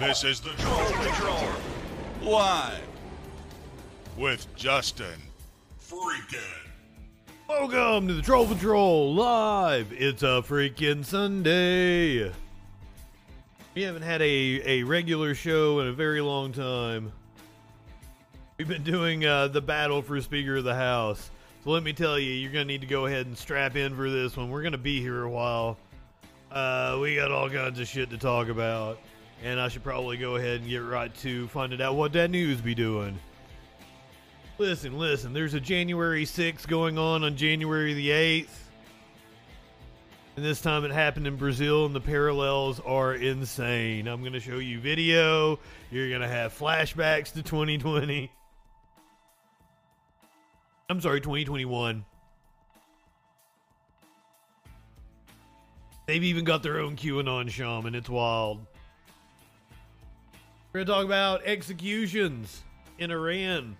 This is the Troll Patrol. Live. With Justin. Freaking. Welcome to the Troll Patrol live. It's a freaking Sunday. We haven't had a, a regular show in a very long time. We've been doing uh, the battle for Speaker of the House. So let me tell you, you're going to need to go ahead and strap in for this one. We're going to be here a while. Uh, we got all kinds of shit to talk about. And I should probably go ahead and get right to finding out what that news be doing. Listen, listen, there's a January 6th going on on January the 8th. And this time it happened in Brazil, and the parallels are insane. I'm going to show you video. You're going to have flashbacks to 2020. I'm sorry, 2021. They've even got their own QAnon shaman. It's wild. We're going to talk about executions in Iran.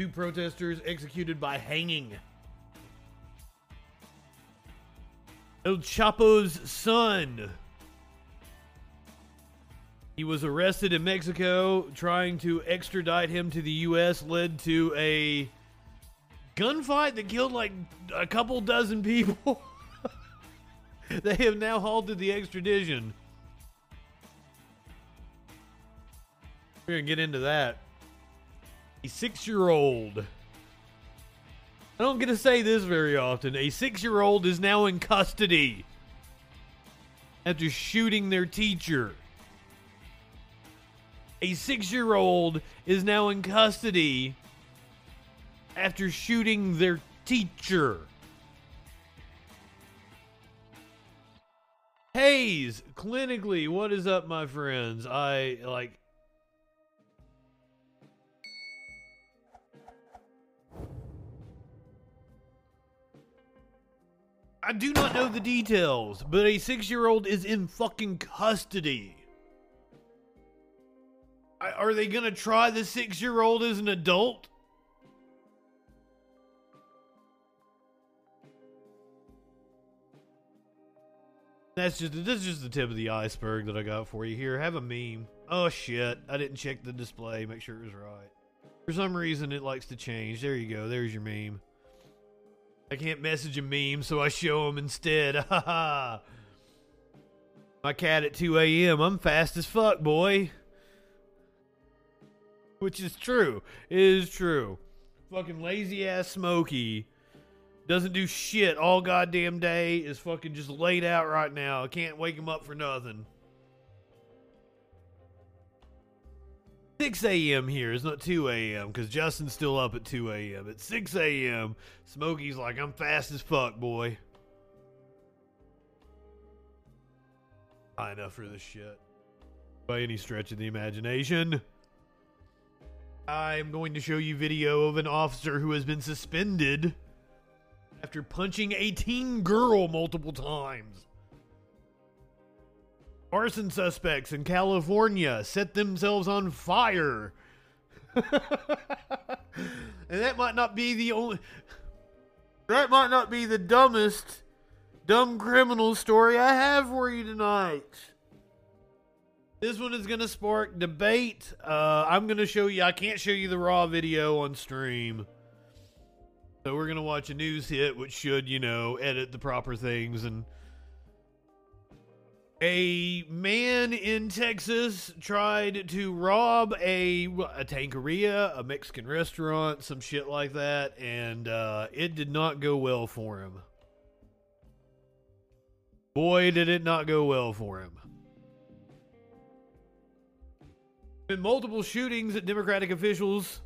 Two protesters executed by hanging. El Chapo's son. He was arrested in Mexico. Trying to extradite him to the U.S. led to a gunfight that killed like a couple dozen people. they have now halted the extradition. We're going to get into that. A six year old. I don't get to say this very often. A six year old is now in custody after shooting their teacher. A six year old is now in custody after shooting their teacher. Hayes, clinically, what is up, my friends? I like. I do not know the details, but a six year old is in fucking custody. I- Are they gonna try the six year old as an adult? That's just this is just the tip of the iceberg that I got for you here. Have a meme. Oh shit! I didn't check the display. Make sure it was right. For some reason, it likes to change. There you go. There's your meme. I can't message a meme, so I show them instead. Ha. My cat at 2 a.m. I'm fast as fuck, boy. Which is true. It is true. Fucking lazy ass Smokey doesn't do shit all goddamn day. Is fucking just laid out right now. I can't wake him up for nothing. 6 a.m. here. It's not 2 a.m. because Justin's still up at 2 a.m. At 6 a.m., Smokey's like, I'm fast as fuck, boy. High enough for this shit. By any stretch of the imagination. I'm going to show you video of an officer who has been suspended after punching a teen girl multiple times. Arson suspects in California set themselves on fire. and that might not be the only. That might not be the dumbest dumb criminal story I have for you tonight. This one is going to spark debate. Uh, I'm going to show you. I can't show you the raw video on stream. So we're going to watch a news hit, which should, you know, edit the proper things and a man in Texas tried to rob a a taqueria, a Mexican restaurant, some shit like that, and uh, it did not go well for him. Boy, did it not go well for him. Been multiple shootings at Democratic officials'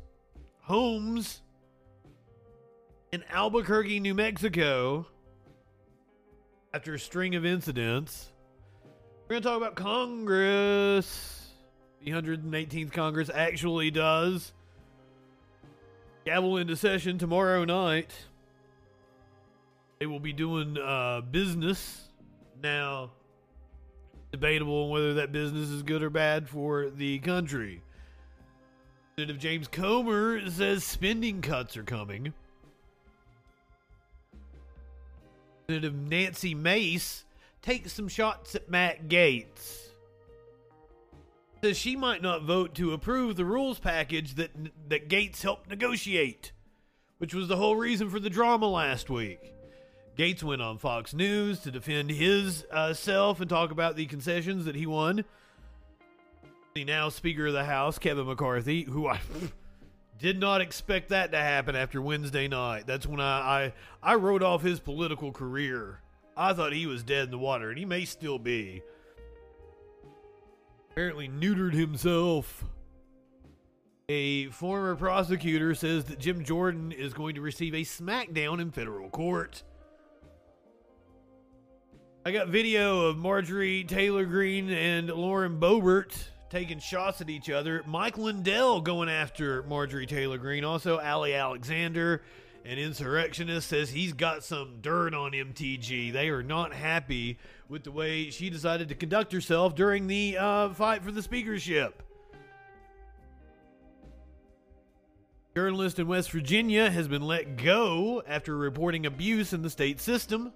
homes in Albuquerque, New Mexico, after a string of incidents. We're going to talk about Congress. The 118th Congress actually does gavel into session tomorrow night. They will be doing uh, business. Now, debatable whether that business is good or bad for the country. Representative James Comer says spending cuts are coming. Representative Nancy Mace takes some shots at Matt Gaetz. says she might not vote to approve the rules package that that Gaetz helped negotiate, which was the whole reason for the drama last week. Gaetz went on Fox News to defend his uh, self and talk about the concessions that he won. The now Speaker of the House, Kevin McCarthy, who I did not expect that to happen after Wednesday night. That's when I, I I wrote off his political career. I thought he was dead in the water, and he may still be apparently neutered himself. A former prosecutor says that Jim Jordan is going to receive a smackdown in federal court. I got video of Marjorie Taylor Greene and Lauren Boebert taking shots at each other. Mike Lindell going after Marjorie Taylor Greene. Also, Ali Alexander, an insurrectionist, says he's got some dirt on MTG. They are not happy with the way she decided to conduct herself during the uh, fight for the speakership. Journalist in West Virginia has been let go after reporting abuse in the state system.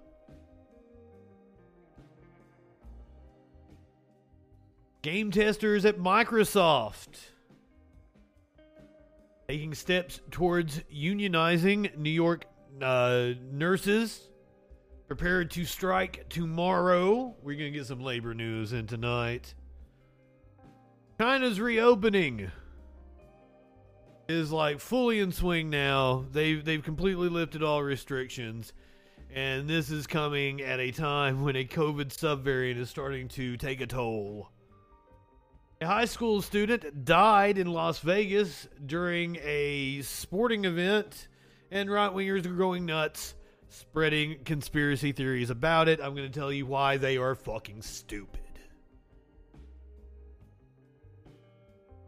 Game testers at Microsoft taking steps towards unionizing New York uh, nurses prepared to strike tomorrow. We're going to get some labor news in tonight. China's reopening is like fully in swing now. They've they've completely lifted all restrictions. And this is coming at a time when a COVID subvariant is starting to take a toll. A high school student died in Las Vegas during a sporting event, and right wingers are going nuts spreading conspiracy theories about it. I'm going to tell you why they are fucking stupid.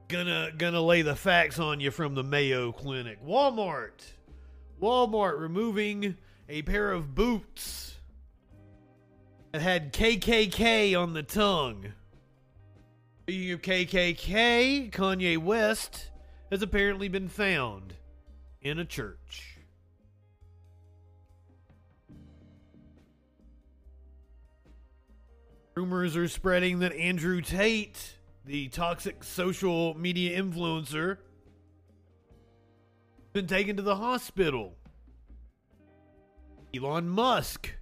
Gonna gonna lay the facts on you from the Mayo Clinic. Walmart. Walmart removing a pair of boots that had KKK on the tongue. Speaking of KKK, Kanye West has apparently been found in a church. Rumors are spreading that Andrew Tate, the toxic social media influencer, been taken to the hospital. Elon Musk.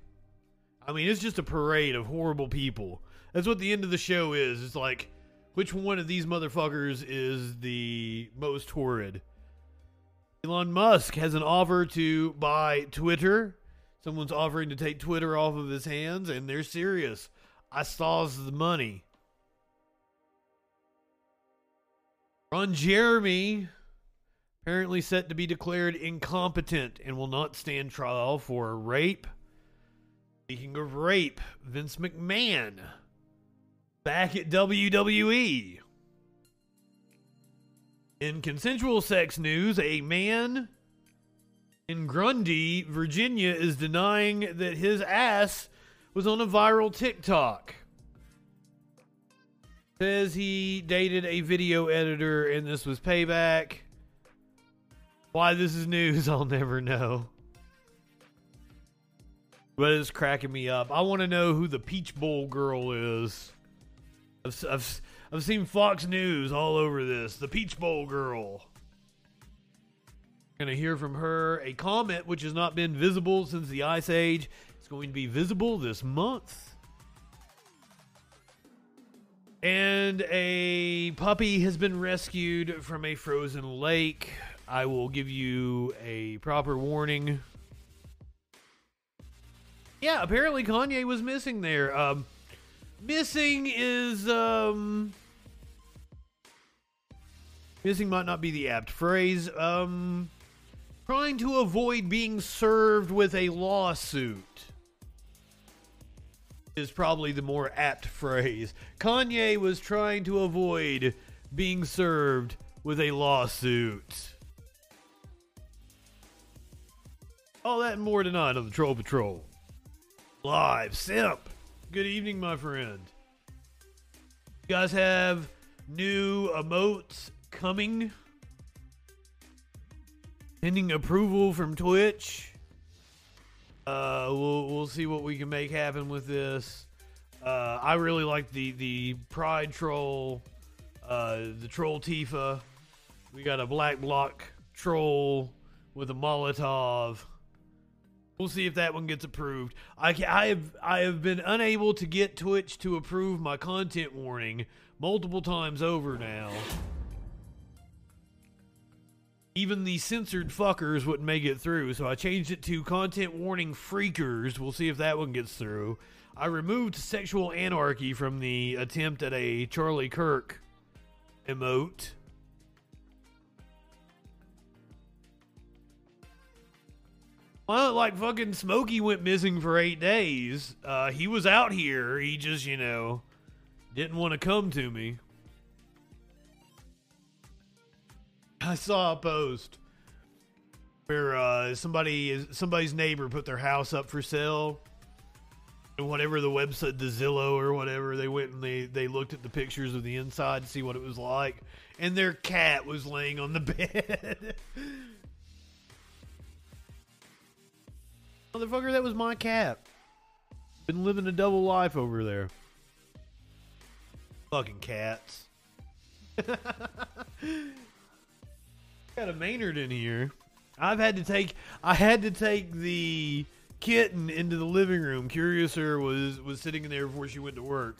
I mean, it's just a parade of horrible people. That's what the end of the show is. It's like, which one of these motherfuckers is the most horrid? Elon Musk has an offer to buy Twitter. Someone's offering to take Twitter off of his hands, and they're serious. I saw the money. Ron Jeremy apparently set to be declared incompetent and will not stand trial for rape. Speaking of rape, Vince McMahon back at WWE. In consensual sex news, a man in Grundy, Virginia, is denying that his ass was on a viral TikTok. Says he dated a video editor and this was payback. Why this is news, I'll never know. But it's cracking me up. I want to know who the Peach Bowl girl is. I've, I've, I've seen Fox News all over this. The Peach Bowl girl. Gonna hear from her a comet which has not been visible since the Ice Age it's going to be visible this month. And a puppy has been rescued from a frozen lake. I will give you a proper warning. Yeah, apparently Kanye was missing there. Um, missing is um, missing might not be the apt phrase. Um, trying to avoid being served with a lawsuit is probably the more apt phrase. Kanye was trying to avoid being served with a lawsuit. All that and more tonight on the Troll Patrol. Live, Simp. Good evening, my friend. You guys have new emotes coming. Pending approval from Twitch. Uh, we'll we'll see what we can make happen with this. Uh, I really like the the Pride Troll uh, the troll Tifa. We got a black block troll with a Molotov. We'll see if that one gets approved. I, I have I have been unable to get Twitch to approve my content warning multiple times over now. Even the censored fuckers wouldn't make it through, so I changed it to content warning freakers. We'll see if that one gets through. I removed sexual anarchy from the attempt at a Charlie Kirk emote. Well, like fucking Smokey went missing for eight days. Uh, he was out here. He just, you know, didn't want to come to me. I saw a post where uh, somebody somebody's neighbor put their house up for sale. And whatever the website, the Zillow or whatever, they went and they, they looked at the pictures of the inside to see what it was like, and their cat was laying on the bed. Motherfucker, that was my cat. Been living a double life over there. Fucking cats. Got a Maynard in here. I've had to take I had to take the kitten into the living room. Curiouser was was sitting in there before she went to work.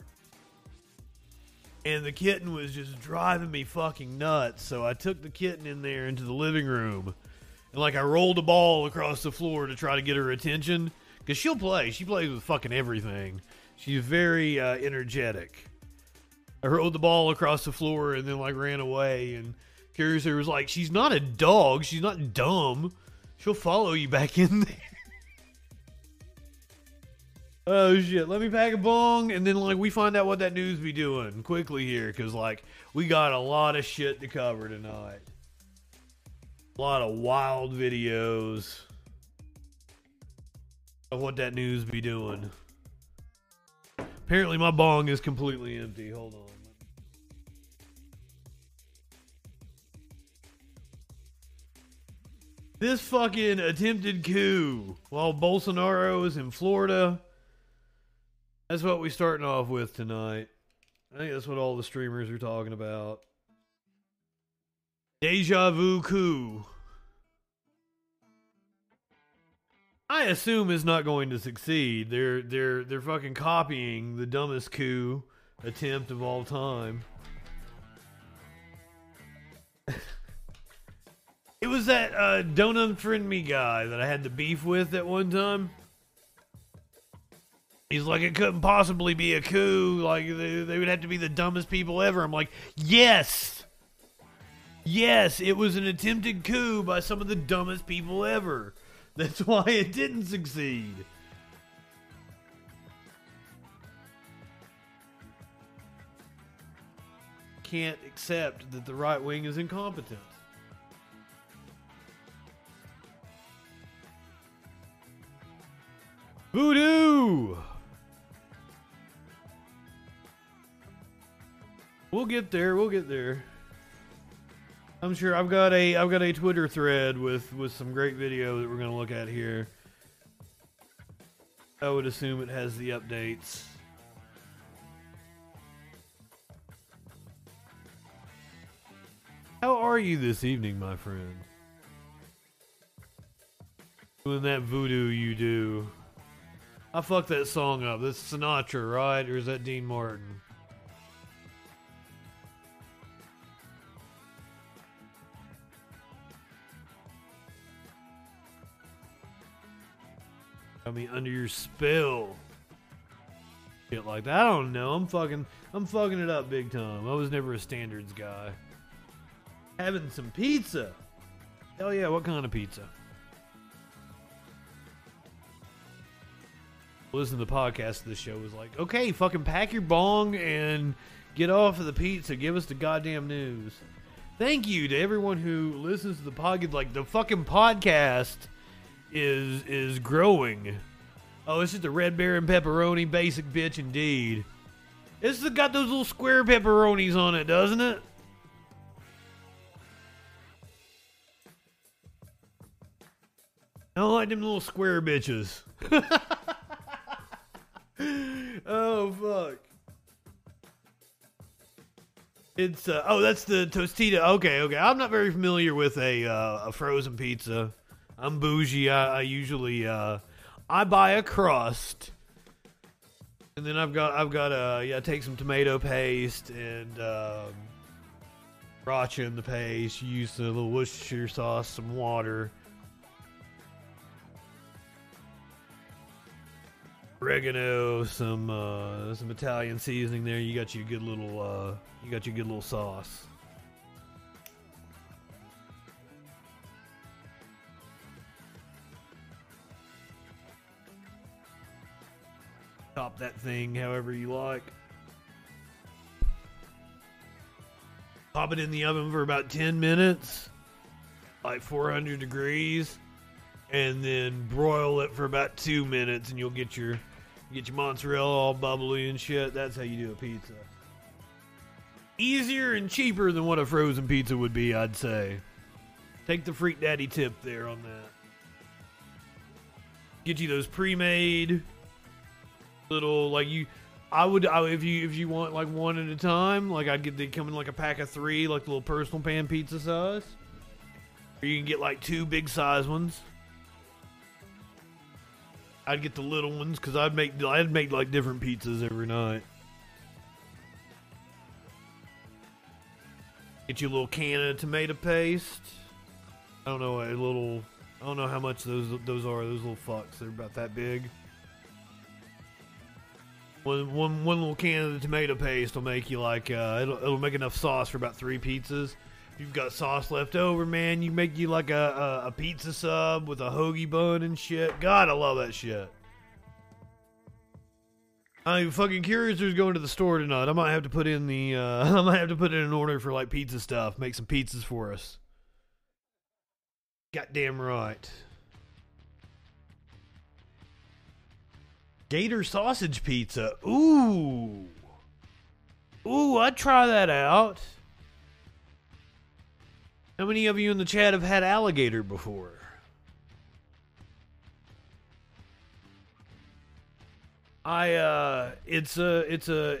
And the kitten was just driving me fucking nuts. So I took the kitten in there into the living room. And like I rolled a ball across the floor to try to get her attention. Because she'll play. She plays with fucking everything. She's very uh, energetic. I rolled the ball across the floor and then like ran away. And Curiouser was like, she's not a dog. She's not dumb. She'll follow you back in there. Oh shit! Let me pack a bong, and then like we find out what that news be doing quickly here, cause like we got a lot of shit to cover tonight. A lot of wild videos of what that news be doing. Apparently, my bong is completely empty. Hold on. This fucking attempted coup while Bolsonaro is in Florida. That's what we're starting off with tonight. I think that's what all the streamers are talking about. Deja vu coup. I assume is not going to succeed. They're they're they're fucking copying the dumbest coup attempt of all time. it was that uh, don't unfriend me guy that I had the beef with at one time. He's like, it couldn't possibly be a coup. Like, they, they would have to be the dumbest people ever. I'm like, yes. Yes, it was an attempted coup by some of the dumbest people ever. That's why it didn't succeed. Can't accept that the right wing is incompetent. Voodoo! We'll get there. We'll get there. I'm sure I've got a I've got a Twitter thread with with some great video that we're going to look at here. I would assume it has the updates. How are you this evening, my friend? Doing that voodoo you do. I fucked that song up. That's Sinatra, right? Or is that Dean Martin? I mean, under your spell. Shit like that. I don't know. I'm fucking, I'm fucking it up big time. I was never a standards guy. Having some pizza. Hell yeah! What kind of pizza? Listen to the podcast of the show was like, okay, fucking pack your bong and get off of the pizza. Give us the goddamn news. Thank you to everyone who listens to the podcast. Like the fucking podcast is is growing. Oh, this is the red bear and pepperoni basic bitch indeed. This has got those little square pepperonis on it, doesn't it? I don't like them little square bitches. oh fuck. It's uh, oh, that's the Tostita. Okay, okay. I'm not very familiar with a uh, a frozen pizza. I'm bougie. I, I usually uh, I buy a crust, and then I've got I've got uh yeah take some tomato paste and um, sriracha in the paste. Use the little Worcestershire sauce, some water. oregano, some uh, some Italian seasoning there. You got your good little uh, you got your good little sauce. Top that thing however you like. Pop it in the oven for about 10 minutes, like 400 degrees and then broil it for about two minutes, and you'll get your get your mozzarella all bubbly and shit. That's how you do a pizza. Easier and cheaper than what a frozen pizza would be, I'd say. Take the freak daddy tip there on that. Get you those pre-made little like you. I would I, if you if you want like one at a time, like I'd get they come in like a pack of three, like the little personal pan pizza size. Or you can get like two big size ones. I'd get the little ones because I'd make I'd make like different pizzas every night. Get you a little can of tomato paste. I don't know a little. I don't know how much those those are. Those little fucks. They're about that big. One, one, one little can of the tomato paste will make you like uh, it'll, it'll make enough sauce for about three pizzas If you've got sauce left over, man, you make you like a, a, a pizza sub with a hoagie bun and shit. God, I love that shit. I'm fucking curious who's going to the store tonight. I might have to put in the uh, I might have to put in an order for like pizza stuff. Make some pizzas for us. Goddamn right. Gator sausage pizza. Ooh. Ooh, I'd try that out. How many of you in the chat have had alligator before? I uh it's a it's a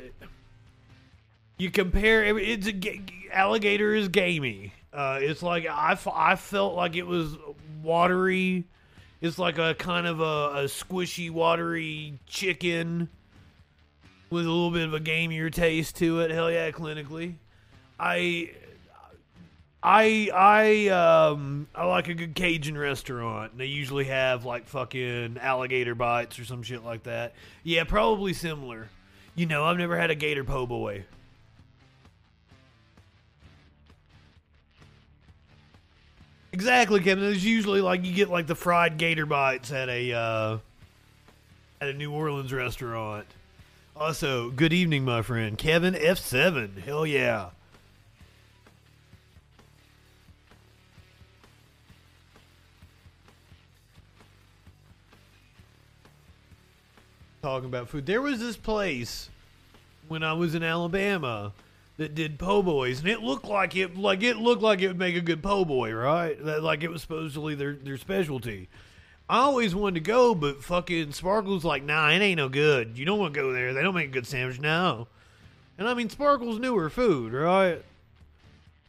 you compare it's a alligator is gamey. Uh it's like I I felt like it was watery. It's like a kind of a, a squishy watery chicken with a little bit of a gamier taste to it. Hell yeah, clinically. I I I um I like a good Cajun restaurant. They usually have like fucking alligator bites or some shit like that. Yeah, probably similar. You know, I've never had a gator po' boy. Exactly, Kevin. It's usually like you get like the fried gator bites at a uh, at a New Orleans restaurant. Also, good evening, my friend Kevin F seven. Hell yeah. talking about food. There was this place when I was in Alabama that did po' boys, and it looked like it like it looked like it would make a good po' boy, right? That like it was supposedly their their specialty. I always wanted to go, but fucking Sparkle's like, nah, it ain't no good. You don't want to go there. They don't make a good sandwich now. And I mean, Sparkle's newer food, right?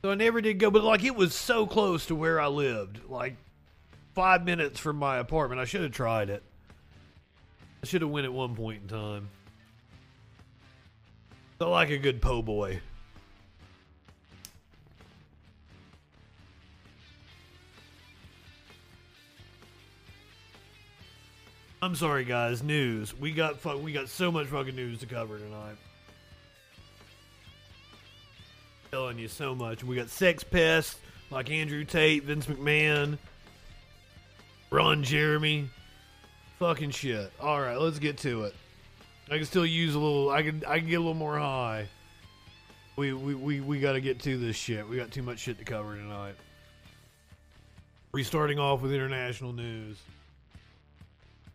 So I never did go, but like it was so close to where I lived, like five minutes from my apartment. I should have tried it. I should have went at one point in time. I like a good po' boy. I'm sorry, guys. News. We got fu- we got so much fucking news to cover tonight. Telling you so much. We got sex pests like Andrew Tate, Vince McMahon, Ron Jeremy. Fucking shit. All right, let's get to it. I can still use a little. I can. I can get a little more high. We we we, we got to get to this shit. We got too much shit to cover tonight. Restarting off with international news.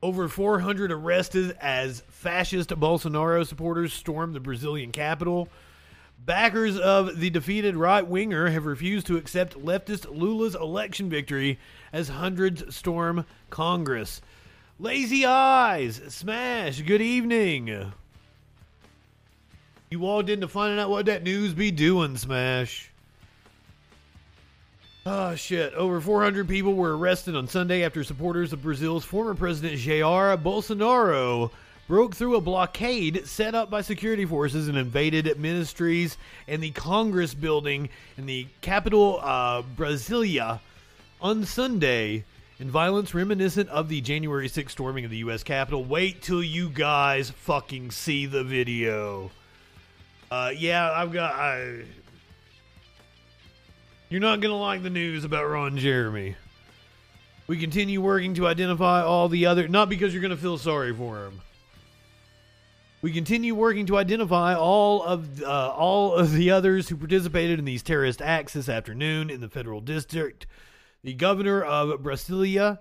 Over 400 arrested as fascist Bolsonaro supporters storm the Brazilian capital. Backers of the defeated right winger have refused to accept leftist Lula's election victory as hundreds storm Congress. Lazy Eyes, Smash, good evening. You walked into finding out what that news be doing, Smash. Oh, shit. Over 400 people were arrested on Sunday after supporters of Brazil's former president Jair Bolsonaro broke through a blockade set up by security forces and invaded ministries and the Congress building in the capital, uh, Brasilia, on Sunday in violence reminiscent of the January 6th storming of the U.S. Capitol. Wait till you guys fucking see the video. Uh, yeah, I've got. I, you're not going to like the news about Ron Jeremy. We continue working to identify all the other. Not because you're going to feel sorry for him. We continue working to identify all of uh, all of the others who participated in these terrorist acts this afternoon in the federal district. The governor of Brasilia,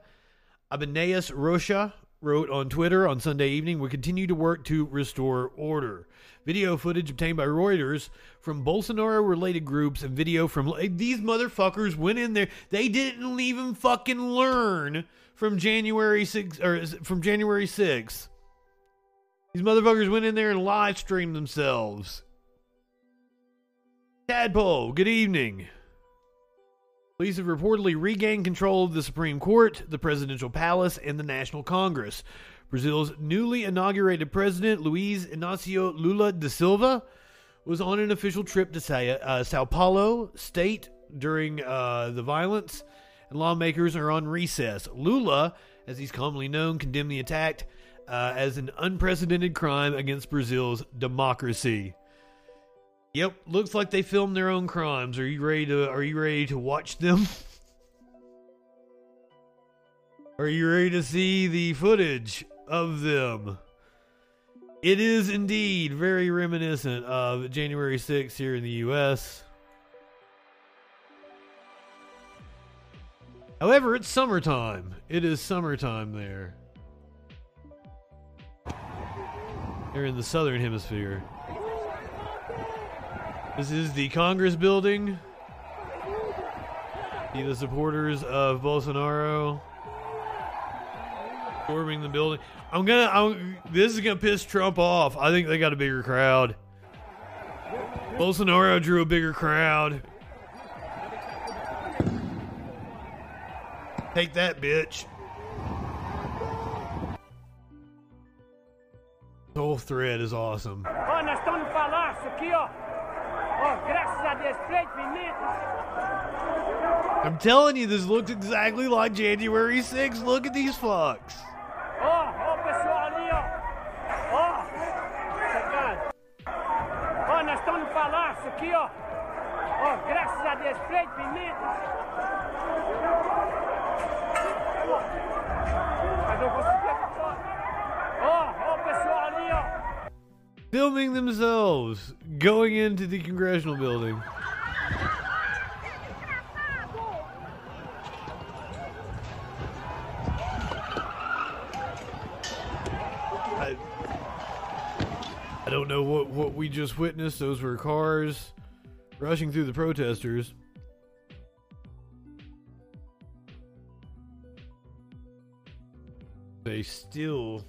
Ibaneis Rocha, wrote on Twitter on Sunday evening, "We continue to work to restore order." Video footage obtained by Reuters from Bolsonaro related groups and video from these motherfuckers went in there. They didn't even fucking learn from January 6 or from January 6th. These motherfuckers went in there and live streamed themselves. Tadpole, good evening. Police have reportedly regained control of the Supreme Court, the presidential palace, and the National Congress. Brazil's newly inaugurated president, Luiz Inácio Lula da Silva, was on an official trip to Sao, uh, Sao Paulo state during uh, the violence, and lawmakers are on recess. Lula, as he's commonly known, condemned the attack uh, as an unprecedented crime against Brazil's democracy. Yep, looks like they filmed their own crimes. Are you ready to are you ready to watch them? are you ready to see the footage of them? It is indeed very reminiscent of January 6th here in the US. However, it's summertime. It is summertime there. They're in the southern hemisphere. This is the Congress building. See the supporters of Bolsonaro storming the building. I'm gonna. I'm, this is gonna piss Trump off. I think they got a bigger crowd. Bolsonaro drew a bigger crowd. Take that, bitch. The whole thread is awesome. I'm telling you, this looks exactly like January 6th. Look at these fucks. Ó, ó o pessoal ali, ó. Filming themselves going into the congressional building. I, I don't know what, what we just witnessed. Those were cars rushing through the protesters. They still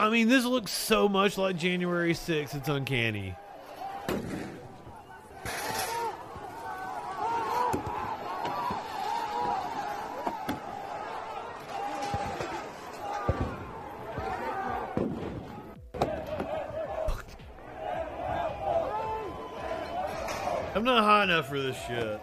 I mean, this looks so much like January 6th, it's uncanny. I'm not high enough for this shit.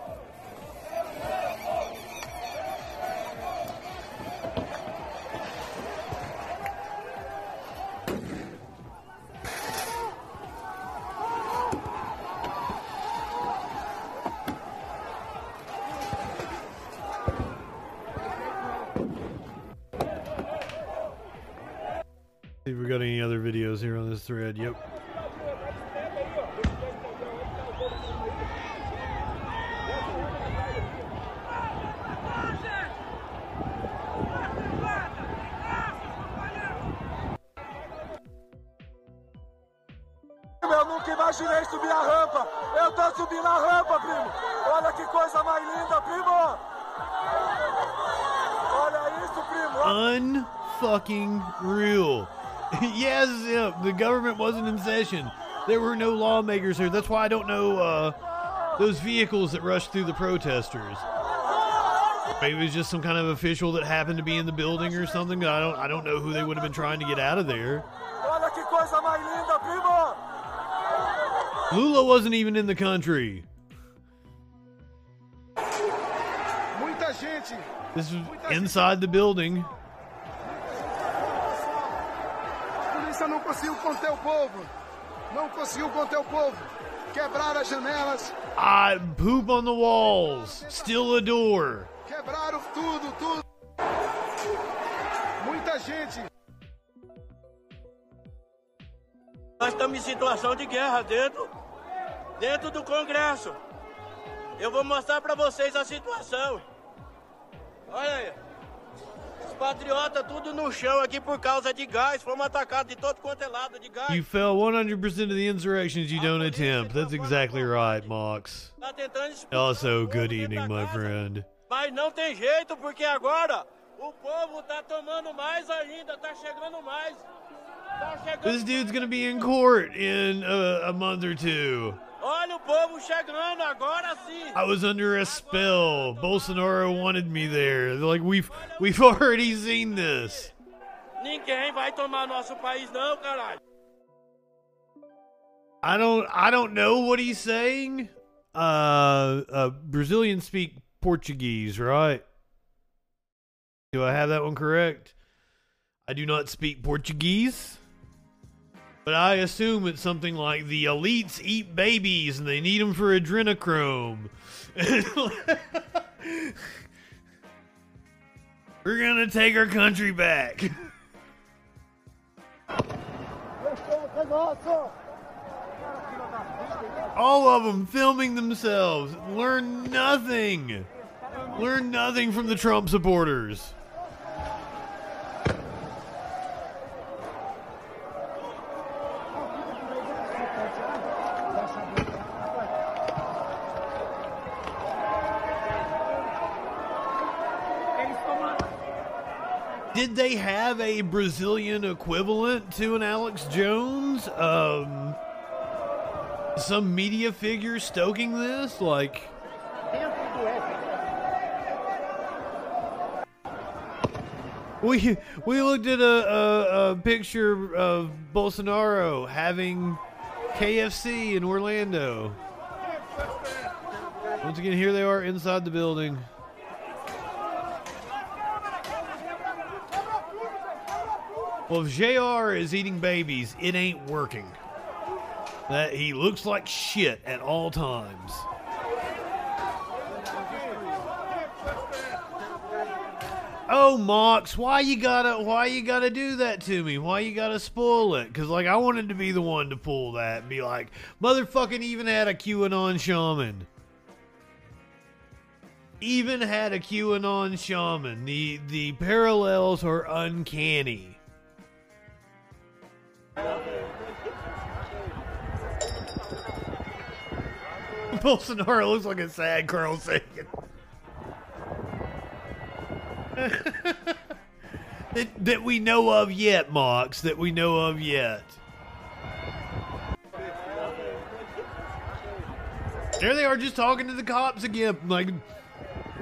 There were no lawmakers here. That's why I don't know uh, those vehicles that rushed through the protesters. Maybe it was just some kind of official that happened to be in the building or something. I don't I don't know who they would have been trying to get out of there. Olha que coisa mais linda, primo. Lula wasn't even in the country. This was inside the building. Não conseguiu conter o povo. Quebraram as janelas. I poop on the walls. Steal a door. Quebraram tudo, tudo. Muita gente. Nós estamos em situação de guerra dentro, dentro do Congresso. Eu vou mostrar para vocês a situação. Olha aí. Os patriotas tudo no chão aqui por causa de gás. Fomos um atacados de todo quanto é lado de gás. You fell 100% of the insurrections you don't attempt. That's exactly right, Mox. Tá tentando expulsar Also, good evening, my friend. Mas não tem jeito, porque agora o povo tá tomando mais ainda, tá chegando mais. This dude's gonna be in court in a, a month or two. Olha o povo chegando, agora sim. I was under a spell. Bolsonaro wanted me there. They're like we've we've already seen this. Ninguém vai tomar nosso país não, caralho. I don't I don't know what he's saying. Uh, uh Brazilians speak Portuguese, right? Do I have that one correct? I do not speak Portuguese. But I assume it's something like the elites eat babies and they need them for adrenochrome. We're gonna take our country back. All of them filming themselves. Learn nothing. Learn nothing from the Trump supporters. Did they have a Brazilian equivalent to an Alex Jones? Um, some media figure stoking this? Like, we we looked at a, a, a picture of Bolsonaro having KFC in Orlando. Once again, here they are inside the building. Well, if JR is eating babies, it ain't working. That he looks like shit at all times. Oh, Mox, why you gotta why you gotta do that to me? Why you gotta spoil it? Cause like I wanted to be the one to pull that and be like, motherfucking even had a QAnon shaman. Even had a QAnon shaman. The the parallels are uncanny. Bolsonaro looks like a sad Carl Sagan. that, that we know of yet, Mox. That we know of yet. There they are, just talking to the cops again. Like,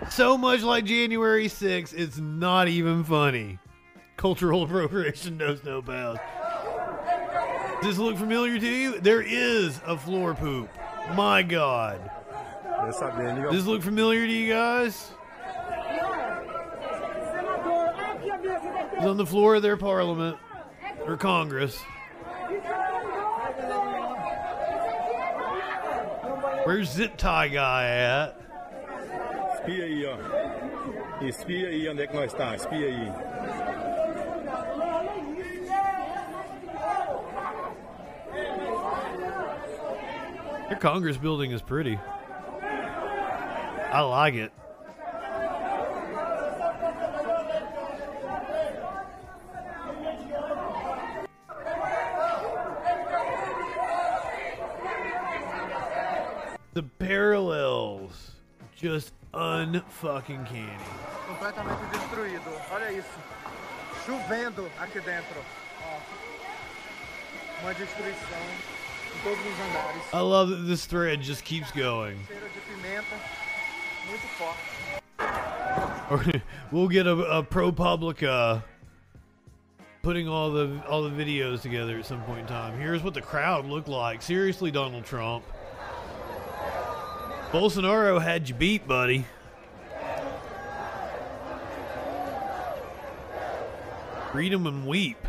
so much like January 6th, it's not even funny. Cultural appropriation knows no bounds. Does this look familiar to you? There is a floor poop. My God. Does this look familiar to you guys? It's on the floor of their parliament or Congress. Where's Zip Tie Guy at? Espia aí, ó. Espia aí onde é que nós tá. Espia aí. Their Congress building is pretty. I like it. The parallels just unfucking canny. Completamente destruído. Olha isso. Chovendo aqui dentro. Ó. Uma destruição em todos os andares. I love that this thread just keeps going. Cheiro de pimenta. Muito forte. We'll get a, a ProPublica putting all the all the videos together at some point in time. Here's what the crowd looked like. Seriously, Donald Trump. Bolsonaro had you beat, buddy. Read 'em and weep.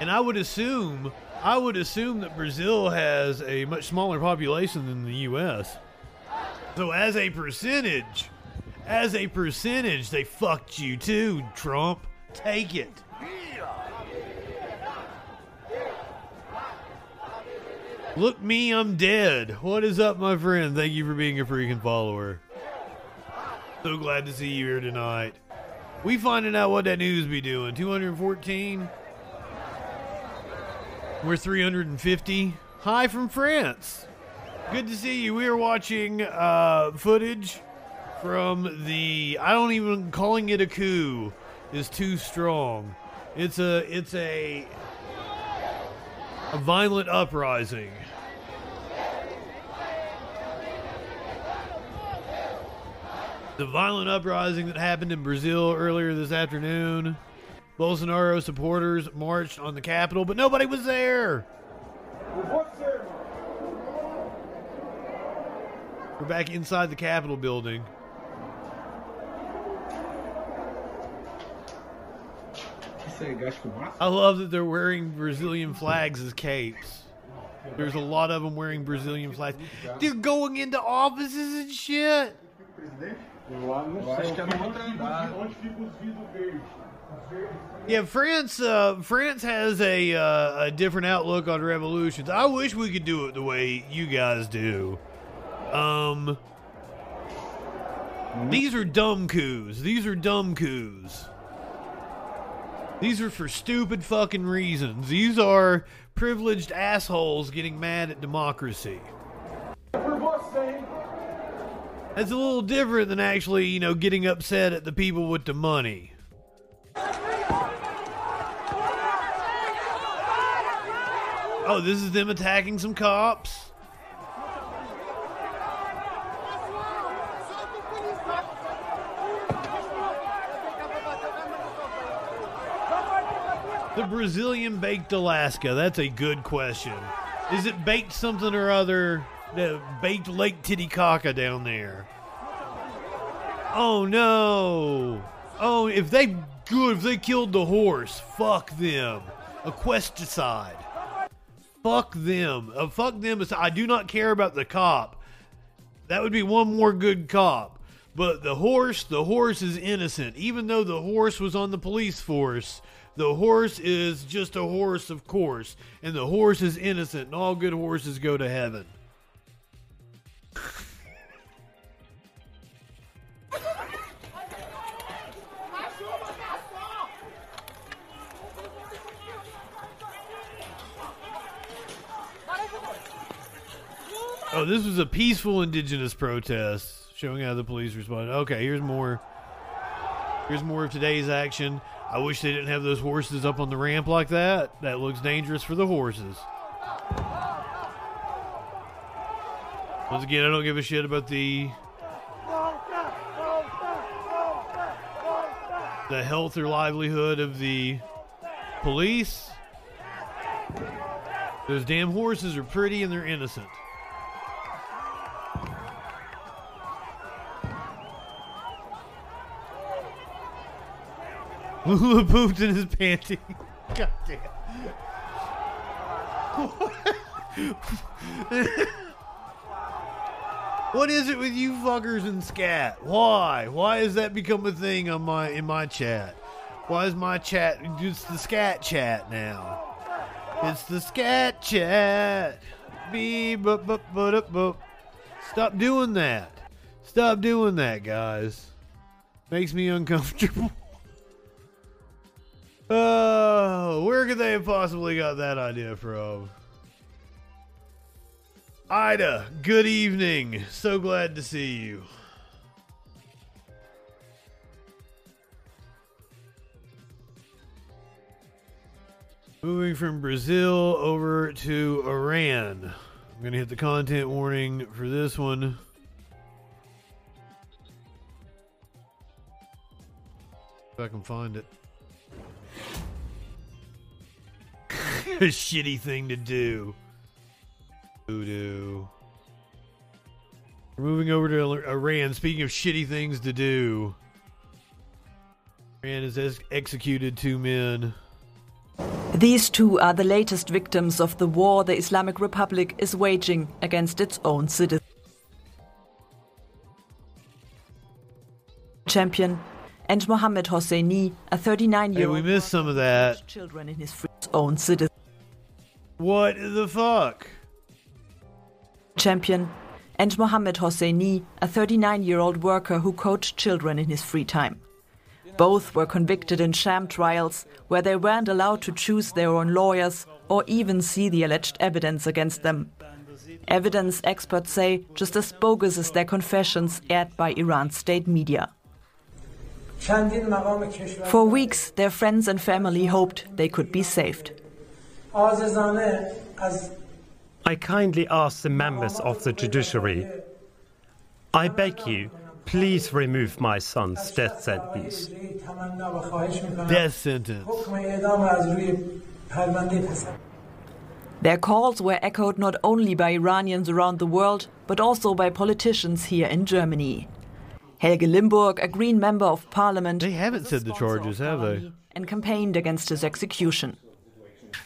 And I would assume, I would assume that Brazil has a much smaller population than the U.S. So as a percentage, as a percentage, they fucked you too, Trump. Take it. Look me, I'm dead. What is up, my friend? Thank you for being a freaking follower. So glad to see you here tonight. We finding out what that news be doing. 214. We're 350. Hi from France. Good to see you. We are watching uh, footage from the. I don't even calling it a coup is too strong. It's a. It's a. A violent uprising. The violent uprising that happened in Brazil earlier this afternoon. Bolsonaro supporters marched on the Capitol, but nobody was there. We're back inside the Capitol building. I love that they're wearing Brazilian flags as capes. There's a lot of them wearing Brazilian flags. They're going into offices and shit. Yeah, France. Uh, France has a uh, a different outlook on revolutions. I wish we could do it the way you guys do. Um, these are dumb coups. These are dumb coups. These are for stupid fucking reasons. These are privileged assholes getting mad at democracy. That's a little different than actually, you know, getting upset at the people with the money. Oh, this is them attacking some cops? The Brazilian baked Alaska. That's a good question. Is it baked something or other? The baked Lake Titicaca down there. Oh no! Oh, if they good, if they killed the horse, fuck them. Equesticide. Fuck them. Uh, fuck them. I do not care about the cop. That would be one more good cop. But the horse, the horse is innocent. Even though the horse was on the police force, the horse is just a horse, of course. And the horse is innocent, and all good horses go to heaven. Oh, this was a peaceful indigenous protest showing how the police responded. Okay, here's more. Here's more of today's action. I wish they didn't have those horses up on the ramp like that. That looks dangerous for the horses. Once again, I don't give a shit about the the health or livelihood of the police. Those damn horses are pretty and they're innocent. Lula pooped in his panty. God damn. what is it with you fuckers and scat? Why? Why has that become a thing on my in my chat? Why is my chat it's the scat chat now? It's the scat chat. Beep, bup, bup, bup, bup. Stop doing that. Stop doing that, guys. Makes me uncomfortable. Oh, where could they have possibly got that idea from? Ida, good evening. So glad to see you. Moving from Brazil over to Iran. I'm going to hit the content warning for this one. If I can find it. shitty thing to do. Voodoo. We're moving over to Iran. Speaking of shitty things to do, Iran has ex- executed two men. These two are the latest victims of the war the Islamic Republic is waging against its own citizens. Champion and Mohammed Hosseini, a 39 year old. Hey, we missed some of that. Children in his free own citizens. What the fuck? Champion and Mohammed Hosseini, a 39 year old worker who coached children in his free time. Both were convicted in sham trials where they weren't allowed to choose their own lawyers or even see the alleged evidence against them. Evidence experts say just as bogus as their confessions aired by Iran's state media. For weeks, their friends and family hoped they could be saved. I kindly ask the members of the judiciary I beg you, please remove my son's death sentence. Death sentence. Their calls were echoed not only by Iranians around the world, but also by politicians here in Germany. Helge Limburg, a Green member of parliament, they haven't said the charges, have they? And campaigned against his execution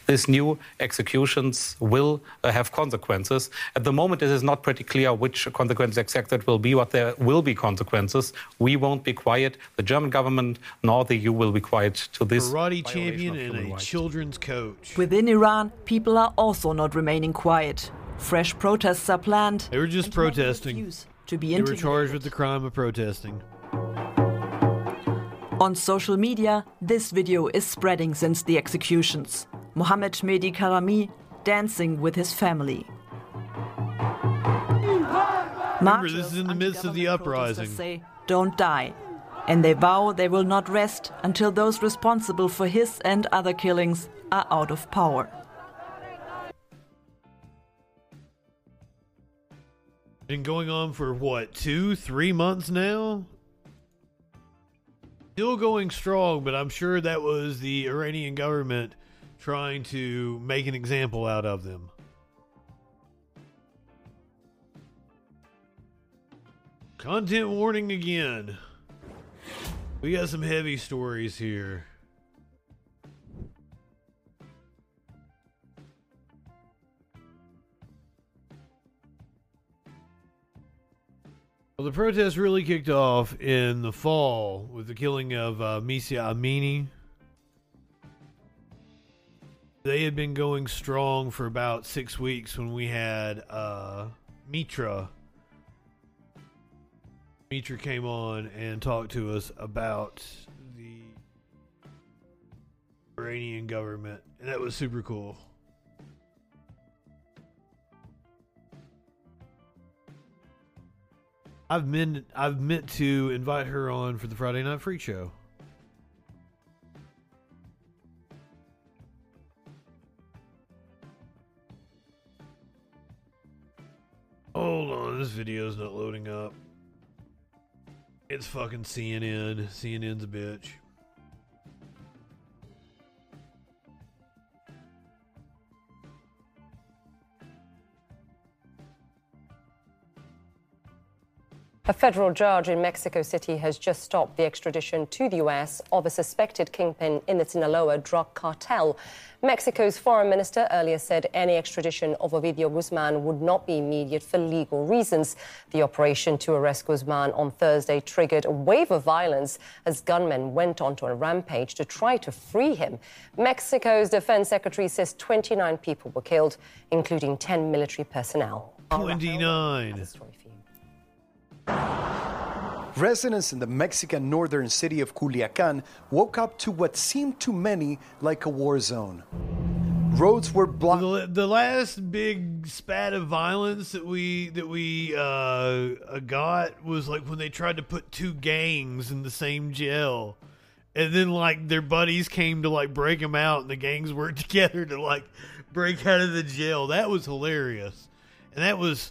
these new executions will uh, have consequences. At the moment, it is not pretty clear which consequences exactly will be, but there will be consequences. We won't be quiet. The German government nor the EU will be quiet to this. Karate champion and a rights. children's coach. Within Iran, people are also not remaining quiet. Fresh protests are planned. They were just protesting. To be they were charged with the crime of protesting. On social media, this video is spreading since the executions. Mohammed Mehdi Karami dancing with his family. Remember, this is in the midst of the uprising. Say, don't die. And they vow they will not rest until those responsible for his and other killings are out of power. Been going on for what, two, three months now? Still going strong, but I'm sure that was the Iranian government trying to make an example out of them. Content warning again. We got some heavy stories here. Well, the protests really kicked off in the fall with the killing of uh, Mahsa Amini, they had been going strong for about six weeks when we had uh, Mitra. Mitra came on and talked to us about the Iranian government, and that was super cool. I've meant I've meant to invite her on for the Friday Night Freak Show. Hold on, this video's not loading up. It's fucking CNN. CNN's a bitch. A federal judge in Mexico City has just stopped the extradition to the U.S. of a suspected kingpin in the Sinaloa drug cartel. Mexico's foreign minister earlier said any extradition of Ovidio Guzman would not be immediate for legal reasons. The operation to arrest Guzman on Thursday triggered a wave of violence as gunmen went onto a rampage to try to free him. Mexico's defense secretary says 29 people were killed, including 10 military personnel. 29. Residents in the Mexican northern city of Culiacan woke up to what seemed to many like a war zone. Roads were blocked. The, the last big spat of violence that we that we uh, got was like when they tried to put two gangs in the same jail, and then like their buddies came to like break them out, and the gangs worked together to like break out of the jail. That was hilarious, and that was.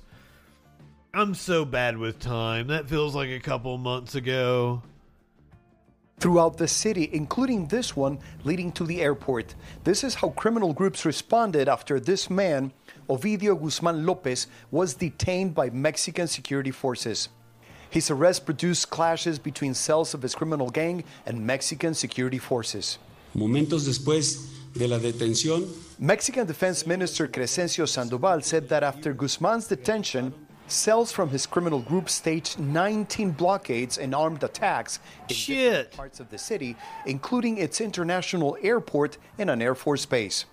I'm so bad with time. That feels like a couple months ago throughout the city, including this one leading to the airport. This is how criminal groups responded after this man, Ovidio Guzman Lopez, was detained by Mexican security forces. His arrest produced clashes between cells of his criminal gang and Mexican security forces. Momentos después de la detención, Mexican Defense Minister Crescencio Sandoval said that after Guzman's detention, Cells from his criminal group staged 19 blockades and armed attacks in Shit. parts of the city, including its international airport and an Air Force base.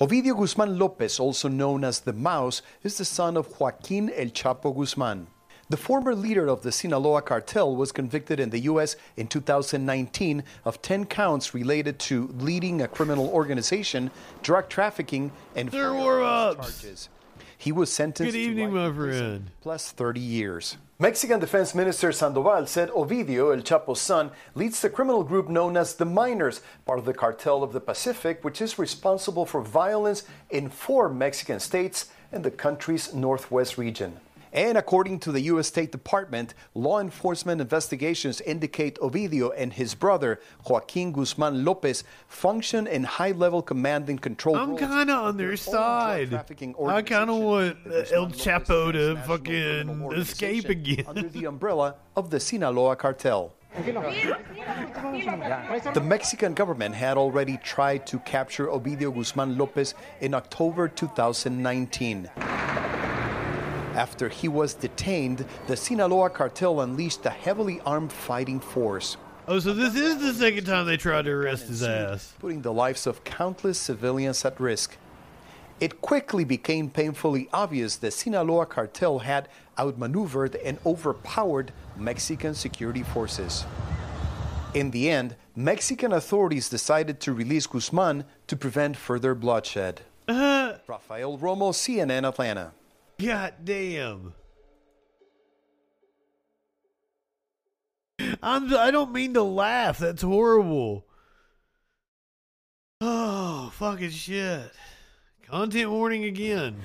Ovidio Guzman Lopez, also known as the Mouse, is the son of Joaquin El Chapo Guzman. The former leader of the Sinaloa cartel was convicted in the U.S. in 2019 of 10 counts related to leading a criminal organization, drug trafficking, and There firearms charges. He was sentenced Good evening, to life my prison friend. plus 30 years. Mexican Defense Minister Sandoval said Ovidio, El Chapo's son, leads the criminal group known as the Minors, part of the Cartel of the Pacific, which is responsible for violence in four Mexican states and the country's northwest region. And according to the U.S. State Department, law enforcement investigations indicate Ovidio and his brother, Joaquin Guzman Lopez, function in high level command and control I'm kind of on their side. I kind of want El Chapo to fucking escape again. under the umbrella of the Sinaloa cartel. The Mexican government had already tried to capture Ovidio Guzman Lopez in October 2019. After he was detained, the Sinaloa cartel unleashed a heavily armed fighting force, Oh, so this is the second time they tried to arrest his ass. putting the lives of countless civilians at risk. It quickly became painfully obvious the Sinaloa cartel had outmaneuvered and overpowered Mexican security forces. In the end, Mexican authorities decided to release Guzman to prevent further bloodshed. Uh, Rafael Romo, CNN Atlanta. God damn. I'm. I don't mean to laugh. That's horrible. Oh, fucking shit. Content warning again.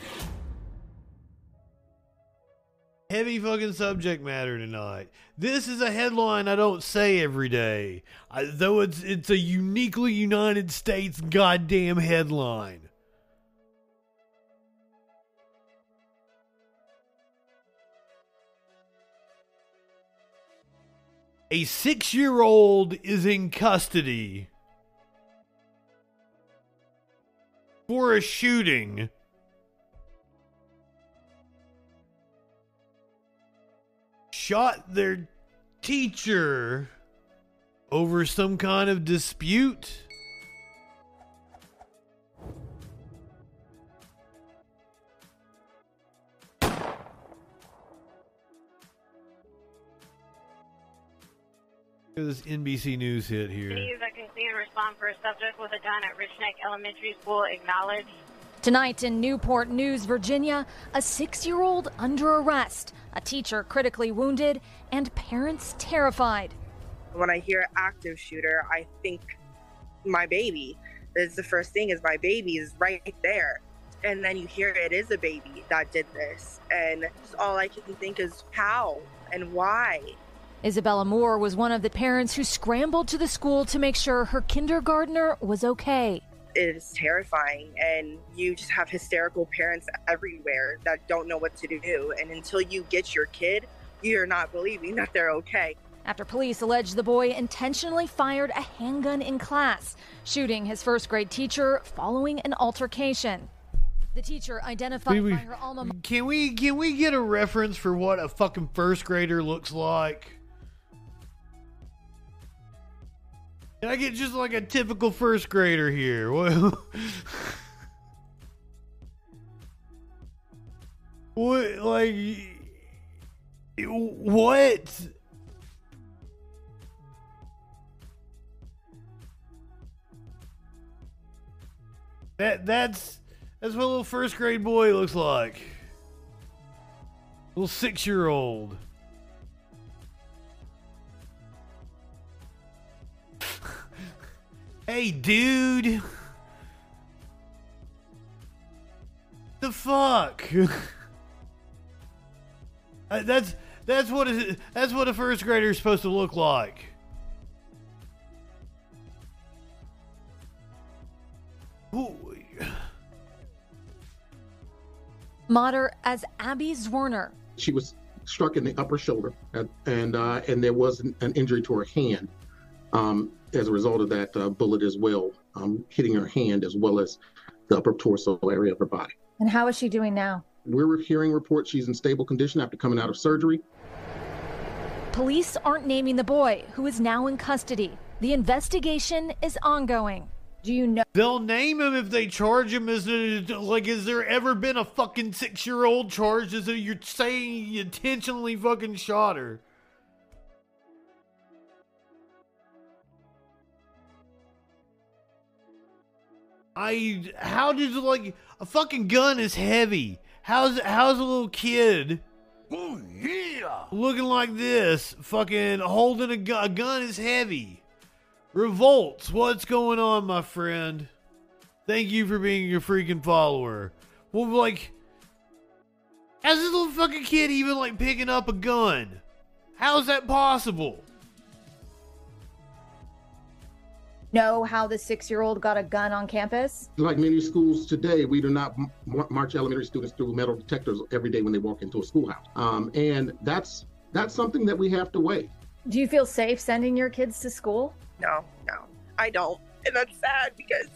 Heavy fucking subject matter tonight. This is a headline I don't say every day, I, though it's it's a uniquely United States goddamn headline. A six year old is in custody for a shooting. Shot their teacher over some kind of dispute. This NBC News hit here. Cities that can see and respond for a subject with a gun at Richneck Elementary School acknowledge. Tonight in Newport News, Virginia, a six year old under arrest, a teacher critically wounded, and parents terrified. When I hear active shooter, I think my baby. That's the first thing is my baby is right there. And then you hear it is a baby that did this. And all I can think is how and why. Isabella Moore was one of the parents who scrambled to the school to make sure her kindergartner was okay. It is terrifying. And you just have hysterical parents everywhere that don't know what to do. And until you get your kid, you're not believing that they're okay. After police allege the boy intentionally fired a handgun in class, shooting his first grade teacher following an altercation. The teacher identified We- we- by her alma mater. Can we can we get a reference for what a fucking first grader looks like? And I get just like a typical first grader here. What? Like. What? That that's that's what a little first grade boy looks like. A little six year old. Hey, dude. The fuck? Uh, that's that's what is that's what a first grader is supposed to look like. Ooh. Mater as Abby Zwerner. She was struck in the upper shoulder, and and, uh, and there was an, an, injury to her hand um, as a result of that uh, bullet as well, um, hitting her hand as well as the upper torso area of her body. And how is she doing now? We're hearing reports she's in stable condition after coming out of surgery. Police aren't naming the boy, who is now in custody. The investigation is ongoing. Do you know? They'll name him if they charge him as a, like. Has there ever been a fucking six year old charged as a, you're saying you intentionally fucking shot her? I how did like a fucking gun is heavy. How's how's a little kid? Oh yeah, looking like this, fucking holding a gun. A gun is heavy. Revolts, what's going on, my friend? Thank you for being your freaking follower. Well, like, how's this little fucking kid even like picking up a gun? How's that possible? Know how the six year old got a gun on campus? Like many schools today, we do not m- march elementary students through metal detectors every day when they walk into a schoolhouse. Um, and that's that's something that we have to weigh. Do you feel safe sending your kids to school? No, no, I don't. And that's sad because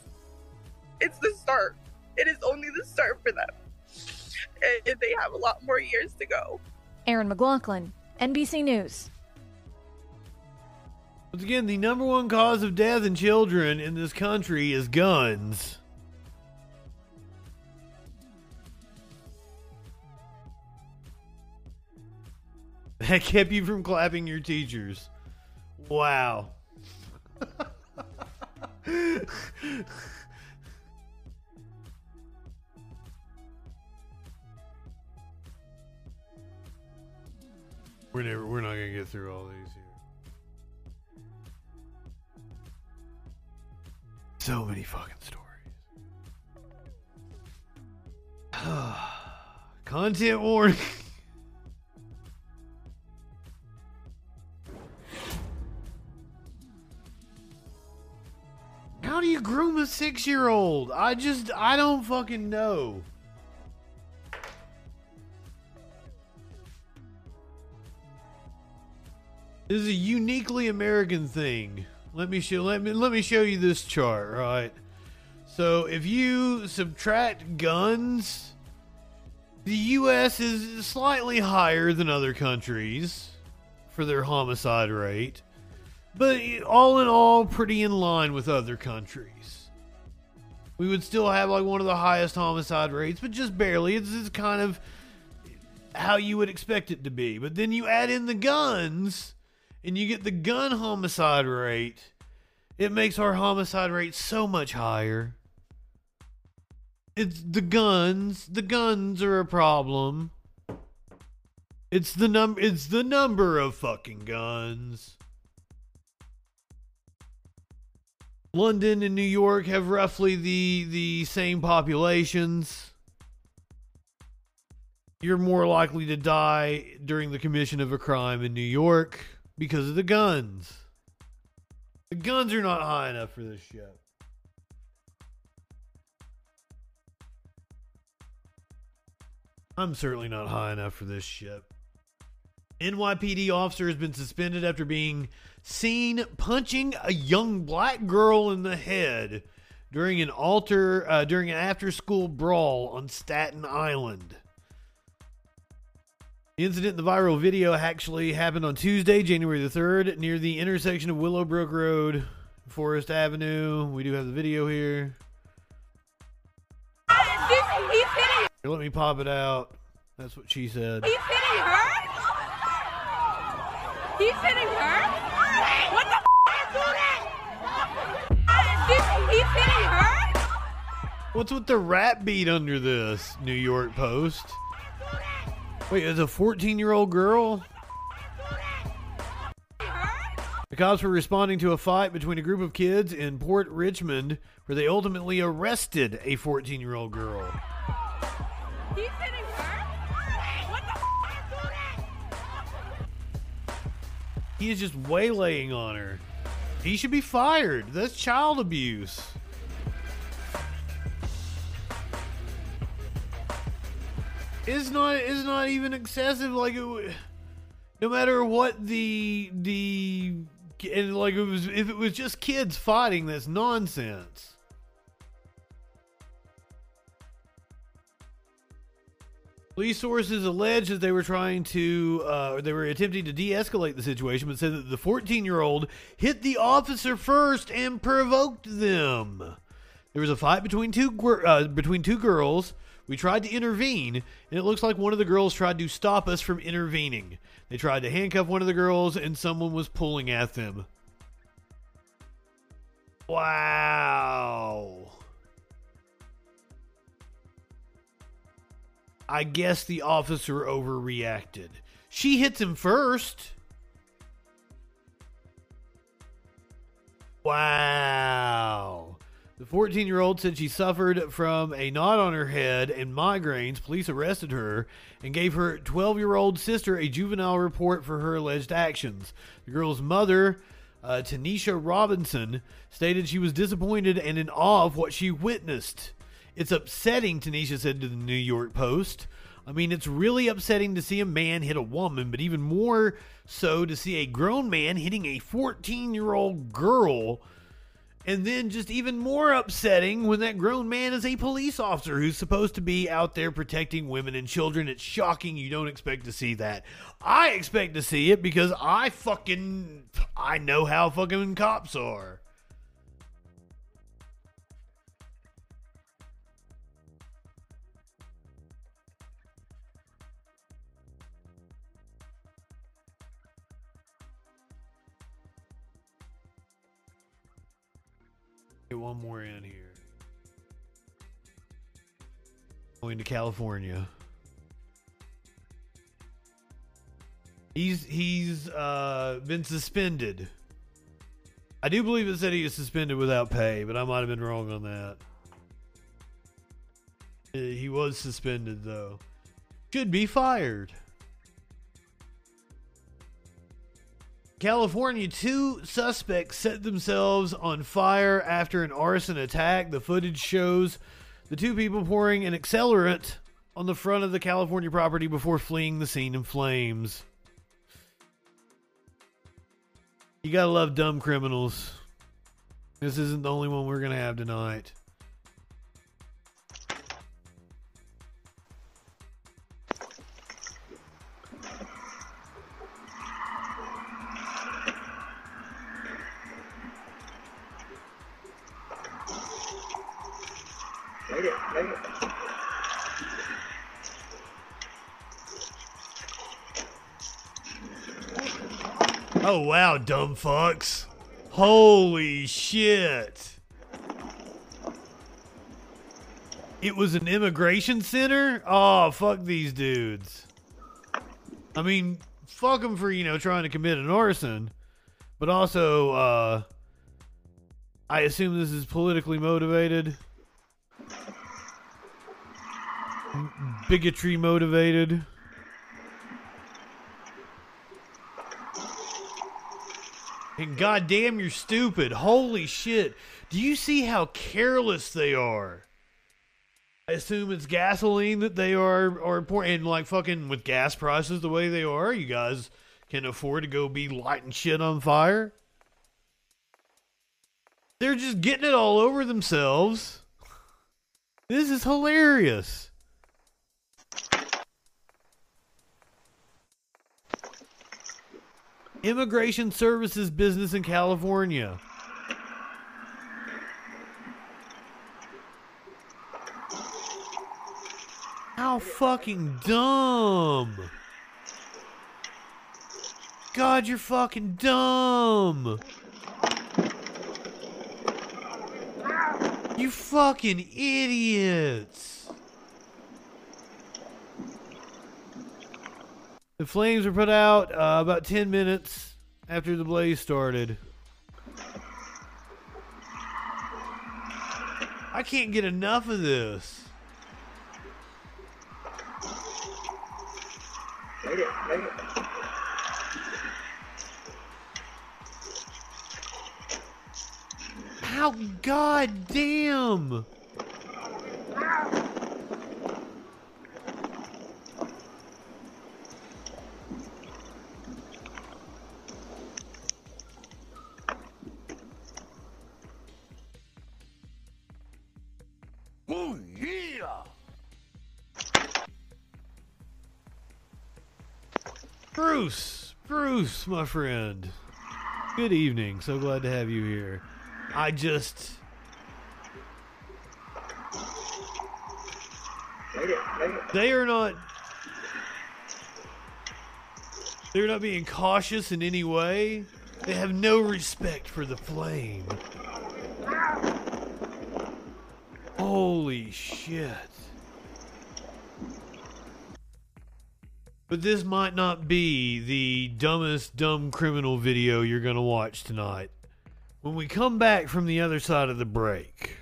it's the start. It is only the start for them. And they have a lot more years to go. Erin McLaughlin, NBC News. Once again, the number one cause of death in children in this country is guns. That kept you from clapping your teachers. Wow. we're never we're not gonna get through all these here. So many fucking stories. Content warning. How do you groom a six year old? I just, I don't fucking know. This is a uniquely American thing. Let me show let me let me show you this chart, right? So if you subtract guns, the US is slightly higher than other countries for their homicide rate, but all in all pretty in line with other countries. We would still have like one of the highest homicide rates, but just barely. It's, it's kind of how you would expect it to be. But then you add in the guns, and you get the gun homicide rate, it makes our homicide rate so much higher. It's the guns. The guns are a problem. It's the num it's the number of fucking guns. London and New York have roughly the the same populations. You're more likely to die during the commission of a crime in New York because of the guns. The guns are not high enough for this shit. I'm certainly not high enough for this ship. NYPD officer has been suspended after being seen punching a young black girl in the head during an alter uh, during an after school brawl on Staten Island. The incident the viral video actually happened on Tuesday, January the 3rd, near the intersection of Willowbrook Road, Forest Avenue. We do have the video here. Here, let me pop it out. That's what she said. He's hitting her? He's hitting her? What the f- is that? He's, he's hitting her? What's with the rap beat under this? New York Post. Wait, it's a 14 year old girl? The cops were responding to a fight between a group of kids in Port Richmond where they ultimately arrested a 14 year old girl. He's hitting her? What the He is just waylaying on her. He should be fired. That's child abuse. It's not. It's not even excessive. Like it. No matter what the the and like it was. If it was just kids fighting, that's nonsense. Police sources allege that they were trying to, uh, they were attempting to de-escalate the situation, but said that the 14-year-old hit the officer first and provoked them. There was a fight between two uh, between two girls. We tried to intervene, and it looks like one of the girls tried to stop us from intervening. They tried to handcuff one of the girls, and someone was pulling at them. Wow. I guess the officer overreacted. She hits him first. Wow. The 14 year old said she suffered from a knot on her head and migraines. Police arrested her and gave her 12 year old sister a juvenile report for her alleged actions. The girl's mother, uh, Tanisha Robinson, stated she was disappointed and in awe of what she witnessed. It's upsetting, Tanisha said to the New York Post. I mean, it's really upsetting to see a man hit a woman, but even more so to see a grown man hitting a 14 year old girl. And then just even more upsetting when that grown man is a police officer who's supposed to be out there protecting women and children. It's shocking you don't expect to see that. I expect to see it because I fucking I know how fucking cops are. Get one more in here. Going to California. He's he's uh, been suspended. I do believe it said he was suspended without pay, but I might have been wrong on that. Uh, He was suspended though. Should be fired. California, two suspects set themselves on fire after an arson attack. The footage shows the two people pouring an accelerant on the front of the California property before fleeing the scene in flames. You gotta love dumb criminals. This isn't the only one we're gonna have tonight. Oh wow, dumb fucks. Holy shit. It was an immigration center? Oh, fuck these dudes. I mean, fuck them for, you know, trying to commit an arson. But also, uh, I assume this is politically motivated. Bigotry motivated. And goddamn, you're stupid. Holy shit. Do you see how careless they are? I assume it's gasoline that they are are pouring. And like fucking with gas prices the way they are, you guys can afford to go be lighting shit on fire. They're just getting it all over themselves. This is hilarious. Immigration services business in California. How fucking dumb. God, you're fucking dumb. You fucking idiots. The flames were put out uh, about 10 minutes after the blaze started. I can't get enough of this. How goddamn! My friend. Good evening. So glad to have you here. I just. They are not. They're not being cautious in any way. They have no respect for the flame. Holy shit. But this might not be the dumbest dumb criminal video you're going to watch tonight. When we come back from the other side of the break,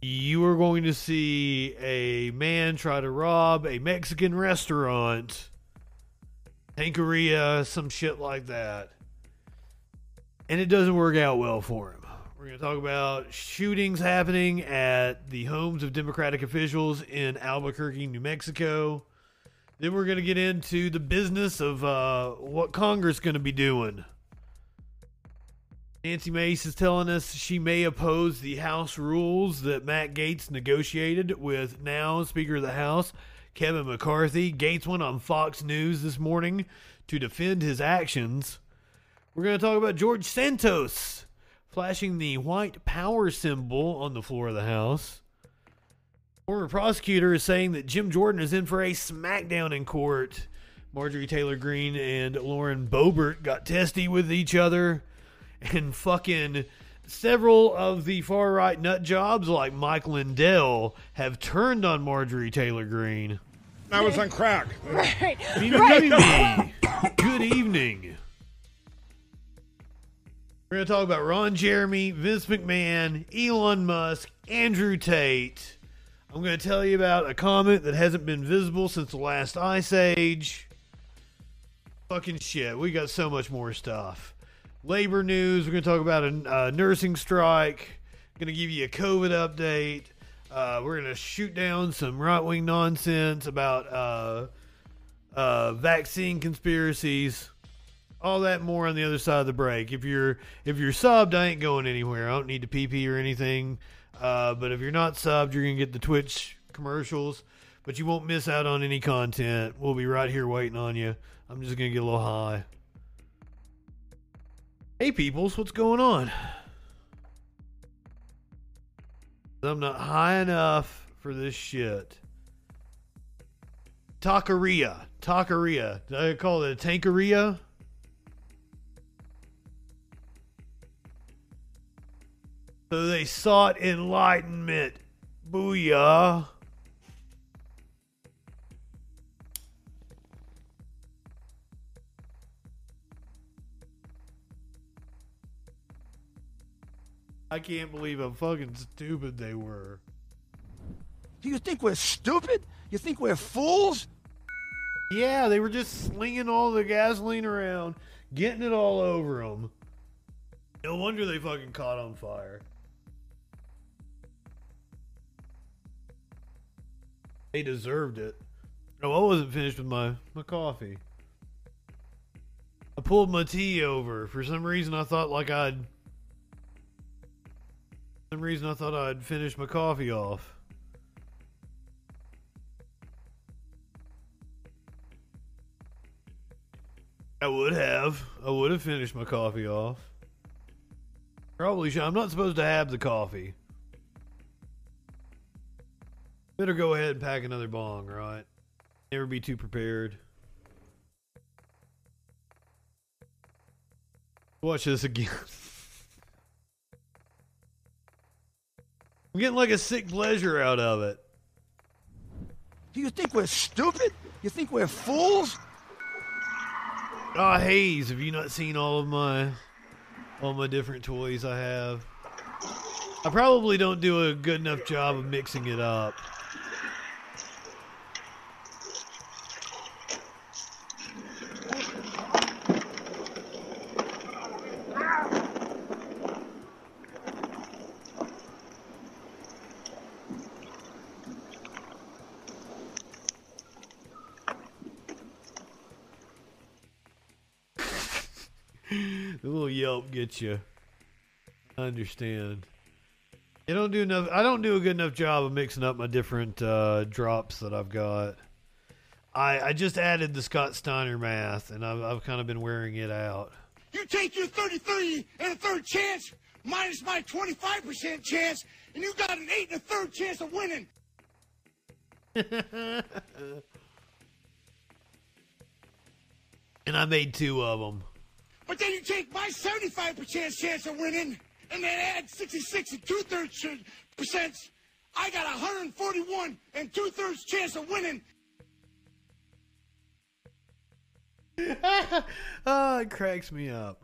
you are going to see a man try to rob a Mexican restaurant, Tanqueria, some shit like that. And it doesn't work out well for him. We're going to talk about shootings happening at the homes of Democratic officials in Albuquerque, New Mexico. Then we're going to get into the business of uh, what Congress is going to be doing. Nancy Mace is telling us she may oppose the House rules that Matt Gaetz negotiated with now Speaker of the House, Kevin McCarthy. Gaetz went on Fox News this morning to defend his actions. We're going to talk about George Santos flashing the white power symbol on the floor of the House. Former prosecutor is saying that Jim Jordan is in for a smackdown in court. Marjorie Taylor Greene and Lauren Boebert got testy with each other, and fucking several of the far right nut jobs like Mike Lindell have turned on Marjorie Taylor Greene. I was on crack. Right. Mimi right. Good evening. We're going to talk about Ron Jeremy, Vince McMahon, Elon Musk, Andrew Tate. I'm going to tell you about a comet that hasn't been visible since the last ice age. Fucking shit. We got so much more stuff. Labor news. We're going to talk about a, a nursing strike. Going to give you a COVID update. Uh, we're going to shoot down some right wing nonsense about uh, uh, vaccine conspiracies. All that more on the other side of the break. If you're if you're subbed, I ain't going anywhere. I don't need to PP or anything. Uh, but if you're not subbed, you're gonna get the Twitch commercials, but you won't miss out on any content. We'll be right here waiting on you. I'm just gonna get a little high. Hey peoples, what's going on? I'm not high enough for this shit. Taqueria. Taqueria. Did I call it a tankeria? So they sought enlightenment. Booyah. I can't believe how fucking stupid they were. Do you think we're stupid? You think we're fools? Yeah, they were just slinging all the gasoline around, getting it all over them. No wonder they fucking caught on fire. They deserved it. No, I wasn't finished with my, my coffee. I pulled my tea over. For some reason, I thought like I'd. Some reason, I thought I'd finish my coffee off. I would have. I would have finished my coffee off. Probably should. I'm not supposed to have the coffee. Better go ahead and pack another bong, right? Never be too prepared. Watch this again. I'm getting like a sick pleasure out of it. Do you think we're stupid? You think we're fools? Ah, Hayes, have you not seen all of my all my different toys I have? I probably don't do a good enough job of mixing it up. the little yelp gets you. I understand. I don't do enough. I don't do a good enough job of mixing up my different uh, drops that I've got. I I just added the Scott Steiner math, and I've I've kind of been wearing it out. You take your 33 and a third chance minus my 25% chance, and you got an 8 and a third chance of winning. and I made two of them. But then you take my 75% chance of winning, and then add 66 and two thirds percent. I got 141 and two thirds chance of winning. oh, it cracks me up.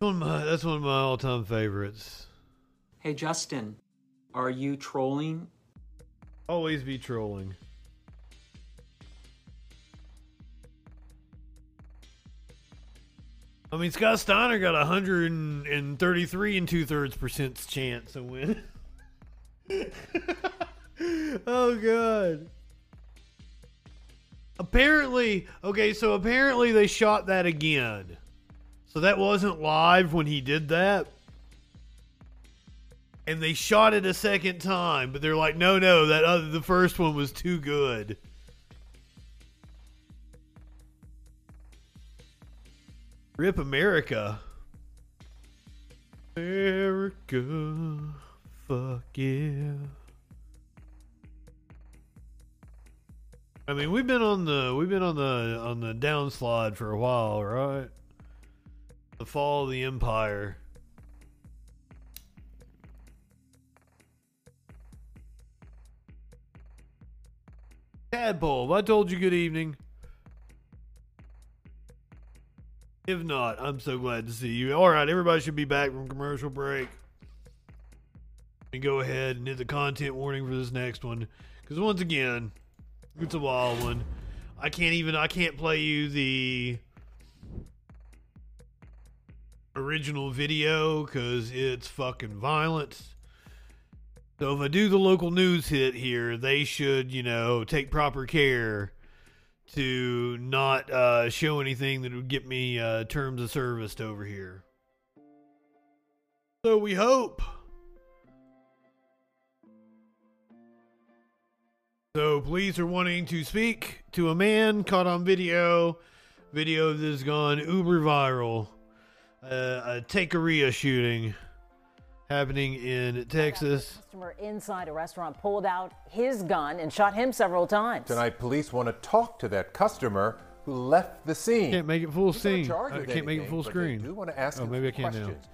One of my, that's one of my all-time favorites. Hey, Justin, are you trolling? Always be trolling. I mean, Scott Steiner got 133 and two thirds percent chance to win. oh, God. Apparently, okay, so apparently they shot that again. So that wasn't live when he did that. And they shot it a second time, but they're like, no, no, that other, the first one was too good. Rip America. America. Fuck yeah. I mean, we've been on the we've been on the on the downslide for a while, right? The fall of the empire. Tadpole, I told you good evening. If not, I'm so glad to see you. All right, everybody should be back from commercial break. And go ahead and hit the content warning for this next one. Because once again, it's a wild one. I can't even, I can't play you the original video because it's fucking violent. So if I do the local news hit here, they should, you know, take proper care to not uh, show anything that would get me uh, terms of service over here. So we hope. So police are wanting to speak to a man caught on video. Video that has gone uber viral. Uh, a taqueria shooting happening in Texas. A customer inside a restaurant pulled out his gun and shot him several times. Tonight, police want to talk to that customer who left the scene. Can't make it full He's scene. I can't make it full screen. They do want to ask Oh, him maybe I some can now. questions.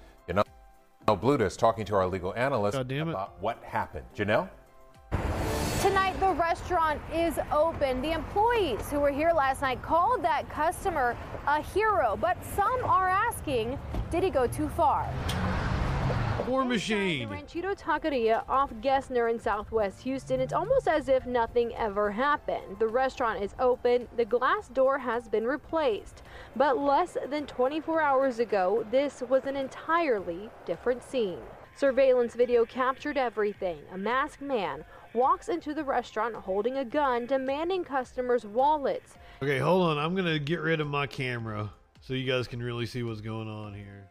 Janelle Blutis talking to our legal analyst about what happened. Janelle? Tonight, the restaurant is open. The employees who were here last night called that customer a hero, but some are asking, did he go too far? War machine. The Ranchito Taqueria off Gessner in southwest Houston. It's almost as if nothing ever happened. The restaurant is open, the glass door has been replaced. But less than 24 hours ago, this was an entirely different scene. Surveillance video captured everything. A masked man walks into the restaurant holding a gun, demanding customers' wallets. Okay, hold on. I'm going to get rid of my camera so you guys can really see what's going on here.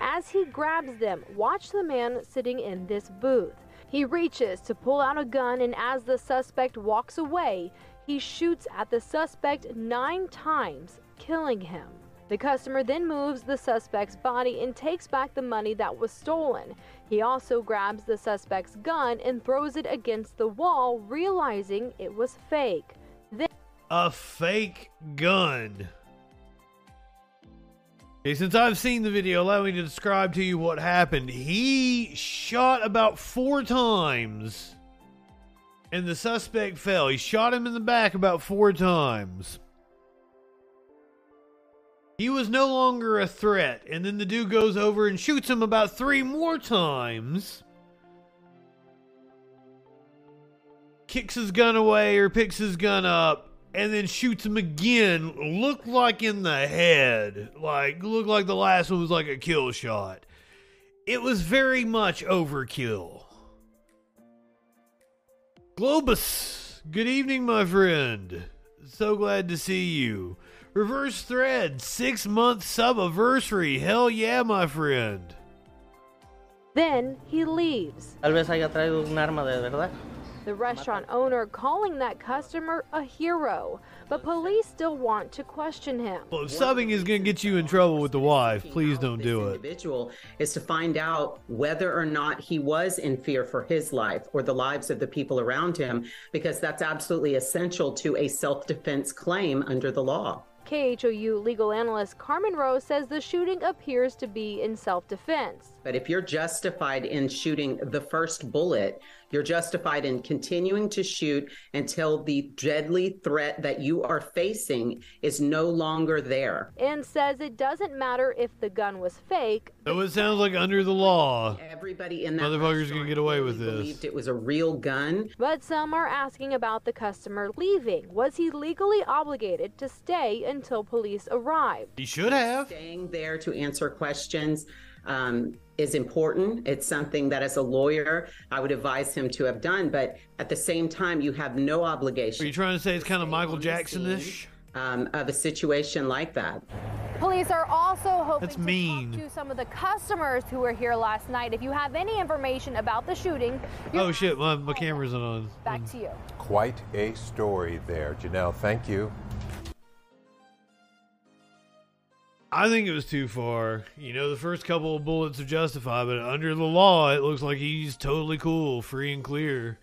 As he grabs them, watch the man sitting in this booth. He reaches to pull out a gun, and as the suspect walks away, he shoots at the suspect nine times, killing him. The customer then moves the suspect's body and takes back the money that was stolen. He also grabs the suspect's gun and throws it against the wall, realizing it was fake. Then A fake gun. Okay, since I've seen the video, allow me to describe to you what happened. He shot about four times, and the suspect fell. He shot him in the back about four times. He was no longer a threat, and then the dude goes over and shoots him about three more times. Kicks his gun away or picks his gun up, and then shoots him again. Looked like in the head. Like, looked like the last one was like a kill shot. It was very much overkill. Globus, good evening, my friend. So glad to see you. Reverse thread, six month subiversary. Hell yeah, my friend. Then he leaves. Tal vez haya traído un arma de verdad. The restaurant owner calling that customer a hero, but police still want to question him. Well, if subbing is going to get you in trouble with the wife, please don't do it. individual is to find out whether or not he was in fear for his life or the lives of the people around him, because that's absolutely essential to a self defense claim under the law. KHOU legal analyst Carmen Roe says the shooting appears to be in self defense. But if you're justified in shooting the first bullet, you're justified in continuing to shoot until the deadly threat that you are facing is no longer there. And says it doesn't matter if the gun was fake. So it sounds like under the law, Everybody in that motherfuckers going to get away with this. believed it was a real gun. But some are asking about the customer leaving. Was he legally obligated to stay until police arrived? He should have. Staying there to answer questions um, is important. It's something that, as a lawyer, I would advise him to have done. But at the same time, you have no obligation. Are you trying to say it's kind of Michael Jackson ish? Um, of a situation like that. Police are also hoping That's to mean. talk to some of the customers who were here last night. If you have any information about the shooting, Oh shit, my, my camera's not on. back to you. Quite a story there. Janelle, thank you. I think it was too far. You know, the first couple of bullets are justified, but under the law, it looks like he's totally cool, free and clear.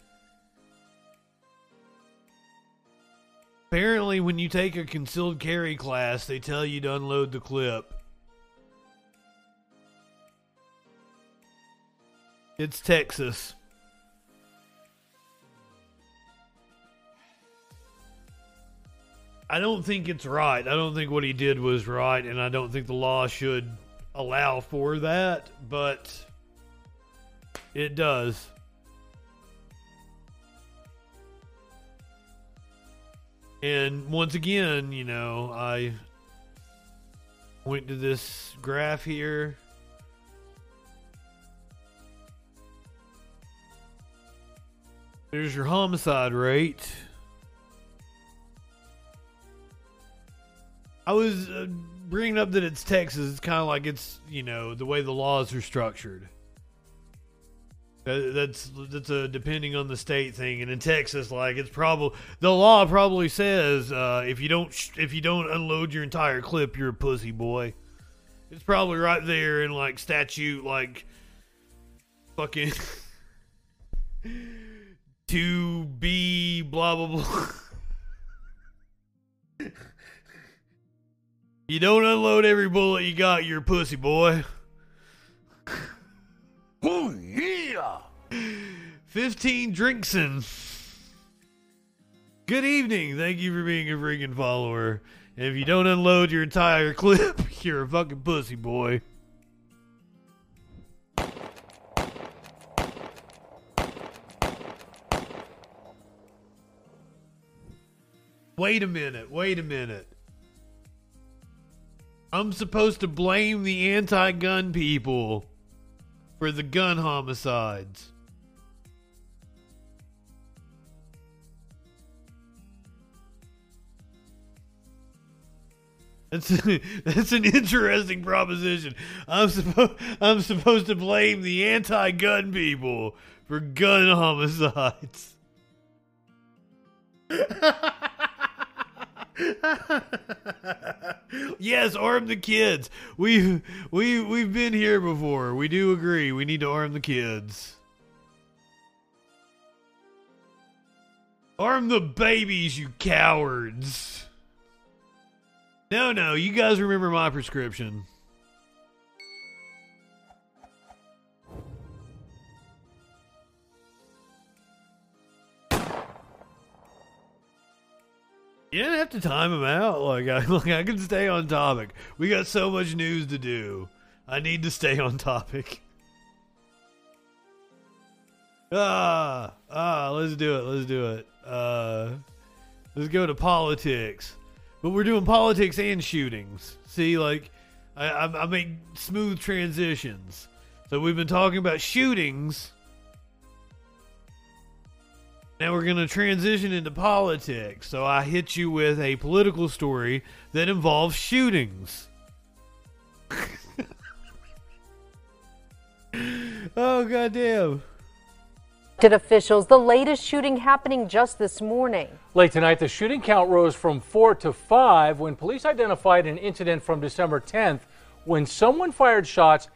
Apparently, when you take a concealed carry class, they tell you to unload the clip. It's Texas. I don't think it's right. I don't think what he did was right, and I don't think the law should allow for that, but it does. And once again, you know, I went to this graph here. There's your homicide rate. I was uh, bringing up that it's Texas. It's kind of like it's you know the way the laws are structured. That, that's that's a depending on the state thing, and in Texas, like it's probably the law probably says uh, if you don't sh- if you don't unload your entire clip, you're a pussy boy. It's probably right there in like statute, like fucking to be blah blah blah. You don't unload every bullet you got, you're a pussy boy. oh yeah. 15 Drinkson. Good evening. Thank you for being a freaking follower. And if you don't unload your entire clip, you're a fucking pussy boy. Wait a minute. Wait a minute. I'm supposed to blame the anti gun people for the gun homicides. That's that's an interesting proposition. I'm supposed I'm supposed to blame the anti-gun people for gun homicides. yes, arm the kids. We we we've been here before. We do agree. We need to arm the kids. Arm the babies, you cowards. No, no, you guys remember my prescription. You didn't have to time him out. Like I, like I can stay on topic. We got so much news to do. I need to stay on topic. Ah, ah, let's do it. Let's do it. Uh, let's go to politics. But we're doing politics and shootings. See, like, I, I, I make smooth transitions. So we've been talking about shootings. Now we're going to transition into politics. So I hit you with a political story that involves shootings. oh, goddamn. Elected officials, the latest shooting happening just this morning. Late tonight, the shooting count rose from four to five when police identified an incident from December 10th when someone fired shots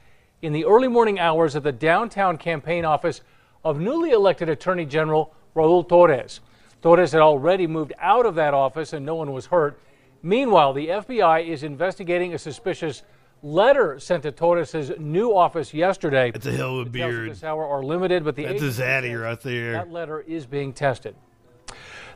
in the early morning hours at the downtown campaign office of newly elected Attorney General Raul Torrez. Torrez had already moved out of that office and no one was hurt. Meanwhile, the FBI is investigating a suspicious letter sent to Torrez' new office yesterday. That's a hell of a Details beard. This hour are limited, but the That's a agency zaddy says right there. That letter is being tested.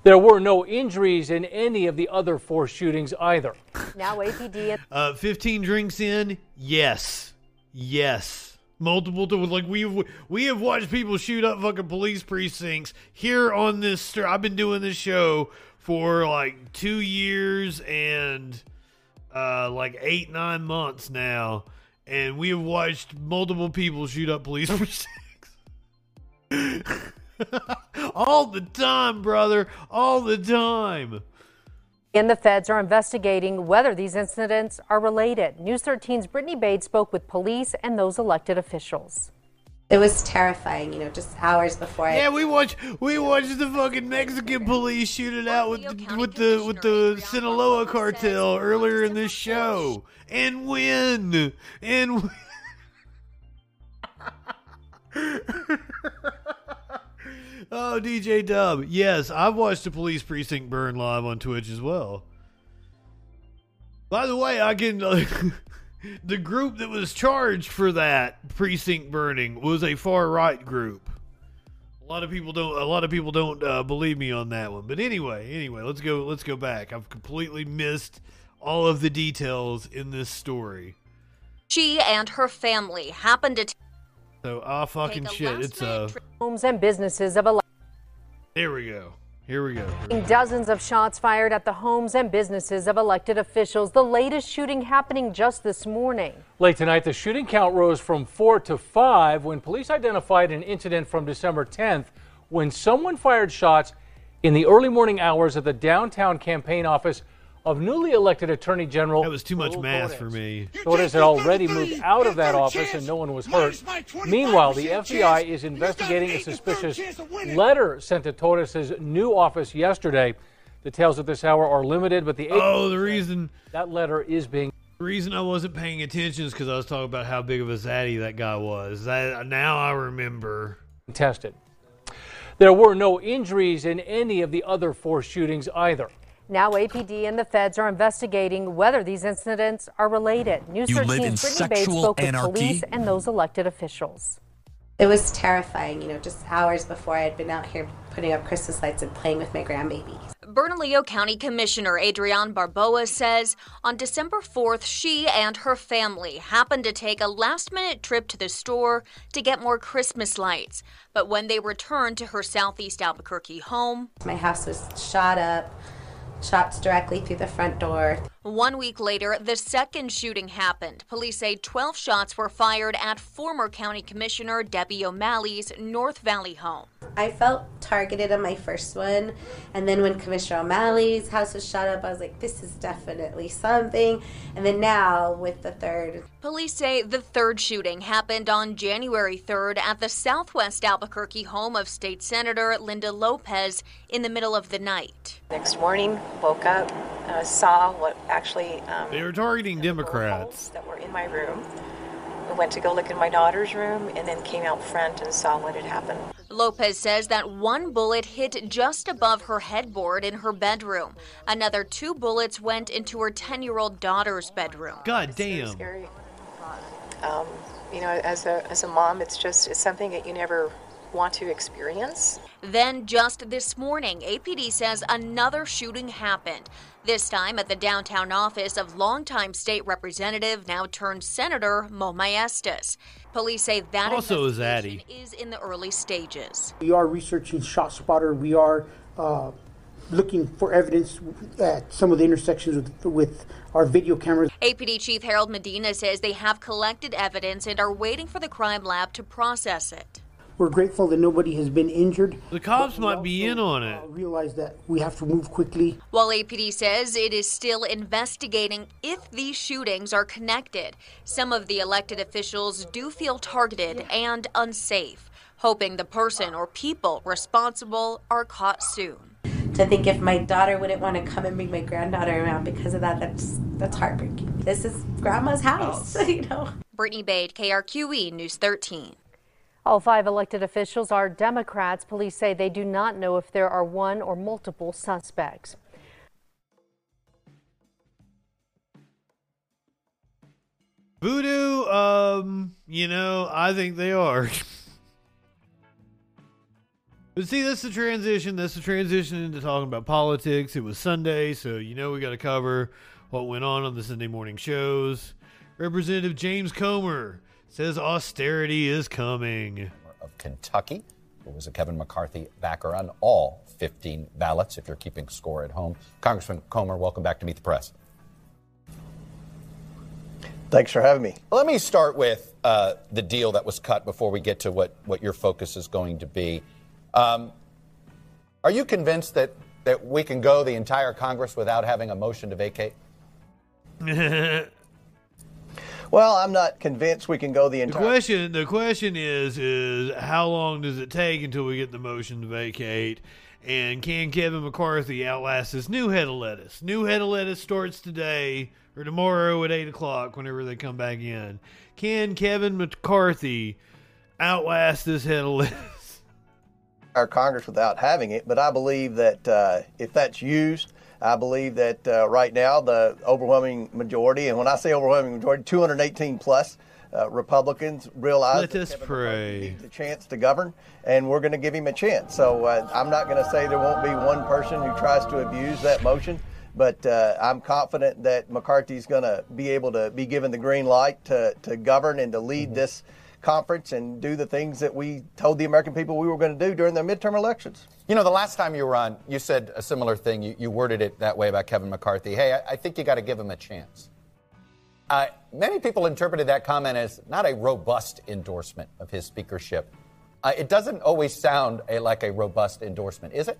There were no injuries in any of the other four shootings either. Now APD Uh, 15 drinks in, yes, yes. Multiple to like we we have watched people shoot up fucking police precincts here on this. I've been doing this show for like two years and uh, like eight nine months now, and we have watched multiple people shoot up police precincts all the time, brother, all the time. And the feds are investigating whether these incidents are related. News 13's Brittany Bade spoke with police and those elected officials. It was terrifying, you know, just hours before I Yeah, we watched we watched the fucking Mexican police shoot it out with the, with the with the Sinaloa cartel earlier in this show, and win and. Win. oh, DJ Dub, yes, I've watched the police precinct burn live on Twitch as well. By the way, I can. the group that was charged for that precinct burning was a far right group. A lot of people don't. A lot of people don't uh, believe me on that one. But anyway, anyway, let's go. Let's go back. I've completely missed all of the details in this story. She and her family happened to. T- So, ah, fucking shit. It's uh. Homes and businesses of elected. There we go. Here we go. Dozens of shots fired at the homes and businesses of elected officials. The latest shooting happening just this morning. Late tonight, the shooting count rose from four to five when police identified an incident from December 10th when someone fired shots in the early morning hours at the downtown campaign office of newly elected Attorney General. That was too much math for me. Torrez had already moved out of that office and no one was hurt. Meanwhile, the FBI is investigating a suspicious letter sent to Torrez' new office yesterday. Details at this hour are limited, but the Oh, the reason that letter is being the reason I wasn't paying attention is because I was talking about how big of a zaddy that guy was. That now I remember. tested. There were no injuries in any of the other four shootings either. Now APD and the feds are investigating whether these incidents are related. News You live 13's in Brittany Bade sexual spoke with anarchy? police and those elected officials. It was terrifying, you know, just hours before I had been out here putting up Christmas lights and playing with my grandbabies. Bernalillo County Commissioner Adriann Barboa says on December 4th, she and her family happened to take a last minute trip to the store to get more Christmas lights. But when they returned to her southeast Albuquerque home, My house was shot up, shots directly through the front door. one week later, the second shooting happened. Police say 12 shots were fired at former County Commissioner Debbie O'Malley's North Valley home. I felt targeted on my first one, and then when Commissioner O'Malley's house was shot up, I was like, this is definitely something. And then now with the third, Police say the third shooting happened on January 3rd at the southwest Albuquerque home of State Senator Linda Lopez in the middle of the night. Next morning, woke up, uh, saw what actually um, They were targeting Democrats. that were in my room. I went to go look in my daughter's room and then came out front and saw what had happened. Lopez says that one bullet hit just above her headboard in her bedroom. Another two bullets went into her 10 year old daughter's bedroom. God damn. Scary. Um, you know, as a as a mom, it's just it's something that you never want to experience. Then, just this morning, APD says another shooting happened. This time at the downtown office of longtime state representative, now turned Senator Moe Maestas. Police say that Also is Addie. is in the early stages. We are researching ShotSpotter. We are uh, looking for evidence at some of the intersections with, with our video cameras. APD Chief Harold Medina says they have collected evidence and are waiting for the crime lab to process it. We're grateful that nobody has been injured. The cops might be in on it. Realize that we have to move quickly. While APD says it is still investigating if these shootings are connected, some of the elected officials do feel targeted and unsafe, hoping the person or people responsible are caught soon. To think if my daughter wouldn't want to come and bring my granddaughter around because of that, that's that's heartbreaking. This is grandma's house, you know. Brittany Bade, KRQE News 13. All five elected officials are Democrats. Police say they do not know if there are one or multiple suspects. Voodoo, um, you know, I think they are. but see, that's the transition. That's the transition into talking about politics. It was Sunday, so you know we got to cover what went on on the Sunday morning shows. Representative James Comer says austerity is coming. of Kentucky, who was a Kevin McCarthy backer on all 15 ballots, if you're keeping score at home. Congressman Comer, welcome back to Meet the Press. Thanks for having me. Let me start with uh, the deal that was cut before we get to what, what your focus is going to be. Um, are you convinced that, that we can go the entire Congress without having a motion to vacate? Well, I'm not convinced we can go the entire. The entire. question, the question is, is how long does it take until we get the motion to vacate? And can Kevin McCarthy outlast this new head of lettuce? New head of lettuce starts today or tomorrow at eight o'clock, whenever they come back in. Can Kevin McCarthy outlast this head of lettuce? Our Congress without having it, but I believe that uh, if that's used, I believe that uh, right now the overwhelming majority, and when I say overwhelming majority, 218 plus uh, Republicans realize Let that us pray. needs a chance to govern, and we're going to give him a chance. So uh, I'm not going to say there won't be one person who tries to abuse that motion. But uh, I'm confident that McCarthy's going to be able to be given the green light to, to govern and to lead this conference and do the things that we told the American people we were going to do during the midterm elections. You know, the last time you were on, you said a similar thing. You, you worded it that way about Kevin McCarthy. Hey, I, I think you got to give him a chance. Uh, many people interpreted that comment as not a robust endorsement of his speakership. Uh, it doesn't always sound a, like a robust endorsement, is it?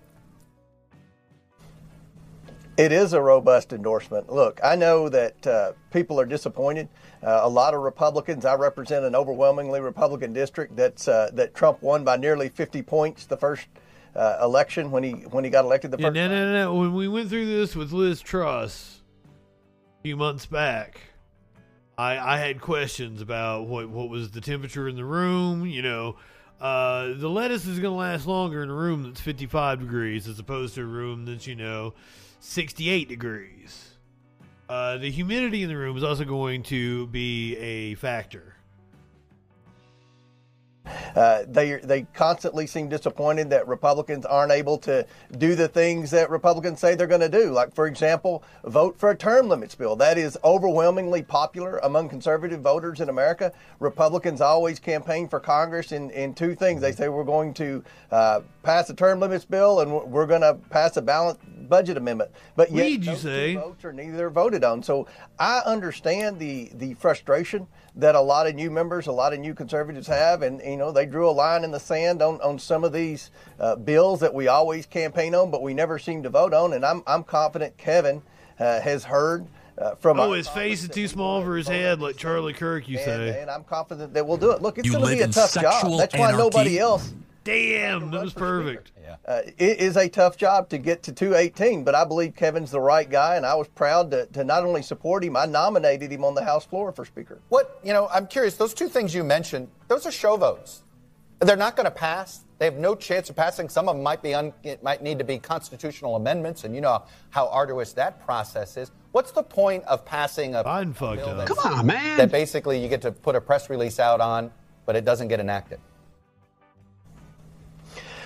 It is a robust endorsement. Look, I know that uh, people are disappointed. Uh, a lot of Republicans. I represent an overwhelmingly Republican district that's uh, that Trump won by nearly 50 points the first uh, election when he when he got elected the Yeah, first. no, no, no. When we went through this with Liz Truss a few months back, I I had questions about what what was the temperature in the room. You know, uh, the lettuce is going to last longer in a room that's 55 degrees as opposed to a room that's you know 68 degrees. Uh, the humidity in the room is also going to be a factor. Uh, they they constantly seem disappointed that Republicans aren't able to do the things that Republicans say they're going to do. Like, for example, vote for a term limits bill. That is overwhelmingly popular among conservative voters in America. Republicans always campaign for Congress in, in two things. They say we're going to uh, pass a term limits bill and we're- going to pass a balanced budget amendment. But yet, you those two say? votes are neither voted on. So I understand the the frustration that a lot of new members, a lot of new conservatives have, and you know they drew a line in the sand on, on some of these uh, bills that we always campaign on, but we never seem to vote on. And I'm I'm confident Kevin uh, has heard. Uh, from oh, his face is too small for his head, like Charlie Kirk, you and, say. and I'm confident that we'll do it. Look, it's going to be a tough job. That's why anarchy. nobody else Damn, that was perfect. uh, it is a tough job to get to 218, but I believe Kevin's the right guy, and I was proud to, to not only support him, I nominated him on the House floor for Speaker. What, you know, I'm curious, those two things you mentioned, those are show votes. They're not going to pass. They have no chance of passing. Some of them might be un, it might need to be constitutional amendments, and you know how arduous that process is. What's the point of passing a, a bill that's- Come on, man. that basically you get to put a press release out on, but it doesn't get enacted?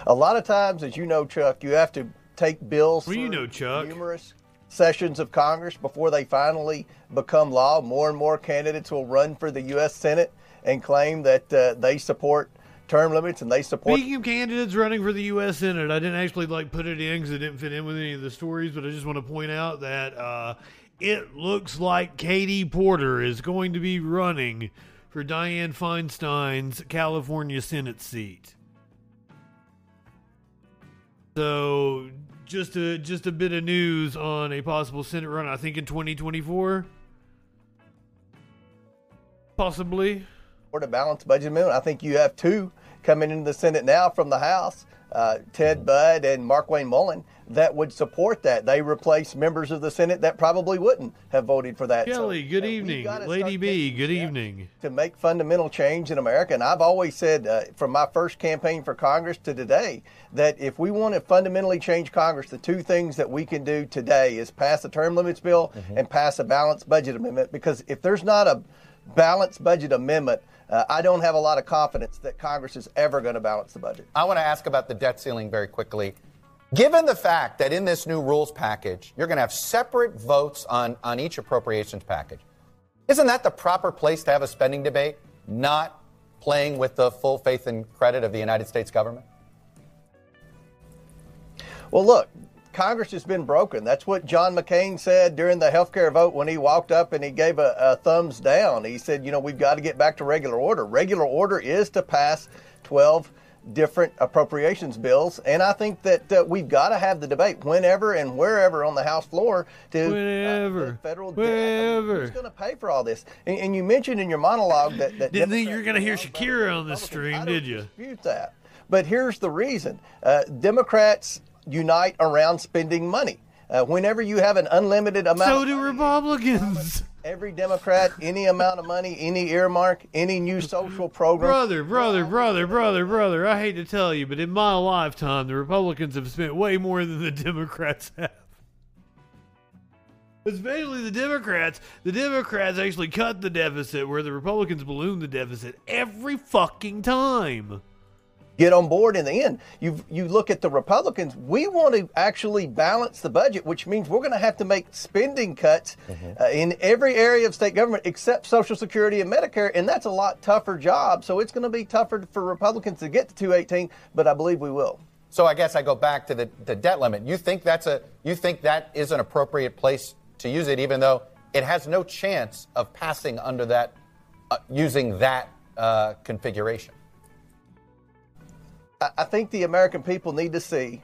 A lot of times, as you know, Chuck, you have to take bills. Well, you know, Chuck. Numerous sessions of Congress before they finally become law. More and more candidates will run for the U.S. Senate and claim that uh, they support term limits and they support. Speaking of candidates running for the U.S. Senate, I didn't actually like put it in because it didn't fit in with any of the stories, but I just want to point out that uh, it looks like Katie Porter is going to be running for Dianne Feinstein's California Senate seat. So just a just a bit of news on a possible Senate run. I think in 2024, possibly. Or the balanced budget amendment. I think you have two coming into the Senate now from the House, uh, Ted Budd and Markwayne Mullin, that would support that. They replace members of the Senate that probably wouldn't have voted for that. Kelly, So, good uh, evening. Lady B, good evening. To make fundamental change in America. And I've always said uh, from my first campaign for Congress to today that if we want to fundamentally change Congress, the two things that we can do today is pass a term limits bill and pass a balanced budget amendment. Because if there's not a balanced budget amendment, uh, I don't have a lot of confidence that Congress is ever going to balance the budget. I want to ask about the debt ceiling very quickly. Given the fact that in this new rules package, you're going to have separate votes on, on each appropriations package, isn't that the proper place to have a spending debate, not playing with the full faith and credit of the United States government? Well, look, Congress has been broken. That's what John McCain said during the health care vote when he walked up and he gave a, a thumbs down. He said, you know, we've got to get back to regular order. Regular order is to pass 12 different appropriations bills. And I think that uh, we've got to have the debate whenever and wherever on the House floor to uh, Whenever. federal debt. I mean, who's going to pay for all this? And, and you mentioned in your monologue that, that Didn't think you were going to hear Shakira on this stream, did you? dispute that. But here's the reason uh, Democrats unite around spending money. Uh, whenever you have an unlimited amount, So do Republicans. Every Democrat, any amount of money, any earmark, any new social program. Brother, brother, brother, brother, brother, I hate to tell you, but in my lifetime, the Republicans have spent way more than the Democrats have. Especially the Democrats. The Democrats actually cut the deficit where the Republicans ballooned the deficit every fucking time. Get on board in the end. You you look at the Republicans. We want to actually balance the budget, which means we're going to have to make spending cuts uh, in every area of state government except Social Security and Medicare, and that's a lot tougher job. So it's going to be tougher for Republicans to get to 218, but I believe we will. So I guess I go back to the, the debt limit. You think that's a you think that is an appropriate place to use it, even though it has no chance of passing under that uh, using that uh, configuration. I- think the American people need to see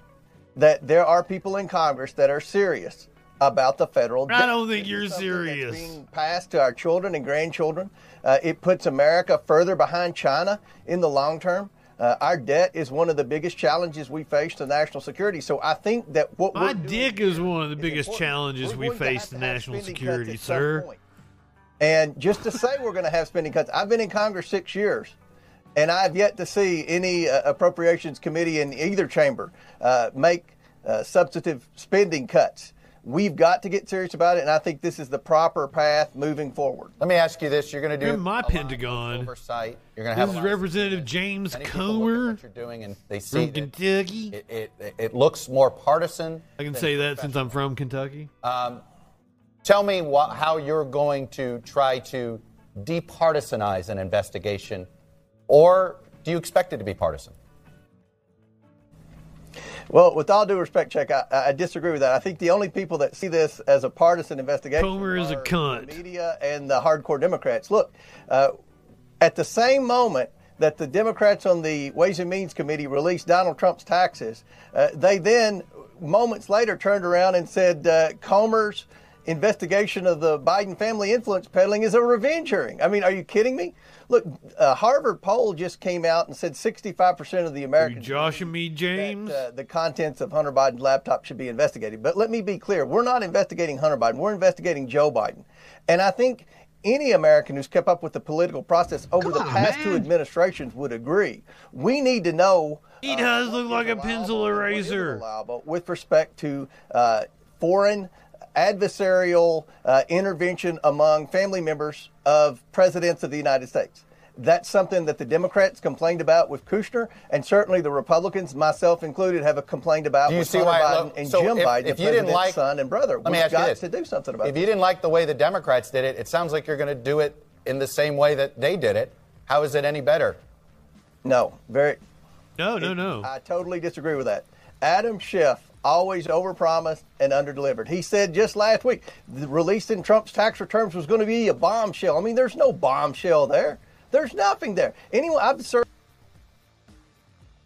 that there are people in Congress that are serious about the federal debt. I don't think you're serious. being passed to our children and grandchildren. Uh, it puts America further behind China in the long term. Uh, our debt is one of the biggest challenges we face to national security. So I think that what My dick is one of the biggest important. challenges We're we face to to national security, sir. And just to say we're going to have spending cuts, I've been in Congress six years, and I've yet to see any uh, appropriations committee in either chamber uh, make uh, substantive spending cuts. We've got to get serious about it, and I think this is the proper path moving forward. Let me ask you this: You're going to do You're in my a lot of Pentagon. oversight. You're going to have This is Representative James Many people look at Comer what you're doing, and they see from Kentucky. it, it, it looks more partisan. I can say that since I'm from Kentucky. Um, tell me wha- how you're going to try to departisanize an investigation, or do you expect it to be partisan? Well, with all due respect, Chuck, I, I disagree with that. I think the only people that see this as a partisan investigation Comer is a cunt. the media and the hardcore Democrats. Look, uh, at the same moment that the Democrats on the Ways and Means Committee released Donald Trump's taxes, uh, they then moments later turned around and said uh, Comer's investigation of the Biden family influence peddling is a revenge hearing. I mean, are you kidding me? Look, a Harvard poll just came out and said 65% of the Are you Americans joshing me, James? uh, the contents of Hunter Biden's laptop should be investigated. But let me be clear we're not investigating Hunter Biden, we're investigating Joe Biden. And I think any American who's kept up with the political process over the past two administrations would agree. We need to know. he does look like a pencil eraser. with respect to uh, foreign adversarial uh, intervention among family members of presidents of the United States. That's something that the Democrats complained about with Kushner, and certainly the Republicans, myself included, have complained about you with see Hunter why? Biden look, and so Jim if, Biden, if the you didn't president's like, son and brother. let me We've ask you got this. to do something about it. If it. you didn't like the way the Democrats did it, it sounds like you're going to do it in the same way that they did it. How is it any better? No, very. No, no, no. I totally disagree with that. Adam Schiff always overpromised and underdelivered. He said just last week, the releasing Trump's tax returns was going to be a bombshell. I mean, there's no bombshell there. There's nothing there. Anyway, I've served.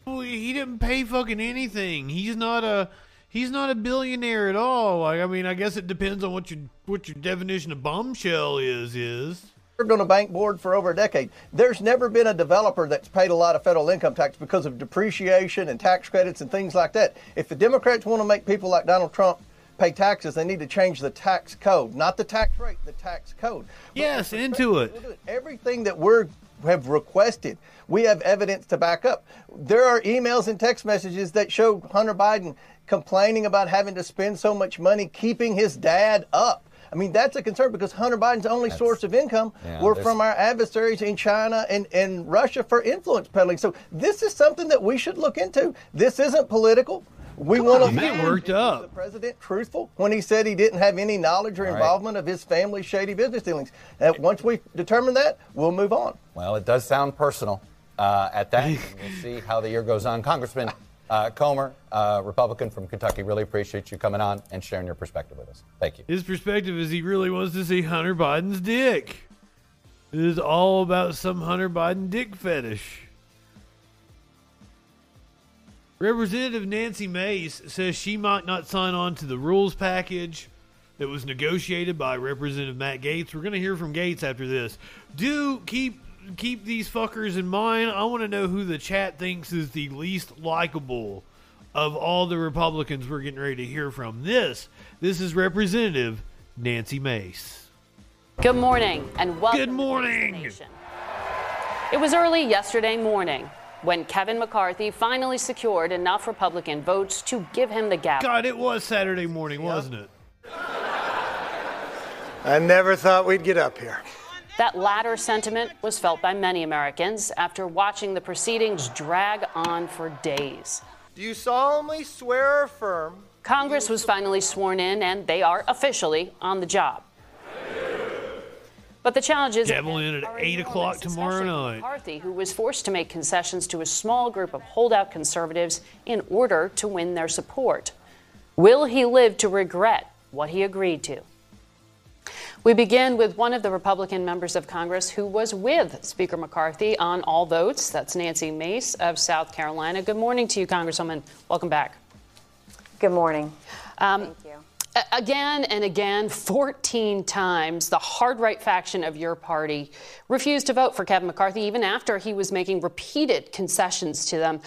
He didn't pay fucking anything. He's not a he's not a billionaire at all. Like I mean, I guess it depends on what your what your definition of bombshell is is. Served on a bank board for over a decade. There's never been a developer that's paid a lot of federal income tax because of depreciation and tax credits and things like that. If the Democrats want to make people like Donald Trump pay taxes, they need to change the tax code, not the tax rate, the tax code. Yes, into it. Everything that we have requested, we have evidence to back up. There are emails and text messages that show Hunter Biden complaining about having to spend so much money keeping his dad up. I mean, that's a concern because Hunter Biden's only source of income Yeah, were from our adversaries in China and, and Russia for influence peddling. So this is something that we should look into. This isn't political. We want to on, get worked up. The president truthful when he said he didn't have any knowledge or All right. involvement of his family's shady business dealings. And once we determine that, we'll move on. Well, it does sound personal uh, at that. we'll see how the year goes on. Congressman uh, Comer, uh, Republican from Kentucky, really appreciate you coming on and sharing your perspective with us. Thank you. His perspective is he really wants to see Hunter Biden's dick. It is all about some Hunter Biden dick fetish. Representative Nancy Mace says she might not sign on to the rules package that was negotiated by Representative Matt Gaetz. We're going to hear from Gaetz after this. Do keep keep these fuckers in mind. I want to know who the chat thinks is the least likable of all the Republicans we're getting ready to hear from. This this is Representative Nancy Mace. Good morning and welcome. Good to the morning. It was early yesterday morning when Kevin McCarthy finally secured enough Republican votes to give him the gavel. God, it was Saturday morning, wasn't it? I never thought we'd get up here. That latter sentiment was felt by many Americans after watching the proceedings drag on for days. Do you solemnly swear or affirm? Congress was finally sworn in and they are officially on the job. But the challenge challenges Gavel in at 8 o'clock tomorrow night. McCarthy, who was forced to make concessions to a small group of holdout conservatives in order to win their support. Will he live to regret what he agreed to? We begin with one of the Republican members of Congress who was with Speaker McCarthy on all votes. That's Nancy Mace of South Carolina. Good morning to you, Congresswoman. Welcome back. Good morning. Um, Thank you. Again and again, 14 times, the hard right faction of your party refused to vote for Kevin McCarthy, even after he was making repeated concessions to them.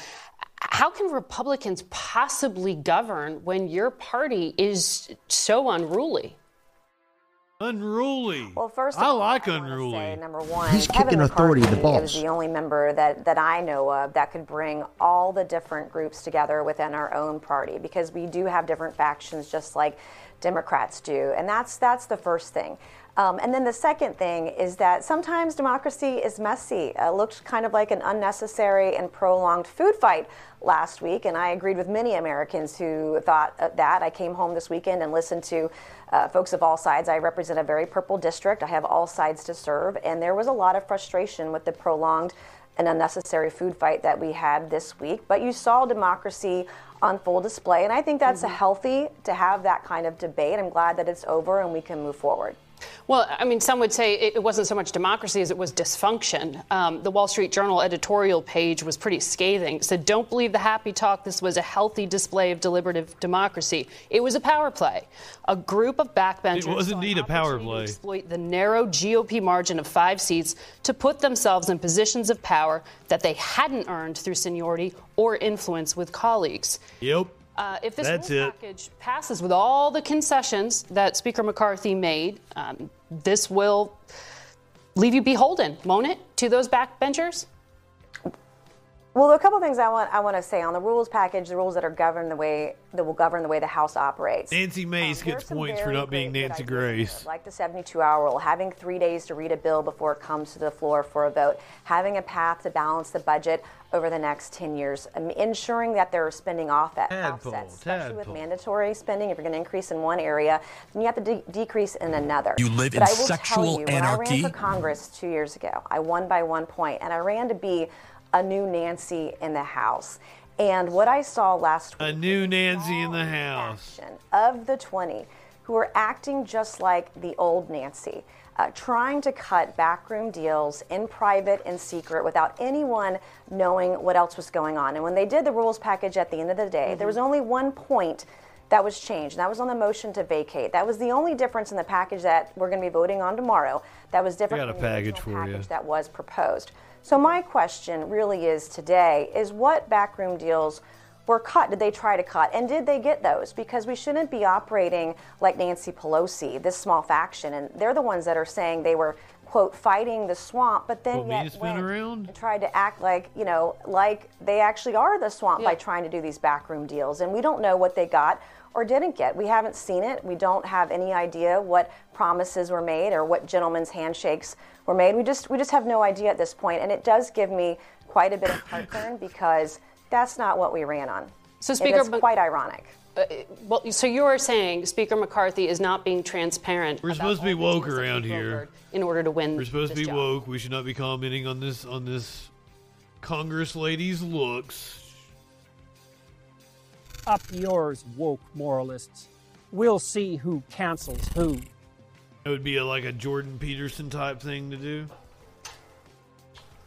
How can Republicans possibly govern when your party is so unruly? Unruly. Well, first, I all, like I unruly. Say, number one, He's Kevin kicking authority in the McCarthy balls. is the only member that that I know of that could bring all the different groups together within our own party because we do have different factions, just like Democrats do, and that's that's the first thing. Um, and then the second thing is that sometimes democracy is messy. It looked kind of like an unnecessary and prolonged food fight last week, and I agreed with many Americans who thought uh, that. I came home this weekend and listened to uh, folks of all sides. I represent a very purple district. I have all sides to serve, and there was a lot of frustration with the prolonged and unnecessary food fight that we had this week. But you saw democracy on full display, and I think that's a healthy to have that kind of debate. I'm glad that it's over and we can move forward. Well, I mean, some would say it wasn't so much democracy as it was dysfunction. Um, the Wall Street Journal editorial page was pretty scathing. It said, Don't believe the happy talk. This was a healthy display of deliberative democracy. It was a power play. A group of backbenchers It was indeed a power play. exploit the narrow GOP margin of five seats to put themselves in positions of power that they hadn't earned through seniority or influence with colleagues. Yep. Uh, if this That's rules it. package passes with all the concessions that Speaker McCarthy made, um, this will leave you beholden, won't it, to those backbenchers? Well, there are a couple of things I want I want to say on the rules package, the rules that are govern the way that will govern the way the House operates. Nancy Mace Um, gets points for not being great, Nancy ideas Grace. here, like the 72-hour rule, having three days to read a bill before it comes to the floor for a vote, having a path to balance the budget over the next 10 years, um, ensuring that they're spending off at Tadpole, offsets, especially with tadpole. mandatory spending. If you're going to increase in one area, then you have to de- decrease in another. You live but in I will sexual tell you, anarchy? When I ran for Congress two years ago, I won by one point, and I ran to be a new Nancy in the House. And what I saw last week A new Nancy in the house. of the 20 who are acting just like the old Nancy, uh, trying to cut backroom deals in private and secret without anyone knowing what else was going on. And when they did the rules package at the end of the day, there was only one point that was changed, and that was on the motion to vacate. That was the only difference in the package that we're going to be voting on tomorrow. That was different We got a from the package original for you. that was proposed. So my question really is today is what backroom deals were cut? Did they try to cut? And did they get those? Because we shouldn't be operating like Nancy Pelosi, this small faction. And they're the ones that are saying they were, quote, fighting the swamp, but then to yet went around? and tried to act like, you know, like they actually are the swamp by trying to do these backroom deals. And we don't know what they got or didn't get. We haven't seen it. We don't have any idea what promises were made or what gentlemen's handshakes were made. We just we just have no idea at this point, and it does give me quite a bit of heartburn because that's not what we ran on. So, Speaker, it's but- quite ironic. Uh, well, so you are saying Speaker McCarthy is not being transparent. We're supposed to be woke deals that he around here. In order to win, We're supposed to be job. woke. We should not be commenting on this on this Congress lady's looks. Up yours, woke moralists. We'll see who cancels who. It would be a, like a Jordan Peterson type thing to do.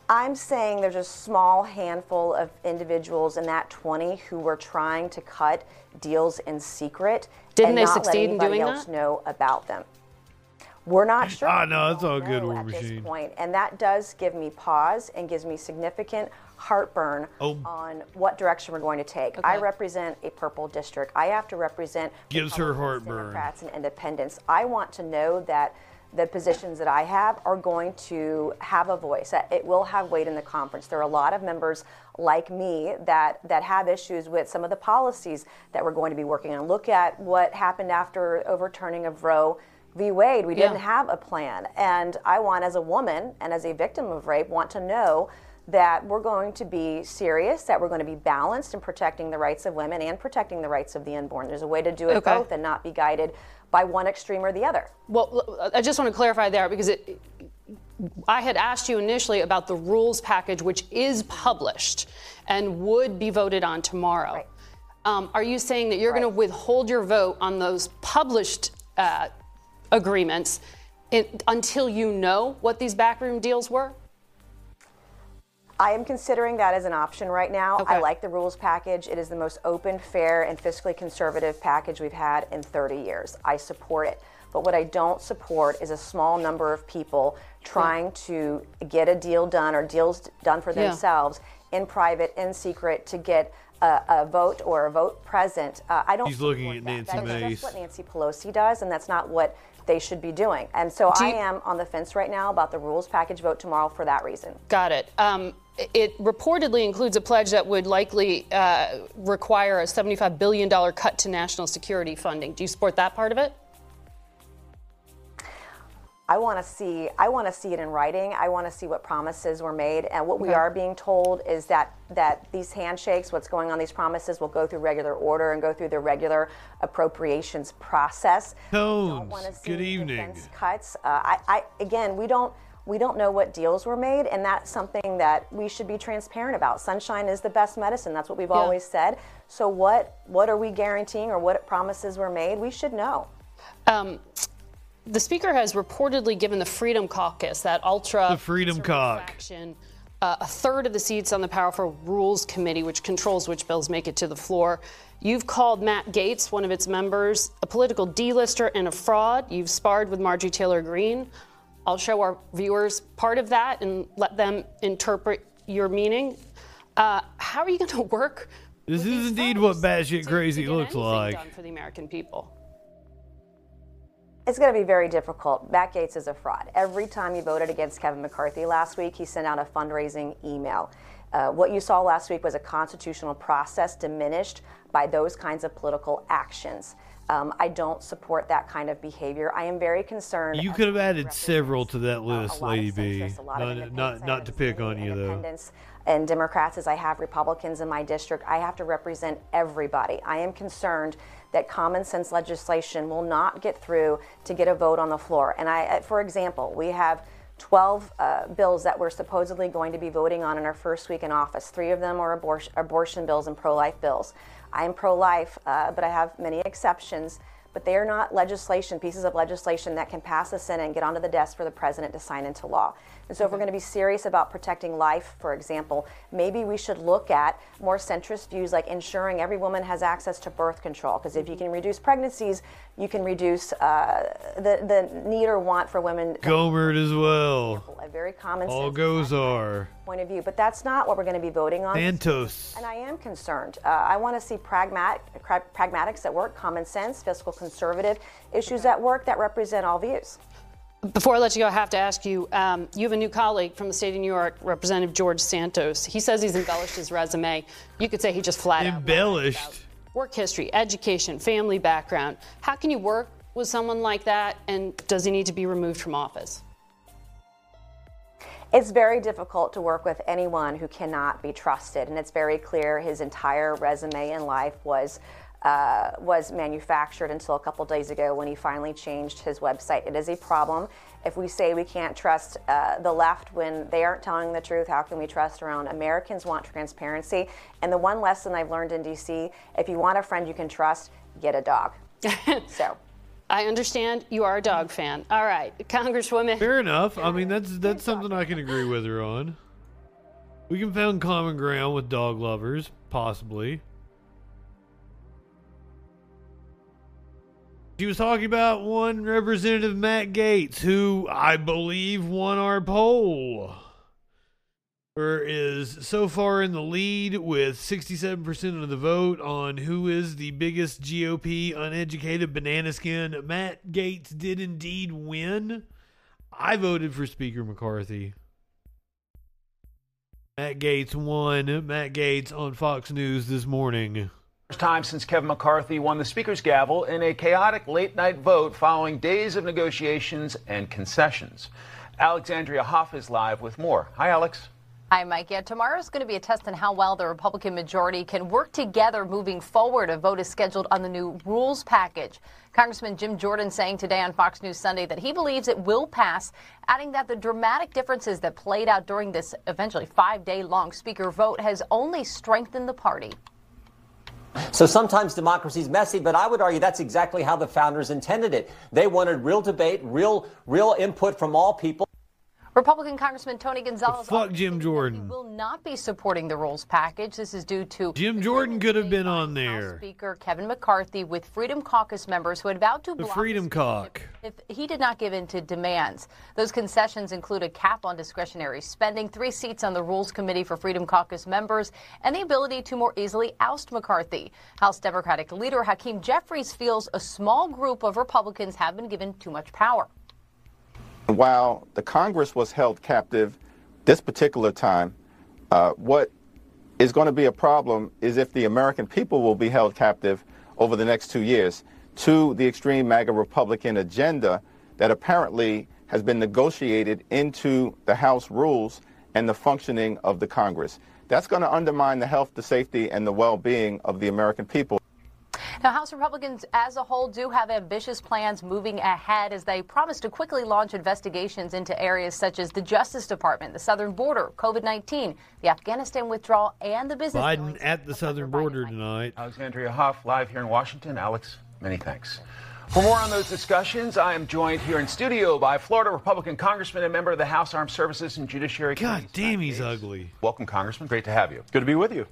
I'm saying there's a small handful of individuals in that 20 who were trying to cut deals in secret Didn't and they not succeed in anybody doing else that? know about them. We're not sure. Ah, no, it's all good, know War at this Machine. point, and that does give me pause and gives me significant heartburn Oh. on what direction we're going to take. I represent a purple district. I have to represent Gives her heartburn. Democrats, and independents. I want to know that the positions that I have are going to have a voice. That it will have weight in the conference. There are a lot of members like me that that have issues with some of the policies that we're going to be working on. Look at what happened after overturning of Roe v. Wade. We didn't Yeah. have a plan, and I want, as a woman and as a victim of rape, want to know that we're going to be serious, that we're going to be balanced in protecting the rights of women and protecting the rights of the unborn. There's a way to do it Okay. both and not be guided by one extreme or the other. Well, I just want to clarify there because it, I had asked you initially about the rules package, which is published and would be voted on tomorrow. Um, are you saying that you're going to withhold your vote on those published uh, agreements in, until you know what these backroom deals were? I am considering that as an option right now. I like the rules package. It is the most open, fair, and fiscally conservative package we've had in 30 years. I support it. But what I don't support is a small number of people trying to get a deal done or deals done for Yeah. themselves in private, in secret, to get a, a vote or a vote present. Uh, I don't. He's looking at that. Nancy That is Mace. just what Nancy Pelosi does, and that's not what they should be doing. And so Do I you- am on the fence right now about the rules package vote tomorrow for that reason. Got it. Um, it reportedly includes a pledge that would likely uh, require a $75 billion cut to national security funding. Do you support that part of it? I want to see I want to see it in writing. I want to see what promises were made and what we are being told is that that these handshakes what's going on these promises will go through regular order and go through the regular appropriations process. Tones, good evening. defense cuts. Uh, I, I again, we don't we don't know what deals were made, and that's something that we should be transparent about. Sunshine is the best medicine. That's what we've Yeah. always said. So what what are we guaranteeing, or what promises were made? We should know. Um, the speaker has reportedly given the Freedom Caucus, that ultra The Freedom Cock. faction, uh, a third of the seats on the powerful Rules Committee, which controls which bills make it to the floor. You've called Matt Gaetz, one of its members, a political D-lister and a fraud. You've sparred with Margie Taylor Greene. I'll show our viewers part of that and let them interpret your meaning. Uh, how are you going to work This is indeed what batshit crazy get looks like. done for the American people? It's going to be very difficult. Matt Gaetz is a fraud. Every time he voted against Kevin McCarthy last week, he sent out a fundraising email. Uh, what you saw last week was a constitutional process diminished by those kinds of political actions. Um, I don't support that kind of behavior. I am very concerned. You could have added several to that list, Lady B. Not, not, not to pick on you, though. and Democrats as I have Republicans in my district. I have to represent everybody. I am concerned that common sense legislation will not get through to get a vote on the floor. And I, for example, we have 12 uh, bills that we're supposedly going to be voting on in our first week in office. Three of them are abortion, abortion bills and pro life bills. I am pro life, uh, but I have many exceptions. But they are not legislation, pieces of legislation that can pass the Senate and get onto the desk for the president to sign into law. And so, if we're going to be serious about protecting life, for example, maybe we should look at more centrist views like ensuring every woman has access to birth control. Because if you can reduce pregnancies, you can reduce uh, the, the need or want for women. Gohmert as well. A very common All goes are. point of view. But that's not what we're going to be voting on. Santos. And I am concerned. Uh, I want to see pragmatic, pragmatics at work, common sense, fiscal conservative issues at work that represent all views. Before I let you go, I have to ask you um, you have a new colleague from the state of New York, Representative George Santos. He says he's embellished his resume. You could say he just flat out Embellished. work history, education, family background. How can you work with someone like that, and does he need to be removed from office? It's very difficult to work with anyone who cannot be trusted, and it's very clear his entire resume in life was. Uh, was manufactured until a couple days ago when he finally changed his website. It is a problem. If we say we can't trust uh, the left when they aren't telling the truth, how can we trust around? Americans want transparency. And the one lesson I've learned in DC if you want a friend you can trust, get a dog. so. I understand you are a dog fan. All right, Congresswoman. Fair enough. I mean, that's that's something I can agree with her on. We can find common ground with dog lovers, possibly. She was talking about one Representative Matt Gaetz, who I believe won our poll, or is so far in the lead with 67% of the vote on who is the biggest GOP uneducated banana skin. Matt Gaetz did indeed win. I voted for Speaker McCarthy. Matt Gaetz won. Matt Gaetz on Fox News this morning. First time since Kevin McCarthy won the Speaker's gavel in a chaotic late night vote following days of negotiations and concessions. Alexandria Hoff is live with more. Hi, Alex. Hi, Mike. Yeah, tomorrow's going to be a test on how well the Republican majority can work together moving forward. A vote is scheduled on the new rules package. Congressman Jim Jordan saying today on Fox News Sunday that he believes it will pass, adding that the dramatic differences that played out during this eventually five day long Speaker vote has only strengthened the party. So sometimes democracy is messy, but I would argue that's exactly how the founders intended it. They wanted real debate, real, real input from all people. Republican Congressman Tony Gonzalez Fuck Jim Jordan. will not be supporting the rules package. This is due to Jim Jordan could have been on there. House Speaker Kevin McCarthy with Freedom Caucus members who had vowed to The block Freedom Caucus if he did not give in to demands. Those concessions include a cap on discretionary spending, three seats on the Rules Committee for Freedom Caucus members, and the ability to more easily oust McCarthy. House Democratic leader Hakeem Jeffries feels a small group of Republicans have been given too much power. While the Congress was held captive this particular time, uh, what is going to be a problem is if the American people will be held captive over the next two years to the extreme MAGA Republican agenda that apparently has been negotiated into the House rules and the functioning of the Congress. That's going to undermine the health, the safety, and the well being of the American people. Now, House Republicans as a whole do have ambitious plans moving ahead as they promise to quickly launch investigations into areas such as the Justice Department, the southern border, COVID 19, the Afghanistan withdrawal, and the business. Biden at the southern border tonight. Alexandria Hoff, live here in Washington. Alex, many thanks. For more on those discussions, I am joined here in studio by Florida Republican Congressman and member of the House Armed Services and Judiciary God damn, he's ugly. Welcome, Congressman. Great to have you. Good to be with you.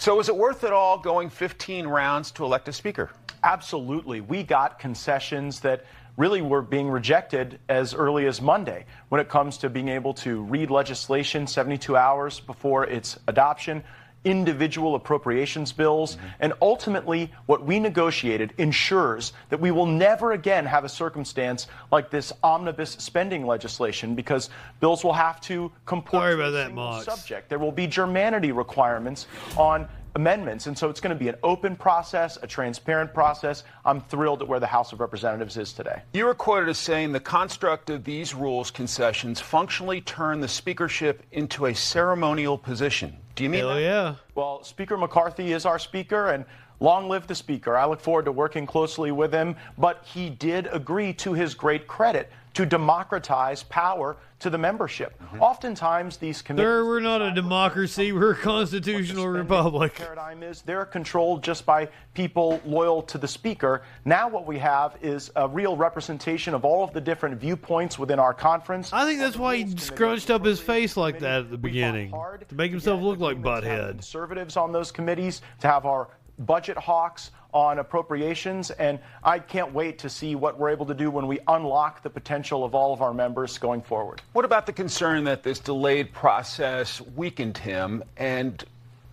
So, is it worth it all going 15 rounds to elect a speaker? Absolutely. We got concessions that really were being rejected as early as Monday when it comes to being able to read legislation 72 hours before its adoption, individual appropriations bills. And ultimately, what we negotiated ensures that we will never again have a circumstance like this omnibus spending legislation because bills will have to comport Sorry about that, subject. There will be germanity requirements on amendments. And so it's going to be an open process, a transparent process. I'm thrilled at where the House of Representatives is today. You were quoted as saying the construct of these rules concessions functionally turn the speakership into a ceremonial position. Do you mean Hell that? yeah. Well, Speaker McCarthy is our speaker, and long live the speaker. I look forward to working closely with him, but he did agree, to his great credit, to democratize power to the membership. Mm-hmm. Oftentimes, these committees. Sir, we're not a democracy. We're a constitutional republic. paradigm is they're controlled just by people loyal to the speaker. Now, what we have is a real representation of all of the different viewpoints within our conference. I think that's why he scrunched up his face like that at the beginning to make himself look like butthead. conservatives on those committees, to have our budget hawks on appropriations, and I can't wait to see what we're able to do when we unlock the potential of all of our members going forward. What about the concern that this delayed process weakened him? And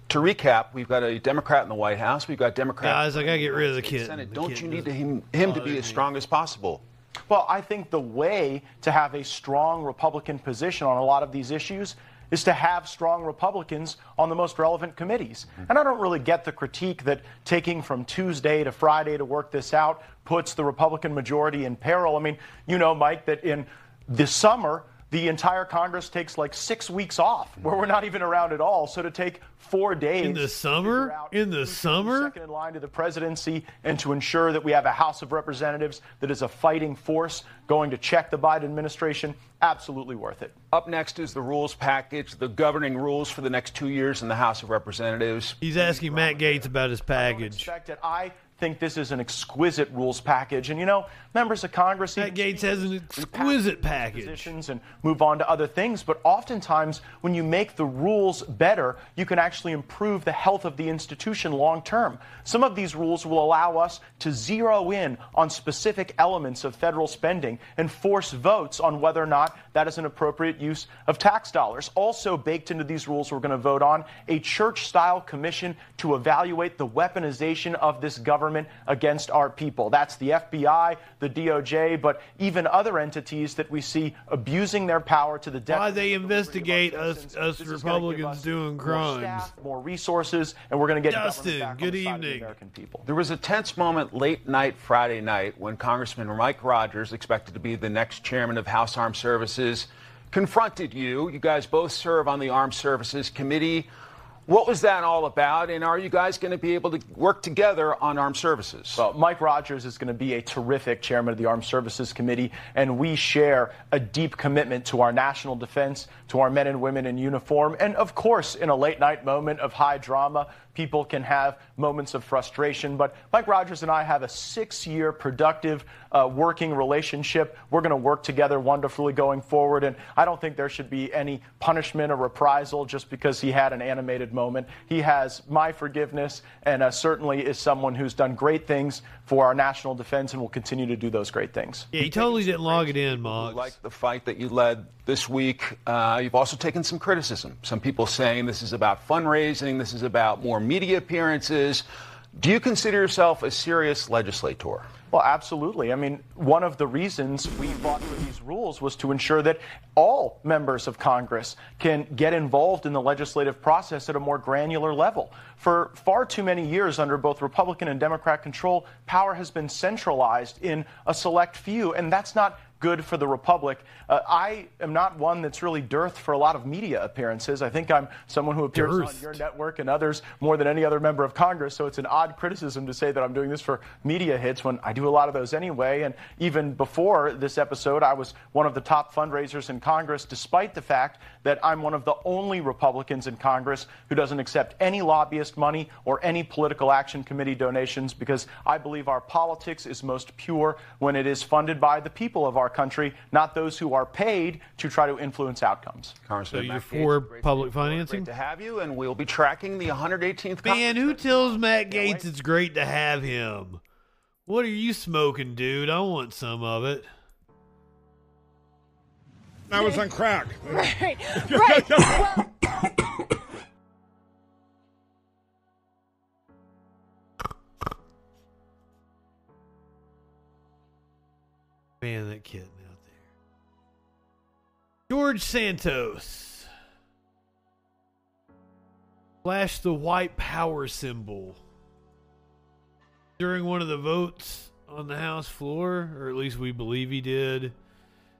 to recap, we've got a Democrat in the White House. We've got Democrats. Guys, I gotta get rid of the kid. Senate. The Don't kid you need to him, him to be as strong as possible? Well, I think the way to have a strong Republican position on a lot of these issues is to have strong Republicans on the most relevant committees. Mm-hmm. And I don't really get the critique that taking from Tuesday to Friday to work this out puts the Republican majority in peril. I mean, you know, Mike, that in the summer, the entire Congress takes like six weeks off where we're not even around at all. So to take four days In the summer? In the summer? second in line to the presidency and to ensure that we have a House of Representatives that is a fighting force going to check the Biden administration, absolutely worth it. Up next is the rules package, the governing rules for the next two years in the House of Representatives. He's asking Matt Gaetz about his package. Expect it. I think this is an exquisite rules package. And you know, members of Congress. Matt Gaetz has an exquisite package. Positions and move on to other things. But oftentimes, when you make the rules better, you can actually improve the health of the institution long term. Some of these rules will allow us to zero in on specific elements of federal spending and force votes on whether or not that is an appropriate use of tax dollars. Also, baked into these rules we're going to vote on a church style commission to evaluate the weaponization of this government against our people. That's the FBI, the DOJ, but even other entities that we see abusing their power to the detriment Why they investigate us, us Republicans doing more crimes. staff, more resources, and we're going to get Dustin, back good on the side of the evening. American people. There was a tense moment late night Friday night when Congressman Mike Rogers, expected to be the next chairman of House Armed Services, confronted you. You guys both serve on the Armed Services Committee. What was that all about? And are you guys going to be able to work together on armed services? Well, Mike Rogers is going to be a terrific chairman of the Armed Services Committee, and we share a deep commitment to our national defense, to our men and women in uniform. And of course, in a late night moment of high drama, people can have moments of frustration. But Mike Rogers and I have a six year productive uh, working relationship. We're going to work together wonderfully going forward. And I don't think there should be any punishment or reprisal just because he had an animated moment. He has my forgiveness and uh, certainly is someone who's done great things for our national defense and will continue to do those great things. Yeah, he totally didn't log it in, You Mox. like the fight that you led this week. Uh, you've also taken some criticism. Some people saying this is about fundraising, this is about more media appearances. Do you consider yourself a serious legislator? Well, absolutely. I mean, one of the reasons we fought for these rules was to ensure that all members of Congress can get involved in the legislative process at a more granular level. For far too many years, under both Republican and Democrat control, power has been centralized in a select few, and that's not good for the republic. Uh, I am not one that's really dearth for a lot of media appearances. I think I'm someone who appears on your network and others more than any other member of Congress. So it's an odd criticism to say that I'm doing this for media hits when I do a lot of those anyway. And even before this episode, I was one of the top fundraisers in Congress, despite the fact that I'm one of the only Republicans in Congress who doesn't accept any lobbyist money or any political action committee donations because I believe our politics is most pure when it is funded by the people of our country, not those who are paid to try to influence outcomes. Congressman So you're Matt Gaetz, for great to- public financing? Great to have you, and we'll be tracking the 118th. Man, who tells Matt Gaetz it's great to have him? What are you smoking, dude? I want some of it. I was on crack. Right, right. Well, Man, that kitten out there. George Santos. Flashed the white power symbol during one of the votes on the House floor, or at least we believe he did.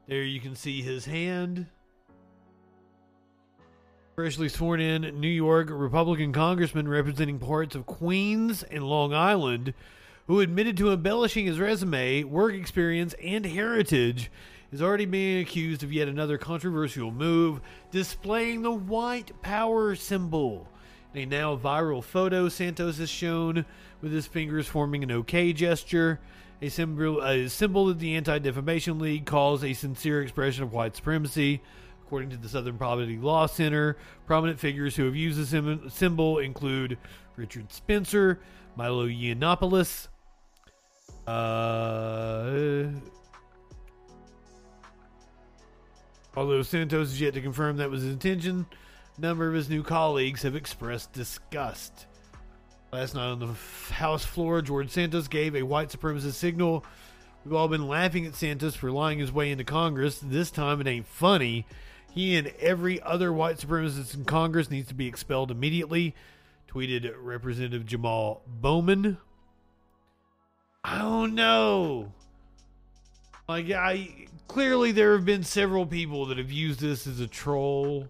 There you can see his hand. Freshly sworn in New York Republican congressman representing parts of Queens and Long Island, who admitted to embellishing his resume, work experience, and heritage, is already being accused of yet another controversial move, displaying the white power symbol. In a now viral photo, Santos is shown with his fingers forming an OK gesture, a symbol, a symbol that the Anti Defamation League calls a sincere expression of white supremacy. According to the Southern Poverty Law Center, prominent figures who have used the symbol include Richard Spencer, Milo Yiannopoulos, uh, although Santos has yet to confirm that was his intention, a number of his new colleagues have expressed disgust. Last night on the House floor, George Santos gave a white supremacist signal. We've all been laughing at Santos for lying his way into Congress. This time it ain't funny. He and every other white supremacist in Congress needs to be expelled immediately, tweeted Representative Jamal Bowman. I don't know. Like I clearly there have been several people that have used this as a troll.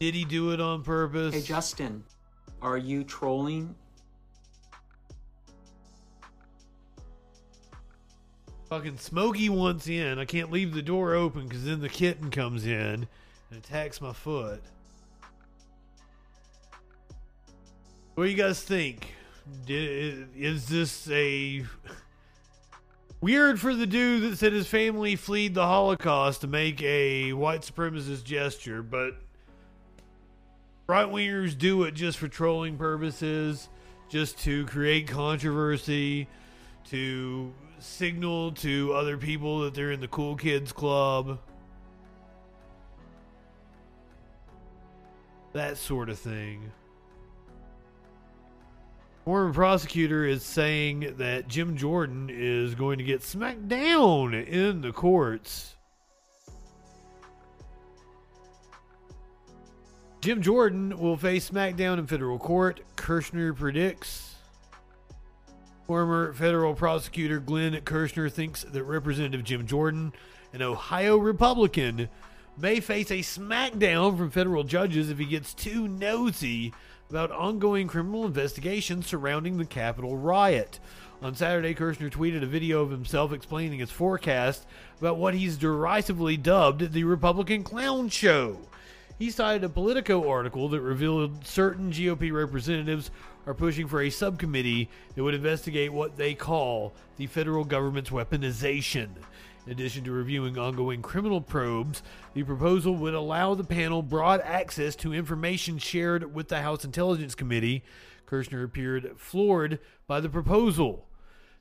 Did he do it on purpose? Hey Justin, are you trolling? Fucking Smokey wants in. I can't leave the door open because then the kitten comes in and attacks my foot. What do you guys think? Is this a weird for the dude that said his family fled the Holocaust to make a white supremacist gesture, but right wingers do it just for trolling purposes, just to create controversy, to signal to other people that they're in the cool kids club. That sort of thing. Former prosecutor is saying that Jim Jordan is going to get smacked down in the courts. Jim Jordan will face smackdown in federal court, Kirshner predicts. Former federal prosecutor Glenn Kirshner thinks that Representative Jim Jordan, an Ohio Republican, may face a smackdown from federal judges if he gets too nosy about ongoing criminal investigations surrounding the Capitol riot. On Saturday, Kirshner tweeted a video of himself explaining his forecast about what he's derisively dubbed the Republican Clown Show. He cited a Politico article that revealed certain GOP representatives are pushing for a subcommittee that would investigate what they call the federal government's weaponization. In addition to reviewing ongoing criminal probes, the proposal would allow the panel broad access to information shared with the House Intelligence Committee. Kirshner appeared floored by the proposal.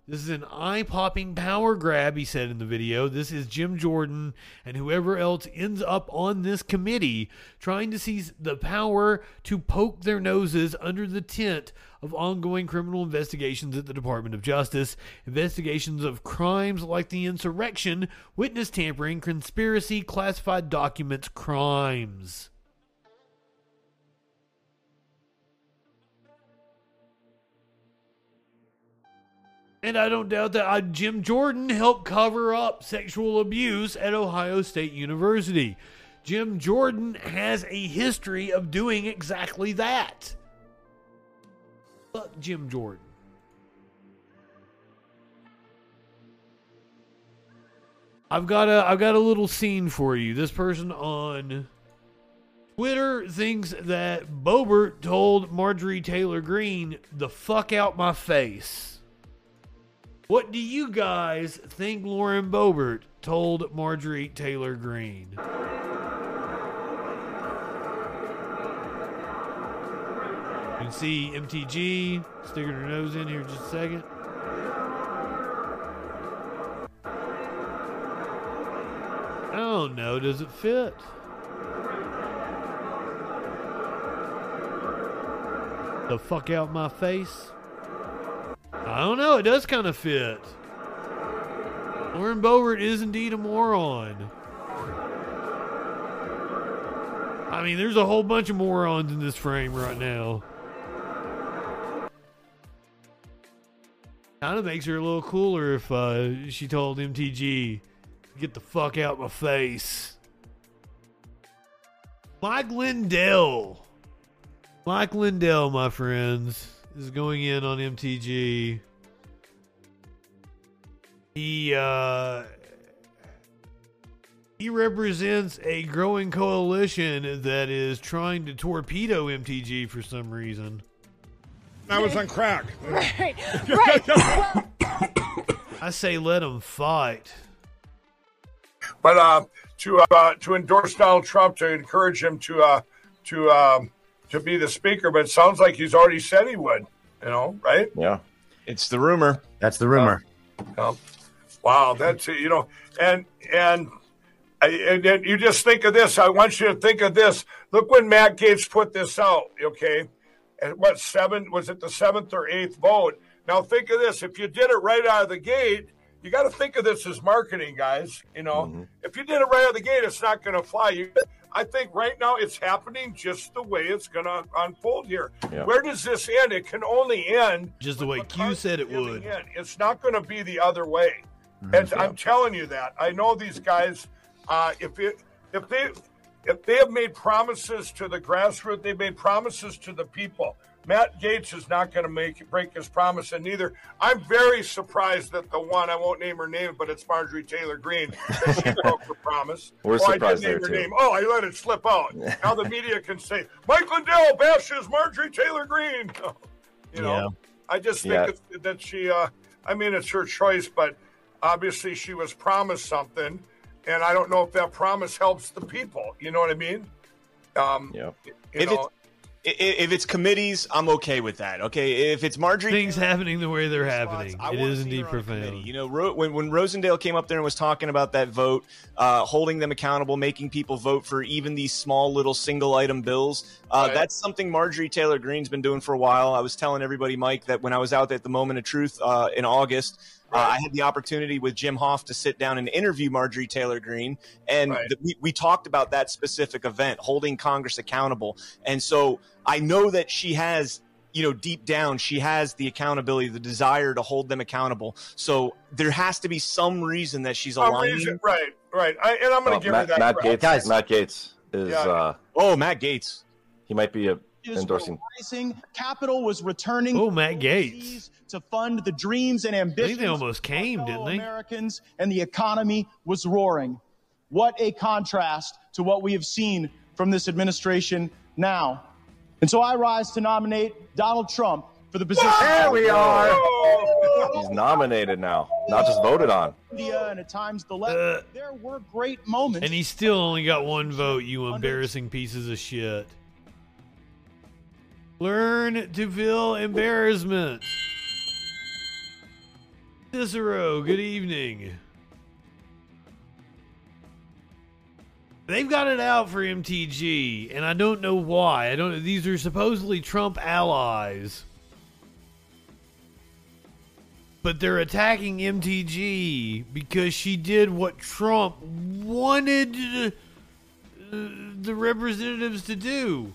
This is an eye popping power grab, he said in the video. This is Jim Jordan and whoever else ends up on this committee trying to seize the power to poke their noses under the tent of ongoing criminal investigations at the Department of Justice, investigations of crimes like the insurrection, witness tampering, conspiracy, classified documents, crimes. And I don't doubt that uh, Jim Jordan helped cover up sexual abuse at Ohio State University. Jim Jordan has a history of doing exactly that. Fuck Jim Jordan. I've got a I've got a little scene for you. This person on Twitter thinks that Boebert told Marjorie Taylor Greene the fuck out my face. What do you guys think Lauren Boebert told Marjorie Taylor Greene? You can see MTG sticking her nose in here just a second. I don't know. Does it fit? The fuck out my face? I don't know. It does kind of fit. Lauren Boebert is indeed a moron. I mean, there's a whole bunch of morons in this frame right now. Kind of makes her a little cooler if uh, she told MTG, "Get the fuck out my face." Mike Lindell, Mike Lindell, my friends, is going in on MTG. He uh, he represents a growing coalition that is trying to torpedo MTG for some reason. I was on crack. Right, right. well, I say let them fight. But uh, to uh, to endorse Donald Trump, to encourage him to uh, to um, to be the speaker, but it sounds like he's already said he would. You know, right? Yeah, it's the rumor. That's the rumor. Um, wow, that's you know, and and and, and you just think of this. I want you to think of this. Look when Matt Gaetz put this out. Okay, and what seven was it? The seventh or eighth vote. Now think of this. If you did it right out of the gate, you got to think of this as marketing, guys. You know, Mm-hmm. if you did it right out of the gate, it's not going to fly. You, I think right now it's happening just the way it's going to unfold here. Yeah. Where does this end? It can only end Just the way Q said it would. in. It's not going to be the other way. And I'm telling you that. I know these guys. Uh, if it, if they if they have made promises to the grassroots, they've made promises to the people. Matt Gaetz is not going to make break his promise, and neither. I'm very surprised that the one I won't name her name, but it's Marjorie Taylor Greene that she broke her promise. We're oh, I surprised there, her too. name. Oh, I let it slip out. now the media can say Mike Lindell bashes Marjorie Taylor Greene. you know, Yeah. I just think Yeah. it's, that she. Uh, I mean, it's her choice, but obviously she was promised something, and I don't know if that promise helps the people. You know what I mean? Um, yeah. If know, it's if it's committees, I'm okay with that. Okay, if it's Marjorie, Things happening the way they're happening. I It wanna is see indeed her on a committee. profound. You know, Ro- when when Rosendale came up there and was talking about that vote, uh, holding them accountable, making people vote for even these small little single item bills, uh, Right. that's something Marjorie Taylor Greene's been doing for a while. I was telling everybody, Mike, that when I was out at the Moment of Truth uh, in August. Uh, I had the opportunity with Jim Hoft to sit down and interview Marjorie Taylor Greene, and Right. th- we, we talked about that specific event, holding Congress accountable. And so I know that she has you know, deep down, she has the accountability, the desire to hold them accountable. So there has to be some reason that she's some aligning. reason- right, right. I, and I'm going to give Matt- her that. Matt credit. Gaetz- Matt Gaetz is. Yeah. Uh, oh, Matt Gaetz. He might be a, endorsing. Rising, capital was returning. Oh, Matt Gaetz. To fund the dreams and ambitions. think they almost came, didn't fellow they? Americans and the economy was roaring. What a contrast to what we have seen from this administration now. And so I rise to nominate Donald Trump for the position. There we are. He's nominated now, not just voted on. India and at times the left. Uh, there were great moments. And he still only got one vote, you embarrassing pieces of shit. Learn to feel embarrassment. Cicero, good evening. They've got it out for MTG, and I don't know why. I don't. These are supposedly Trump allies, but they're attacking MTG because she did what Trump wanted uh, the representatives to do.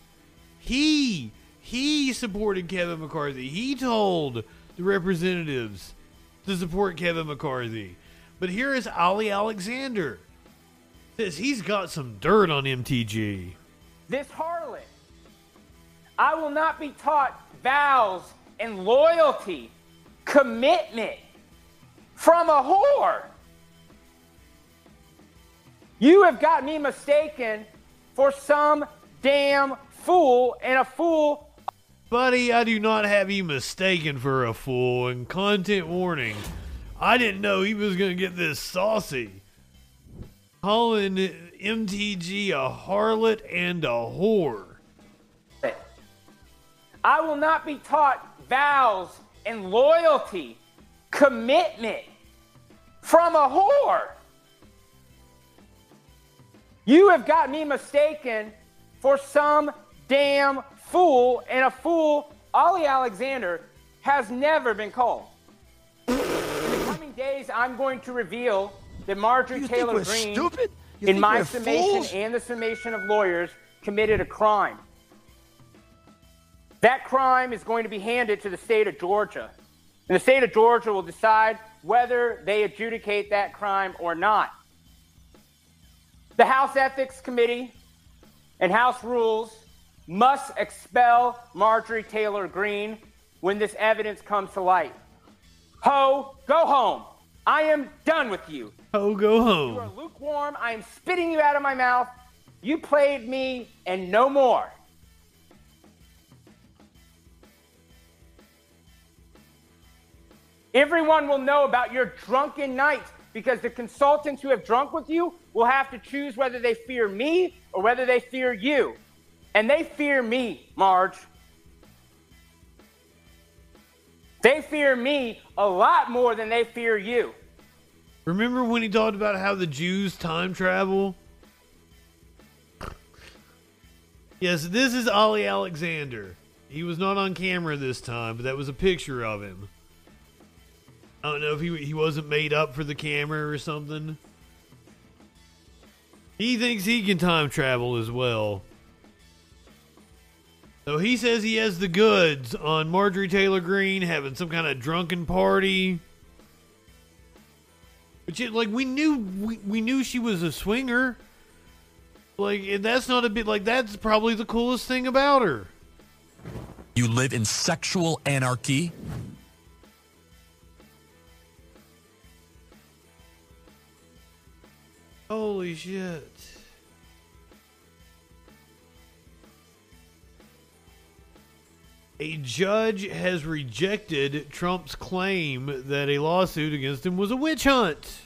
He he supported Kevin McCarthy. He told the representatives to support Kevin McCarthy. But here is Ali Alexander. Says he's got some dirt on MTG. This harlot, I will not be taught vows and loyalty, commitment from a whore. You have got me mistaken for some damn fool and a fool. Buddy, I do not have you mistaken for a fool. And content warning, I didn't know he was going to get this saucy. Calling MTG a harlot and a whore. I will not be taught vows and loyalty, commitment from a whore. You have got me mistaken for some damn fool, and a fool, Ali Alexander, has never been called. In the coming days, I'm going to reveal that Marjorie You Taylor Greene, in my summation fools? and the summation of lawyers, committed a crime. That crime is going to be handed to the state of Georgia. And the state of Georgia will decide whether they adjudicate that crime or not. The House Ethics Committee and House Rules must expel Marjorie Taylor Greene when this evidence comes to light. Ho, go home. I am done with you. Ho, go home. You are lukewarm. I am spitting you out of my mouth. You played me and no more. Everyone will know about your drunken nights because the consultants who have drunk with you will have to choose whether they fear me or whether they fear you. And they fear me, Marge. They fear me a lot more than they fear you. Remember when he talked about how the Jews time travel? Yes, this is Ali Alexander. He was not on camera this time, but that was a picture of him. I don't know if he he wasn't made up for the camera or something. He thinks he can time travel as well. So he says he has the goods on Marjorie Taylor Greene having some kind of drunken party. But yet, like we knew, we, we knew she was a swinger. Like and that's not a bit like that's probably the coolest thing about her. You live in sexual anarchy. Holy shit! A judge has rejected Trump's claim that a lawsuit against him was a witch hunt.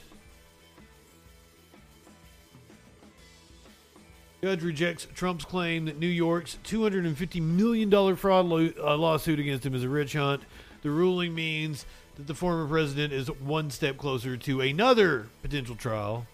Judge rejects Trump's claim that New York's $250 million fraud lo- uh, lawsuit against him is a witch hunt. The ruling means that the former president is one step closer to another potential trial.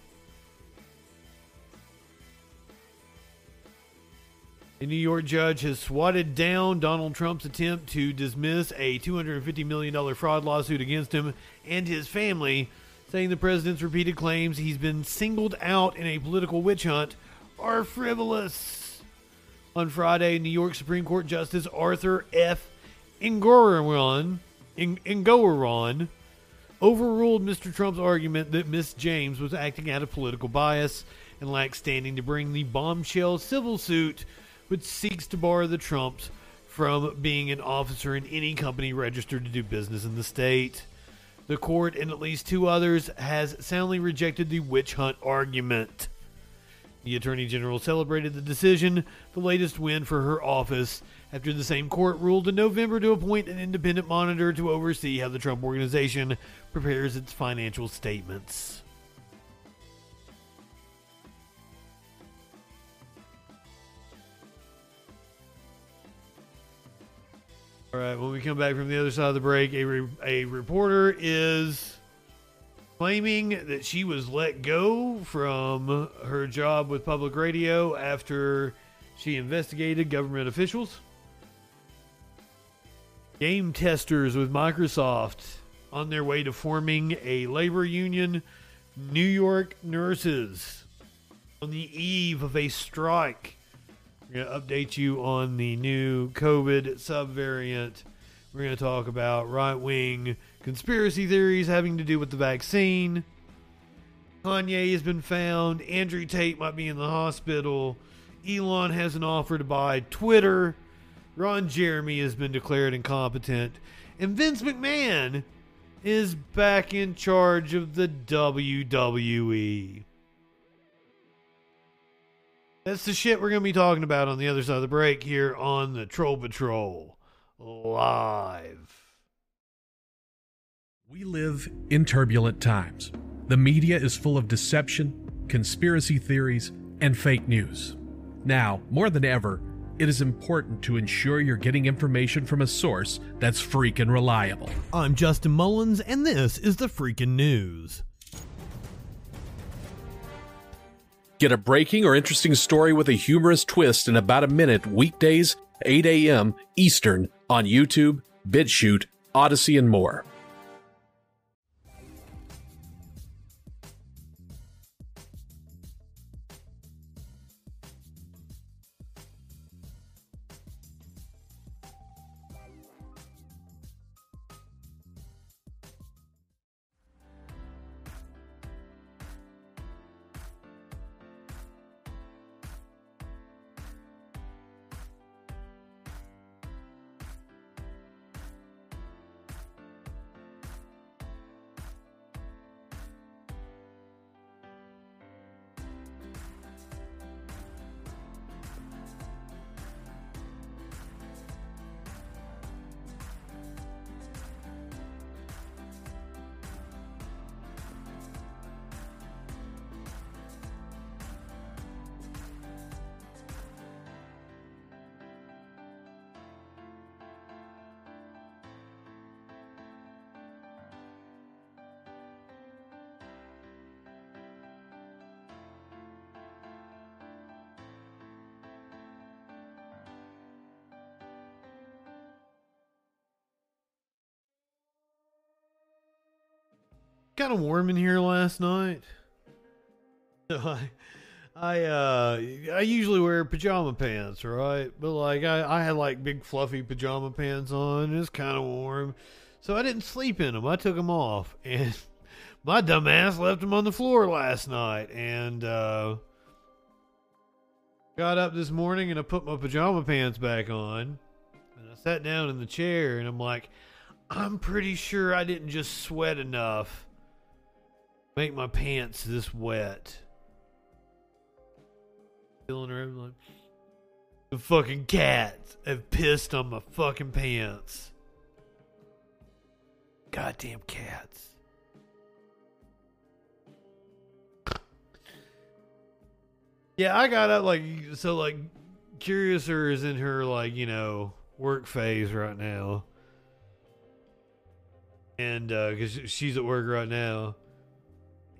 A New York judge has swatted down Donald Trump's attempt to dismiss a $250 million fraud lawsuit against him and his family, saying the president's repeated claims he's been singled out in a political witch hunt are frivolous. On Friday, New York Supreme Court Justice Arthur F. Engoron, En- Engoron overruled Mr. Trump's argument that Miss James was acting out of political bias and lacked standing to bring the bombshell civil suit which seeks to bar the Trumps from being an officer in any company registered to do business in the state. The court and at least two others has soundly rejected the witch hunt argument. The Attorney General celebrated the decision, the latest win for her office, after the same court ruled in November to appoint an independent monitor to oversee how the Trump organization prepares its financial statements. All right, when we come back from the other side of the break, a, re- a reporter is claiming that she was let go from her job with public radio after she investigated government officials. Game testers with Microsoft on their way to forming a labor union. New York nurses on the eve of a strike. We're going to update you on the new COVID subvariant. We're going to talk about right wing conspiracy theories having to do with the vaccine. Kanye has been found. Andrew Tate might be in the hospital. Elon has an offer to buy Twitter. Ron Jeremy has been declared incompetent. And Vince McMahon is back in charge of the WWE. That's the shit we're going to be talking about on the other side of the break here on the Troll Patrol live. We live in turbulent times. The media is full of deception, conspiracy theories, and fake news. Now, more than ever, it is important to ensure you're getting information from a source that's freaking reliable. I'm Justin Mullins, and this is the freaking news. Get a breaking or interesting story with a humorous twist in about a minute weekdays, 8 a.m. Eastern on YouTube, BitChute, Odysee, and more. Kind of warm in here last night. So I, I, uh, I usually wear pajama pants, right? But like, I, I had like big fluffy pajama pants on. It's kind of warm, so I didn't sleep in them. I took them off, and my dumbass left them on the floor last night, and uh, got up this morning and I put my pajama pants back on, and I sat down in the chair, and I'm like, I'm pretty sure I didn't just sweat enough make my pants this wet. Feeling around like the fucking cats have pissed on my fucking pants. Goddamn cats. Yeah, I got up like so like Curiouser is in her like, you know, work phase right now. And uh cuz she's at work right now.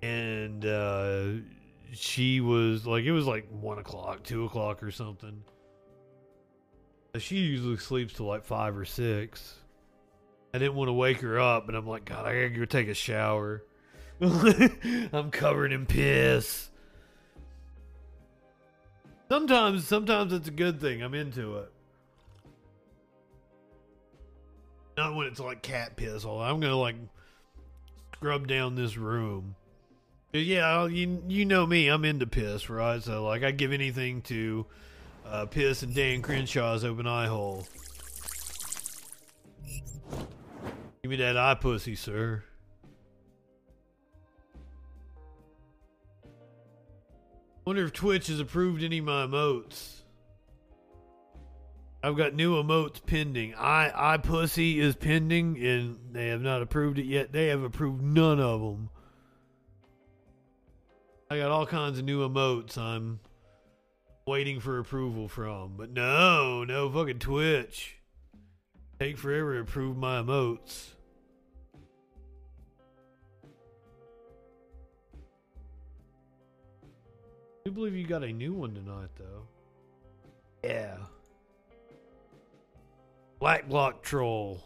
And uh she was like it was like one o'clock, two o'clock or something. She usually sleeps till like five or six. I didn't want to wake her up, but I'm like, God, I gotta go take a shower. I'm covered in piss. Sometimes, sometimes it's a good thing. I'm into it. Not when it's like cat piss. I'm gonna like scrub down this room. Yeah, you you know me. I'm into piss, right? So like, I'd give anything to uh, piss and Dan Crenshaw's open eye hole. Give me that eye pussy, sir. Wonder if Twitch has approved any of my emotes. I've got new emotes pending. I I pussy is pending, and they have not approved it yet. They have approved none of them. I got all kinds of new emotes. I'm waiting for approval from, but no, no fucking Twitch. Take forever to approve my emotes. I do believe you got a new one tonight, though. Yeah. Black Block Troll.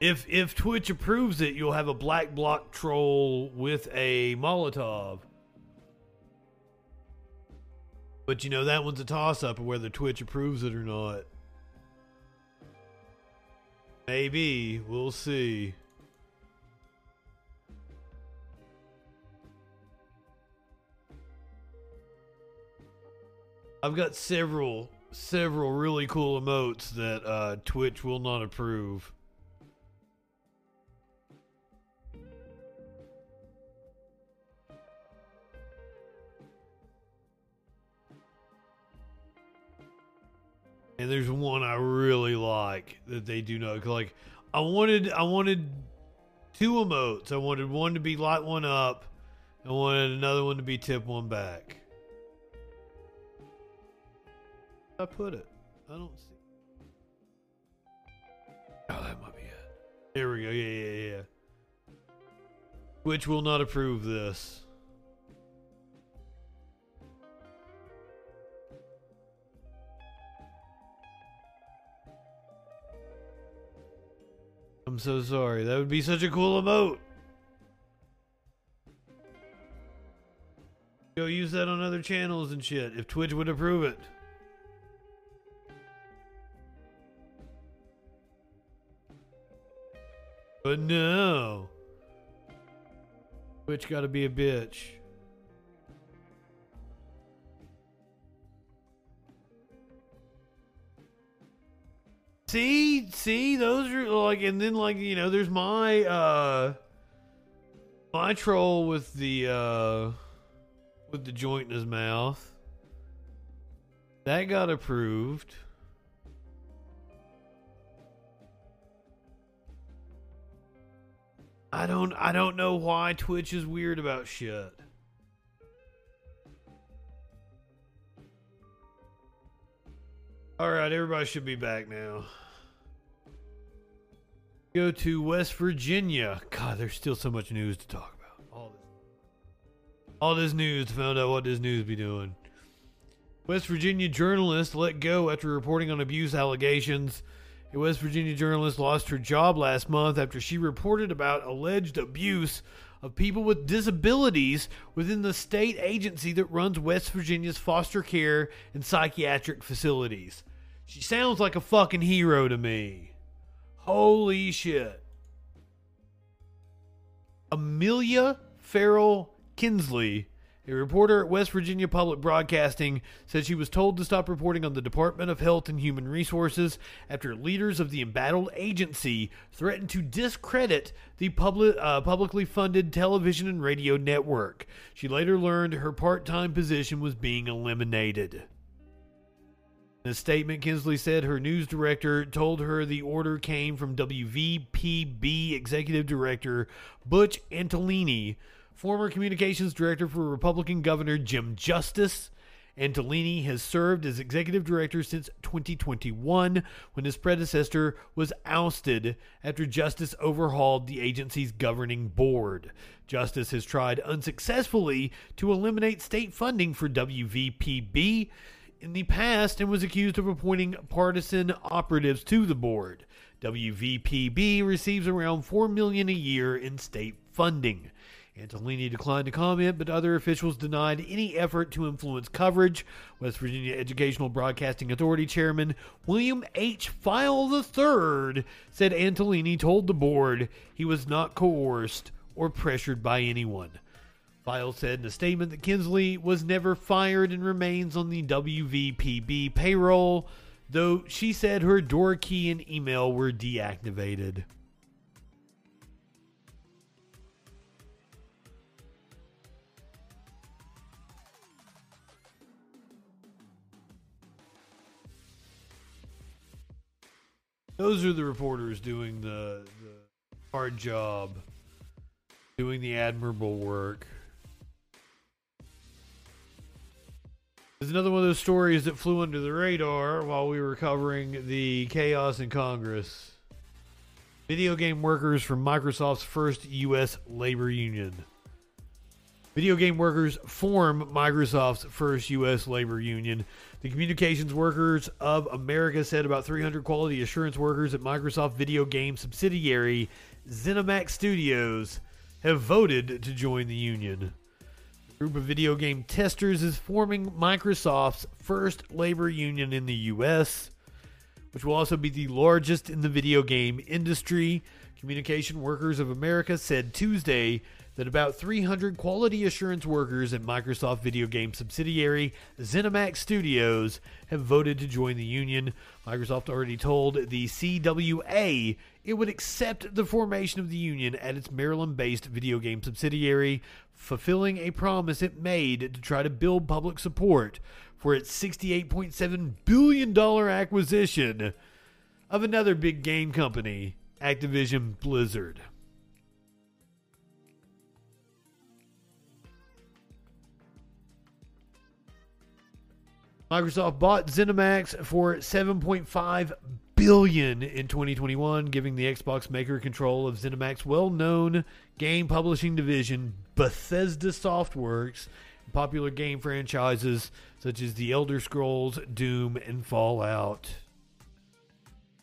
If if Twitch approves it, you'll have a Black Block Troll with a Molotov. But you know that one's a toss up of whether Twitch approves it or not. Maybe we'll see. I've got several several really cool emotes that uh, Twitch will not approve. And there's one I really like that they do know. Like I wanted I wanted two emotes. I wanted one to be light one up and wanted another one to be tip one back. I put it? I don't see. Oh, that might be it. There we go. Yeah, yeah, yeah. Which will not approve this. I'm so sorry. That would be such a cool emote. Go use that on other channels and shit if Twitch would approve it. But no. Twitch gotta be a bitch. See, see, those are like, and then like you know, there's my uh, my troll with the uh, with the joint in his mouth. That got approved. I don't I don't know why Twitch is weird about shit. All right, everybody should be back now. Go to West Virginia. God, there's still so much news to talk about. All this, all this news. Out what this news be doing. West Virginia journalist let go after reporting on abuse allegations. A West Virginia journalist lost her job last month after she reported about alleged abuse of people with disabilities within the state agency that runs West Virginia's foster care and psychiatric facilities. She sounds like a fucking hero to me. Holy shit. Amelia Ferrell Kinsley, a reporter at West Virginia Public Broadcasting, said she was told to stop reporting on the Department of Health and Human Resources after leaders of the embattled agency threatened to discredit the public, uh, publicly funded television and radio network. She later learned her part time position was being eliminated. In a statement, Kinsley said her news director told her the order came from WVPB Executive Director Butch Antolini, former communications director for Republican Governor Jim Justice. Antolini has served as executive director since 2021 when his predecessor was ousted after Justice overhauled the agency's governing board. Justice has tried unsuccessfully to eliminate state funding for WVPB in the past and was accused of appointing partisan operatives to the board. WVPB receives around 4 million a year in state funding. Antolini declined to comment, but other officials denied any effort to influence coverage. West Virginia Educational Broadcasting Authority Chairman William H. File III said Antolini told the board he was not coerced or pressured by anyone. File said in a statement that Kinsley was never fired and remains on the WVPB payroll, though she said her door key and email were deactivated. Those are the reporters doing the, the hard job, doing the admirable work. There's another one of those stories that flew under the radar while we were covering the chaos in Congress. Video game workers from Microsoft's first U.S. labor union. Video game workers form Microsoft's first U.S. labor union. The Communications Workers of America said about 300 quality assurance workers at Microsoft video game subsidiary ZeniMax Studios have voted to join the union. Group of video game testers is forming Microsoft's first labor union in the U.S., which will also be the largest in the video game industry. Communication Workers of America said Tuesday that about 300 quality assurance workers at Microsoft video game subsidiary ZeniMax Studios have voted to join the union. Microsoft already told the CWA it would accept the formation of the union at its Maryland based video game subsidiary, fulfilling a promise it made to try to build public support for its $68.7 billion acquisition of another big game company, Activision Blizzard. Microsoft bought ZeniMax for 7.5 billion in 2021, giving the Xbox maker control of ZeniMax's well-known game publishing division, Bethesda Softworks, popular game franchises such as The Elder Scrolls, Doom, and Fallout.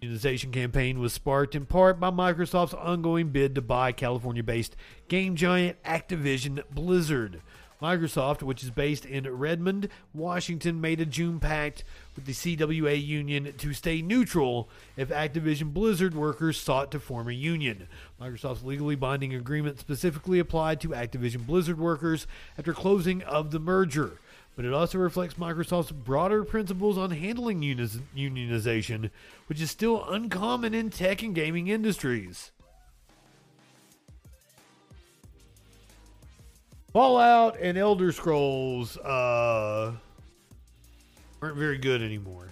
The campaign was sparked in part by Microsoft's ongoing bid to buy California-based game giant Activision Blizzard. Microsoft, which is based in Redmond, Washington, made a June pact with the CWA union to stay neutral if Activision Blizzard workers sought to form a union. Microsoft's legally binding agreement specifically applied to Activision Blizzard workers after closing of the merger, but it also reflects Microsoft's broader principles on handling unionization, which is still uncommon in tech and gaming industries. Fallout and Elder Scrolls uh, aren't very good anymore.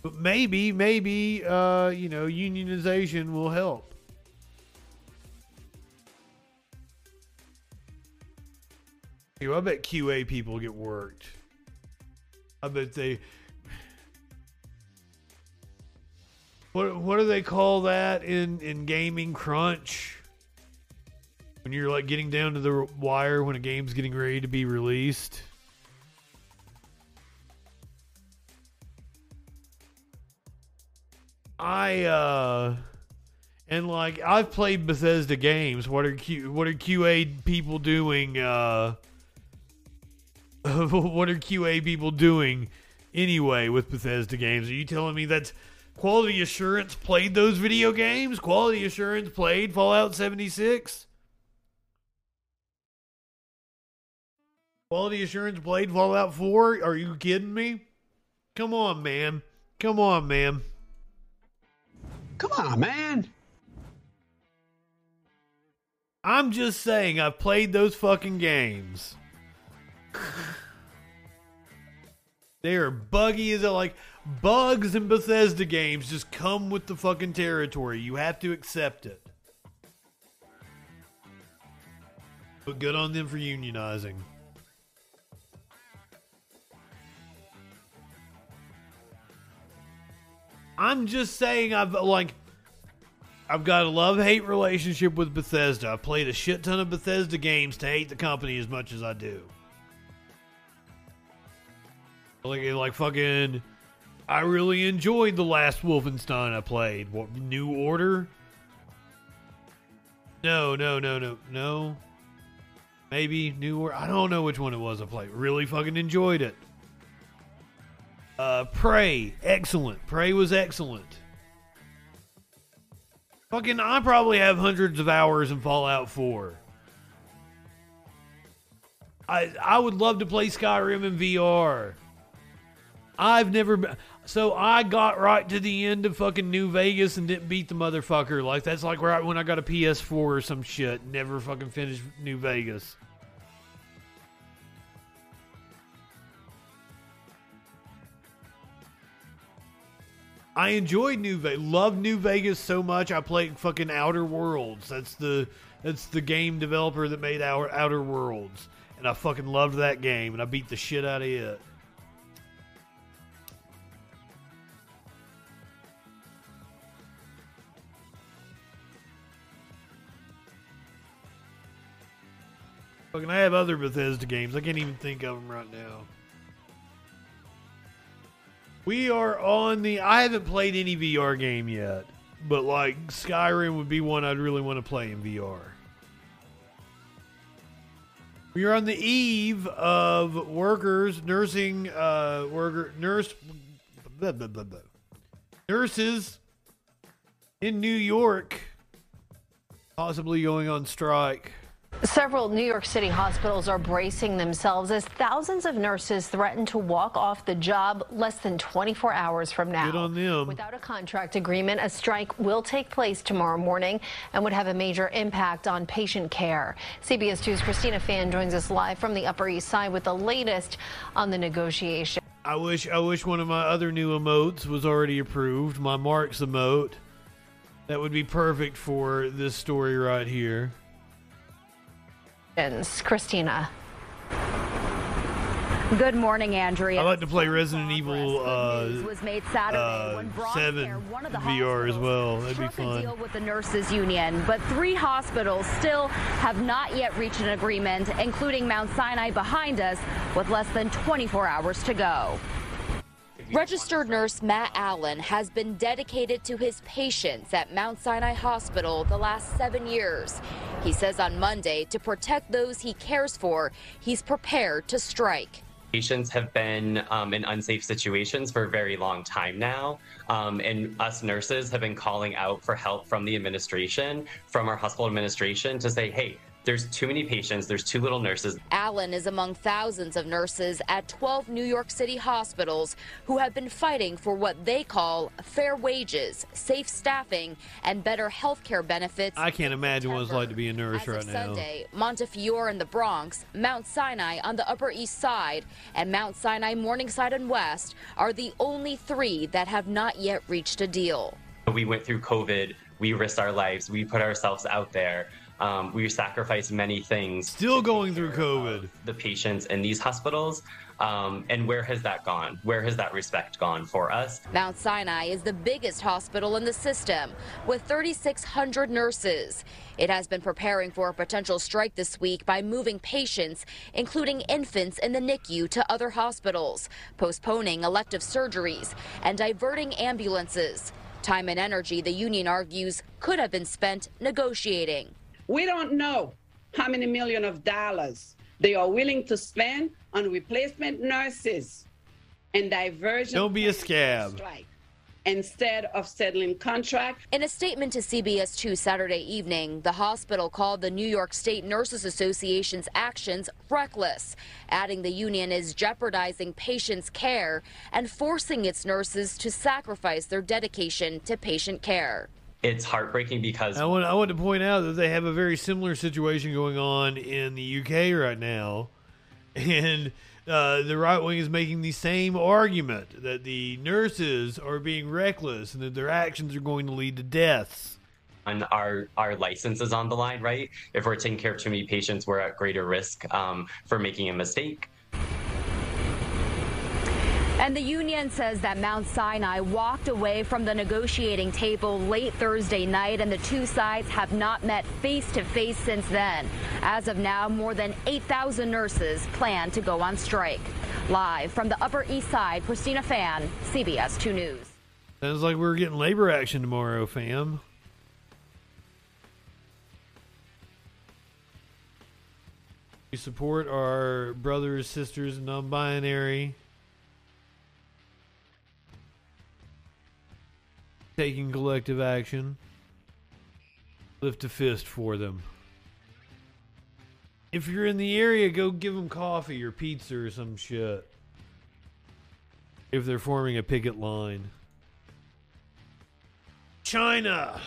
But maybe, maybe, uh, you know, unionization will help. I bet QA people get worked. I bet they. What what do they call that in in gaming? Crunch. when you're like getting down to the wire when a game's getting ready to be released. I uh and like I've played Bethesda games. What are Q what are QA people doing uh what are QA people doing anyway with Bethesda games? Are you telling me that Quality Assurance played those video games? Quality Assurance played Fallout 76? Quality Assurance played Fallout 4? Are you kidding me? Come on, man. Come on, man. Come on, man. I'm just saying, I've played those fucking games. they are buggy as a like bugs in Bethesda games just come with the fucking territory. You have to accept it. But good on them for unionizing. I'm just saying I've like I've got a love hate relationship with Bethesda. I've played a shit ton of Bethesda games to hate the company as much as I do. Like like fucking I really enjoyed the last Wolfenstein I played. What New Order? No, no, no, no, no. Maybe New Order. I don't know which one it was I played. Really fucking enjoyed it. Uh, Prey, excellent. Prey was excellent. Fucking, I probably have hundreds of hours in Fallout 4. I I would love to play Skyrim in VR. I've never been. So I got right to the end of fucking New Vegas and didn't beat the motherfucker. Like that's like right when I got a PS4 or some shit. Never fucking finished New Vegas. I enjoyed New Vegas. Love New Vegas so much. I played fucking Outer Worlds. That's the that's the game developer that made our Outer Worlds, and I fucking loved that game, and I beat the shit out of it. Fucking, I have other Bethesda games. I can't even think of them right now. We are on the. I haven't played any VR game yet, but like Skyrim would be one I'd really want to play in VR. We are on the eve of workers, nursing, uh, worker, nurse, blah, blah, blah, nurses in New York possibly going on strike. Several New York City hospitals are bracing themselves as thousands of nurses threaten to walk off the job less than 24 hours from now. Good on them. Without a contract agreement, a strike will take place tomorrow morning and would have a major impact on patient care. CBS 2's Christina Fan joins us live from the Upper East Side with the latest on the negotiation. I wish I wish one of my other new emotes was already approved. My Marks emote. That would be perfect for this story right here. Christina. Good morning, Andrea. I like to play Resident Evil uh, was made Saturday uh, when Seven Care, one of the VR as well. That'd be fun. deal with the nurses union, but three hospitals still have not yet reached an agreement, including Mount Sinai behind us, with less than 24 hours to go. Registered nurse Matt Allen has been dedicated to his patients at Mount Sinai Hospital the last seven years. He says on Monday, to protect those he cares for, he's prepared to strike. Patients have been um, in unsafe situations for a very long time now. Um, and us nurses have been calling out for help from the administration, from our hospital administration, to say, hey, there's too many patients, there's too little nurses. Allen is among thousands of nurses at 12 New York City hospitals who have been fighting for what they call fair wages, safe staffing, and better health care benefits. I can't imagine what it's like to be a nurse As right of now. Sunday, Montefiore in the Bronx, Mount Sinai on the Upper East Side, and Mount Sinai Morningside and West are the only three that have not yet reached a deal. We went through COVID, we risked our lives, we put ourselves out there. Um, we sacrificed many things. Still going through COVID. The patients in these hospitals. Um, and where has that gone? Where has that respect gone for us? Mount Sinai is the biggest hospital in the system with 3,600 nurses. It has been preparing for a potential strike this week by moving patients, including infants in the NICU, to other hospitals, postponing elective surgeries, and diverting ambulances. Time and energy, the union argues, could have been spent negotiating. We don't know how many million of dollars they are willing to spend on replacement nurses and diversion. Don't be a scab. Strike instead of settling contract. In a statement to CBS 2 Saturday evening, the hospital called the New York State Nurses Association's actions reckless, adding the union is jeopardizing patients' care and forcing its nurses to sacrifice their dedication to patient care. It's heartbreaking because I want, I want to point out that they have a very similar situation going on in the UK right now. And uh, the right wing is making the same argument that the nurses are being reckless and that their actions are going to lead to deaths. And our our license is on the line, right? If we're taking care of too many patients, we're at greater risk um, for making a mistake. And the union says that Mount Sinai walked away from the negotiating table late Thursday night, and the two sides have not met face to face since then. As of now, more than 8,000 nurses plan to go on strike. Live from the Upper East Side, Christina Fan, CBS 2 News. Sounds like we're getting labor action tomorrow, fam. We support our brothers, sisters, non binary. Taking collective action. Lift a fist for them. If you're in the area, go give them coffee or pizza or some shit. If they're forming a picket line. China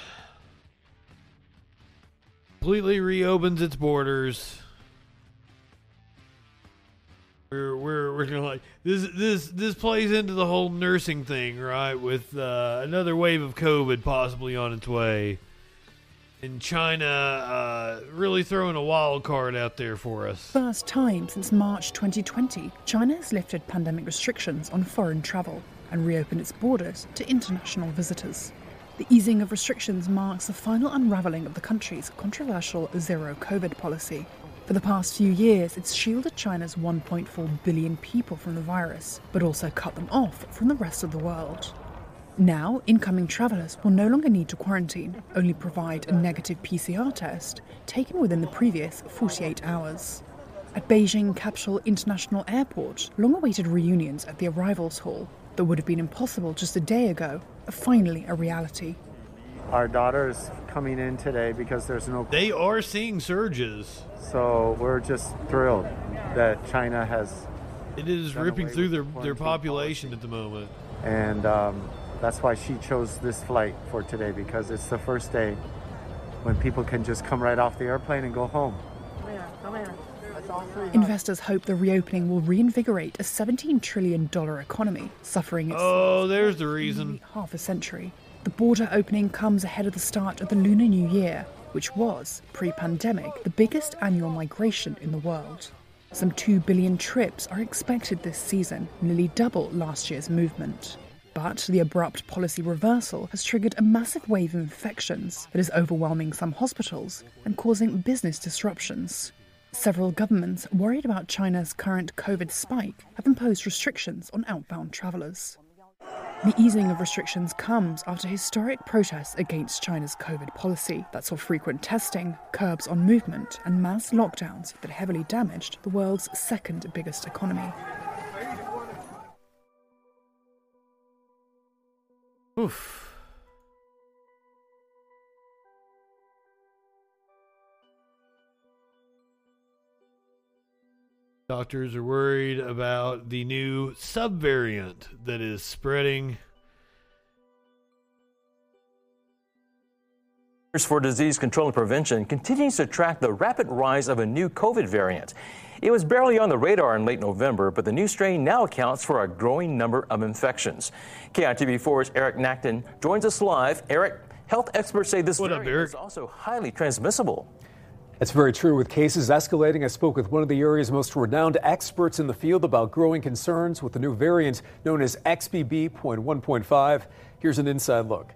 completely reopens its borders. We're we're we're gonna like this this this plays into the whole nursing thing, right? With uh, another wave of COVID possibly on its way, and China uh, really throwing a wild card out there for us. First time since March 2020, China has lifted pandemic restrictions on foreign travel and reopened its borders to international visitors. The easing of restrictions marks the final unravelling of the country's controversial zero COVID policy, for the past few years, it's shielded China's 1.4 billion people from the virus, but also cut them off from the rest of the world. Now, incoming travellers will no longer need to quarantine, only provide a negative PCR test taken within the previous 48 hours. At Beijing Capital International Airport, long awaited reunions at the arrivals hall that would have been impossible just a day ago are finally a reality. Our daughter is coming in today because there's no. They are seeing surges. So we're just thrilled that China has. It is ripping through their, their population policy. at the moment. And um, that's why she chose this flight for today because it's the first day when people can just come right off the airplane and go home. Investors hope the reopening will reinvigorate a $17 trillion economy, suffering its oh, there's the reason. half a century. The border opening comes ahead of the start of the Lunar New Year, which was, pre pandemic, the biggest annual migration in the world. Some 2 billion trips are expected this season, nearly double last year's movement. But the abrupt policy reversal has triggered a massive wave of infections that is overwhelming some hospitals and causing business disruptions. Several governments, worried about China's current COVID spike, have imposed restrictions on outbound travellers. The easing of restrictions comes after historic protests against China's COVID policy that saw frequent testing, curbs on movement, and mass lockdowns that heavily damaged the world's second biggest economy. Oof. Doctors are worried about the new subvariant that is spreading. for Disease Control and Prevention continues to track the rapid rise of a new COVID variant. It was barely on the radar in late November, but the new strain now accounts for a growing number of infections. KITV4's Eric Nackton joins us live. Eric, health experts say this what variant up, is also highly transmissible. That's very true. With cases escalating, I spoke with one of the area's most renowned experts in the field about growing concerns with the new variant known as XBB.1.5. Here's an inside look.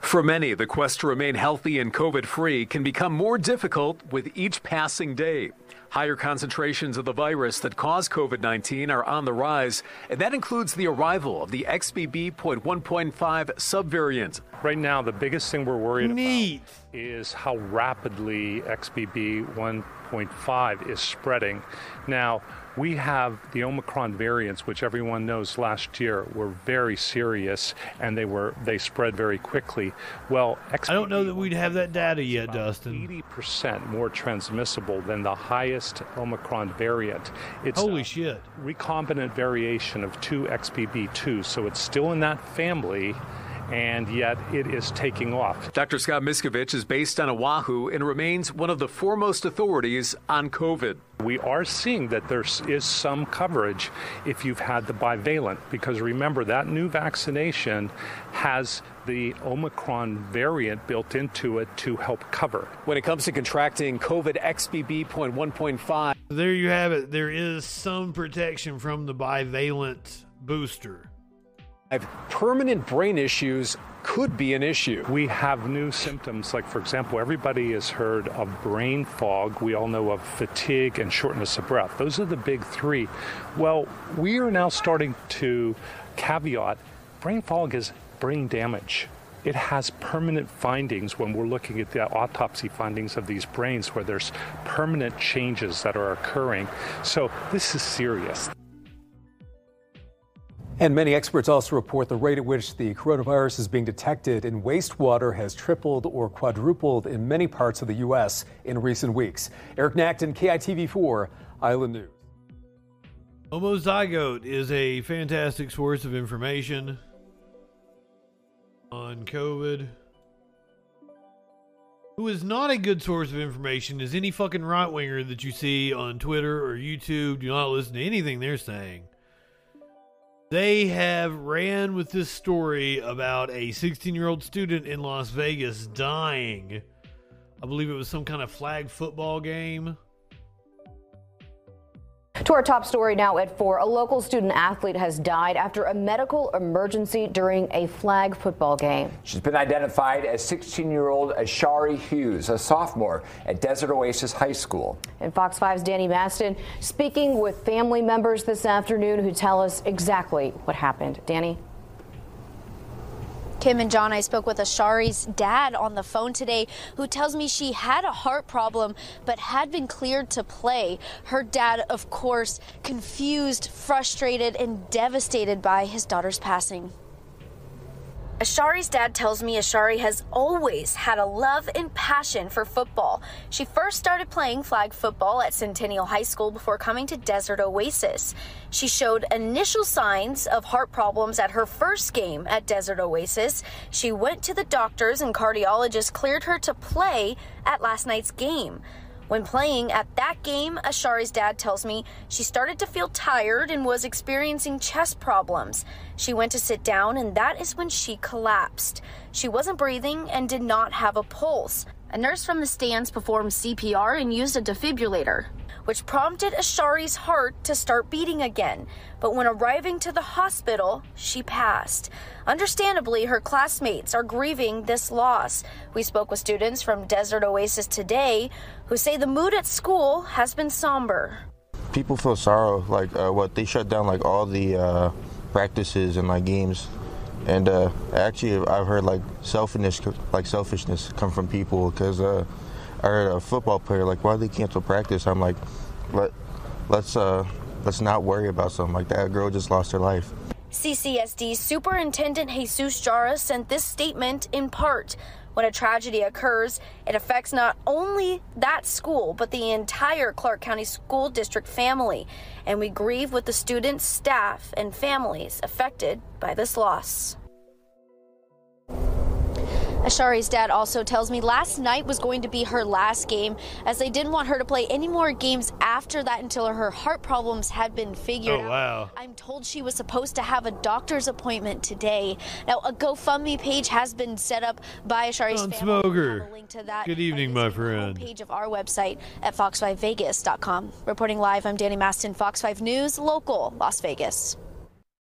For many, the quest to remain healthy and COVID free can become more difficult with each passing day. Higher concentrations of the virus that cause COVID 19 are on the rise, and that includes the arrival of the XBB.1.5 subvariant. Right now, the biggest thing we're worried Neat. about is how rapidly XBB 1.5 is spreading. Now, we have the Omicron variants, which everyone knows last year were very serious and they were they spread very quickly. Well, XBB I don't know that we'd have that data yet, Dustin. 80% more transmissible than the highest Omicron variant. It's Holy shit. recombinant variation of 2 XBB2, so it's still in that family and yet it is taking off. Dr. Scott Miscovich is based on Oahu and remains one of the foremost authorities on COVID. We are seeing that there is some coverage if you've had the bivalent, because remember that new vaccination has the Omicron variant built into it to help cover. When it comes to contracting COVID XBB.1.5, there you have it. There is some protection from the bivalent booster. Permanent brain issues could be an issue. We have new symptoms, like, for example, everybody has heard of brain fog. We all know of fatigue and shortness of breath. Those are the big three. Well, we are now starting to caveat brain fog is brain damage. It has permanent findings when we're looking at the autopsy findings of these brains where there's permanent changes that are occurring. So this is serious. And many experts also report the rate at which the coronavirus is being detected in wastewater has tripled or quadrupled in many parts of the U.S. in recent weeks. Eric Nacton, KITV4, Island News. Homozygote is a fantastic source of information on COVID. Who is not a good source of information is any fucking right winger that you see on Twitter or YouTube. Do not listen to anything they're saying. They have ran with this story about a 16 year old student in Las Vegas dying. I believe it was some kind of flag football game. To our top story now at 4. A local student athlete has died after a medical emergency during a flag football game. She's been identified as 16 year old Ashari Hughes, a sophomore at Desert Oasis High School. And Fox 5's Danny Maston speaking with family members this afternoon who tell us exactly what happened. Danny? Kim and John, I spoke with Ashari's dad on the phone today, who tells me she had a heart problem but had been cleared to play. Her dad, of course, confused, frustrated, and devastated by his daughter's passing. Ashari's dad tells me Ashari has always had a love and passion for football. She first started playing flag football at Centennial High School before coming to Desert Oasis. She showed initial signs of heart problems at her first game at Desert Oasis. She went to the doctors and cardiologists cleared her to play at last night's game. When playing at that game, Ashari's dad tells me she started to feel tired and was experiencing chest problems. She went to sit down, and that is when she collapsed. She wasn't breathing and did not have a pulse. A nurse from the stands performed CPR and used a defibrillator which prompted Ashari's heart to start beating again. But when arriving to the hospital, she passed. Understandably, her classmates are grieving this loss. We spoke with students from Desert Oasis today who say the mood at school has been somber. People feel sorrow, like uh, what they shut down, like all the uh, practices and like games. And uh, actually, I've heard like selfishness, like selfishness, come from people because uh, Heard a football player like, why they cancel practice? I'm like, let let's uh let's not worry about something like that. A girl just lost her life. CCSD Superintendent Jesus Jara sent this statement in part. When a tragedy occurs, it affects not only that school, but the entire Clark County School District family. And we grieve with the students, staff, and families affected by this loss. Ashari's dad also tells me last night was going to be her last game as they didn't want her to play any more games after that until her heart problems had been figured Oh, out. wow. I'm told she was supposed to have a doctor's appointment today. Now, a GoFundMe page has been set up by Ashari's John family. Smoker. Link to that Good evening, my friend. page of our website at fox5vegas.com. Reporting live, I'm Danny Maston, Fox 5 News, local Las Vegas.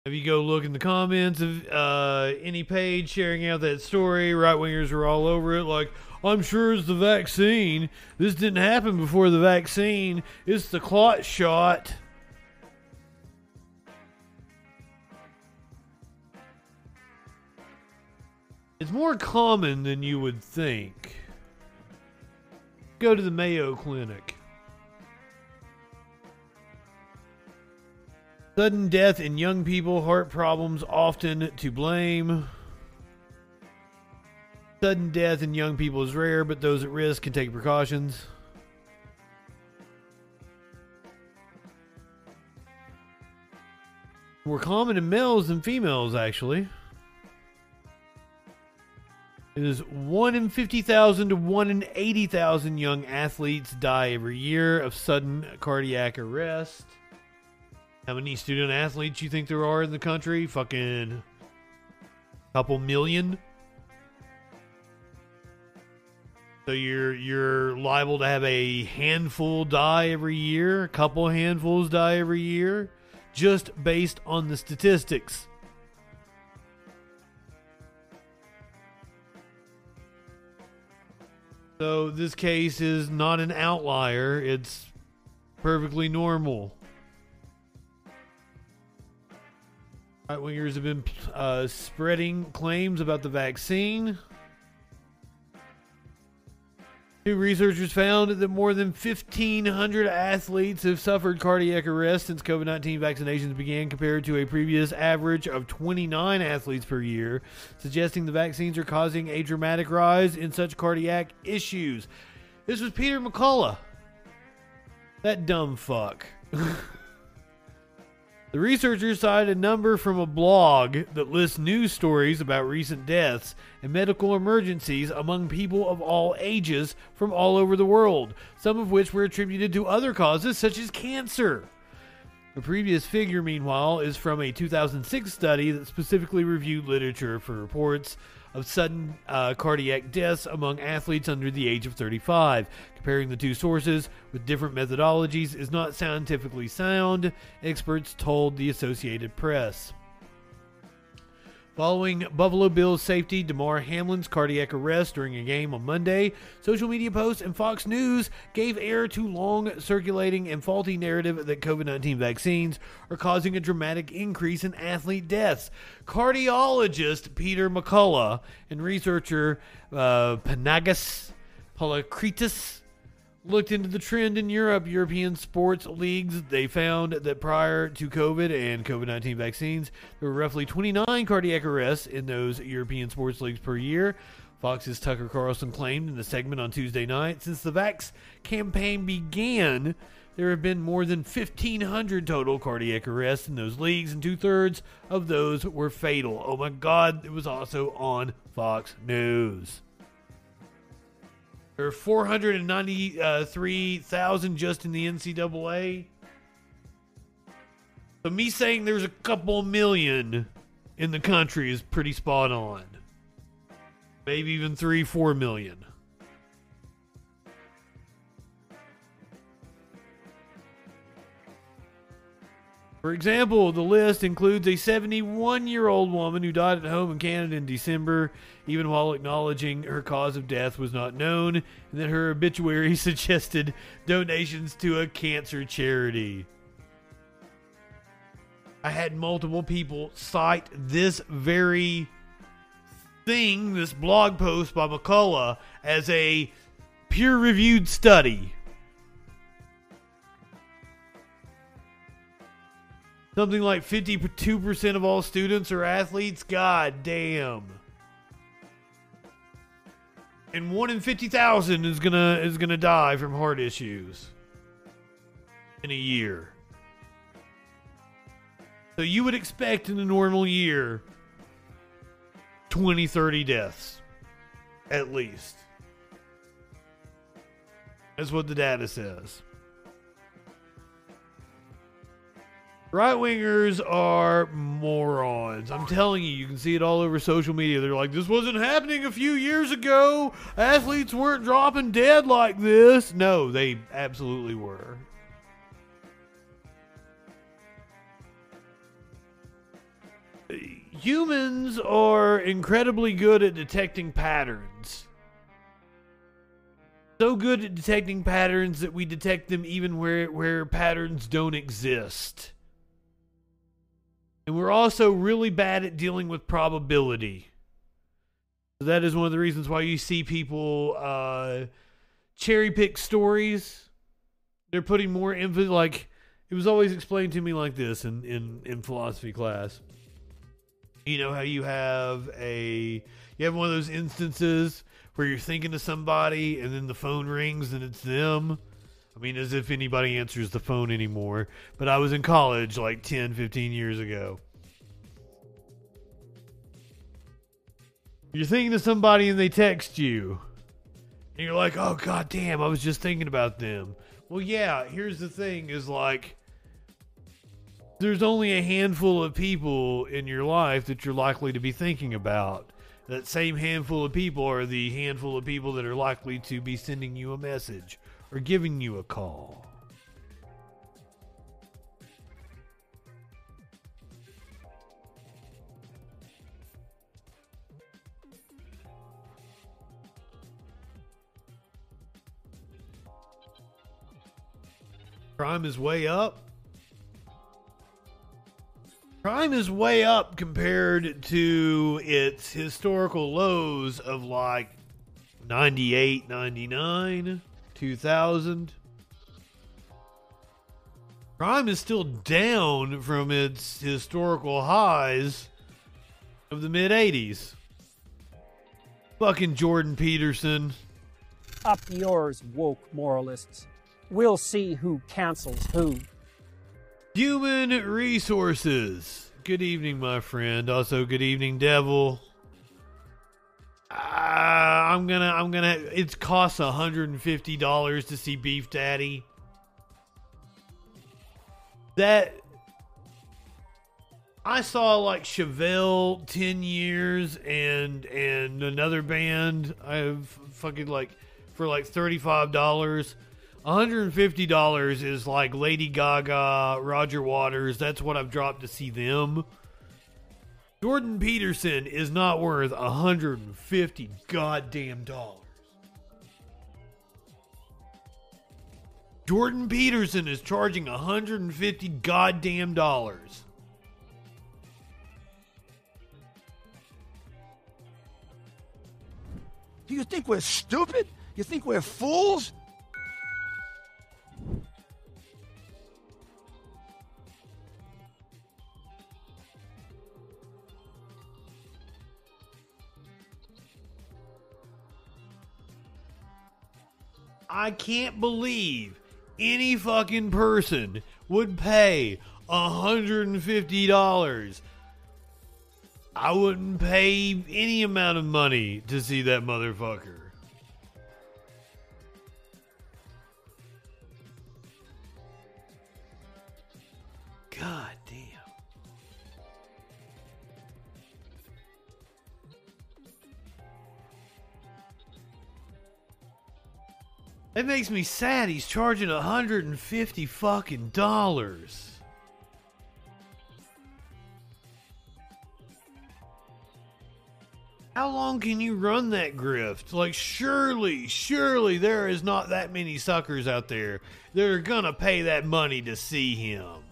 If you go look in the comments of uh, any page sharing out that story, right wingers are all over it. Like, I'm sure it's the vaccine. This didn't happen before the vaccine. It's the clot shot. It's more common than you would think. Go to the Mayo Clinic. Sudden death in young people, heart problems often to blame. Sudden death in young people is rare, but those at risk can take precautions. More common in males than females, actually. It is 1 in 50,000 to 1 in 80,000 young athletes die every year of sudden cardiac arrest. How many student athletes you think there are in the country? Fucking couple million. So you're you're liable to have a handful die every year, a couple handfuls die every year, just based on the statistics. So this case is not an outlier. It's perfectly normal. Right wingers have been uh, spreading claims about the vaccine. Two researchers found that more than 1,500 athletes have suffered cardiac arrest since COVID 19 vaccinations began, compared to a previous average of 29 athletes per year, suggesting the vaccines are causing a dramatic rise in such cardiac issues. This was Peter McCullough. That dumb fuck. The researchers cited a number from a blog that lists news stories about recent deaths and medical emergencies among people of all ages from all over the world, some of which were attributed to other causes such as cancer. The previous figure, meanwhile, is from a 2006 study that specifically reviewed literature for reports of sudden uh, cardiac deaths among athletes under the age of 35. Comparing the two sources with different methodologies is not scientifically sound, experts told the Associated Press. Following Buffalo Bills safety Damar Hamlin's cardiac arrest during a game on Monday, social media posts and Fox News gave air to long circulating and faulty narrative that COVID 19 vaccines are causing a dramatic increase in athlete deaths. Cardiologist Peter McCullough and researcher uh, Panagis looked into the trend in Europe, European sports leagues. They found that prior to COVID and COVID 19 vaccines, there were roughly 29 cardiac arrests in those European sports leagues per year. Fox's Tucker Carlson claimed in the segment on Tuesday night since the Vax campaign began, there have been more than 1,500 total cardiac arrests in those leagues, and two thirds of those were fatal. Oh my God, it was also on Fox News. Are 493,000 just in the NCAA. So me saying there's a couple million in the country is pretty spot on. Maybe even three, four million. For example, the list includes a 71 year old woman who died at home in Canada in December, even while acknowledging her cause of death was not known, and that her obituary suggested donations to a cancer charity. I had multiple people cite this very thing, this blog post by McCullough, as a peer reviewed study. Something like 52% of all students are athletes. God damn. And one in 50,000 is going to is going to die from heart issues in a year. So you would expect in a normal year 20 30 deaths. at least. That's what the data says. Right wingers are morons. I'm telling you, you can see it all over social media. They're like, this wasn't happening a few years ago. Athletes weren't dropping dead like this. No, they absolutely were. Humans are incredibly good at detecting patterns. So good at detecting patterns that we detect them even where, where patterns don't exist. And we're also really bad at dealing with probability. That is one of the reasons why you see people uh, cherry pick stories. They're putting more emphasis. Like it was always explained to me like this in in in philosophy class. You know how you have a you have one of those instances where you're thinking to somebody and then the phone rings and it's them. I mean, as if anybody answers the phone anymore. But I was in college like 10, 15 years ago. You're thinking of somebody and they text you. And you're like, oh, god damn, I was just thinking about them. Well, yeah, here's the thing is like, there's only a handful of people in your life that you're likely to be thinking about. That same handful of people are the handful of people that are likely to be sending you a message or giving you a call. Crime is way up. Crime is way up compared to its historical lows of like 98, 99, 2000. Crime is still down from its historical highs of the mid 80s. Fucking Jordan Peterson. Up yours, woke moralists. We'll see who cancels who. Human resources. Good evening, my friend. Also, good evening, Devil. Uh, I'm gonna, I'm gonna. It costs hundred and fifty dollars to see Beef Daddy. That I saw like Chevelle ten years and and another band. I've fucking like for like thirty five dollars. $150 is like Lady Gaga, Roger Waters. That's what I've dropped to see them. Jordan Peterson is not worth 150 goddamn dollars. Jordan Peterson is charging 150 goddamn dollars. Do you think we're stupid? You think we're fools? I can't believe any fucking person would pay $150. I wouldn't pay any amount of money to see that motherfucker. God It makes me sad he's charging 150 fucking dollars. How long can you run that grift? Like, surely, surely there is not that many suckers out there that are gonna pay that money to see him.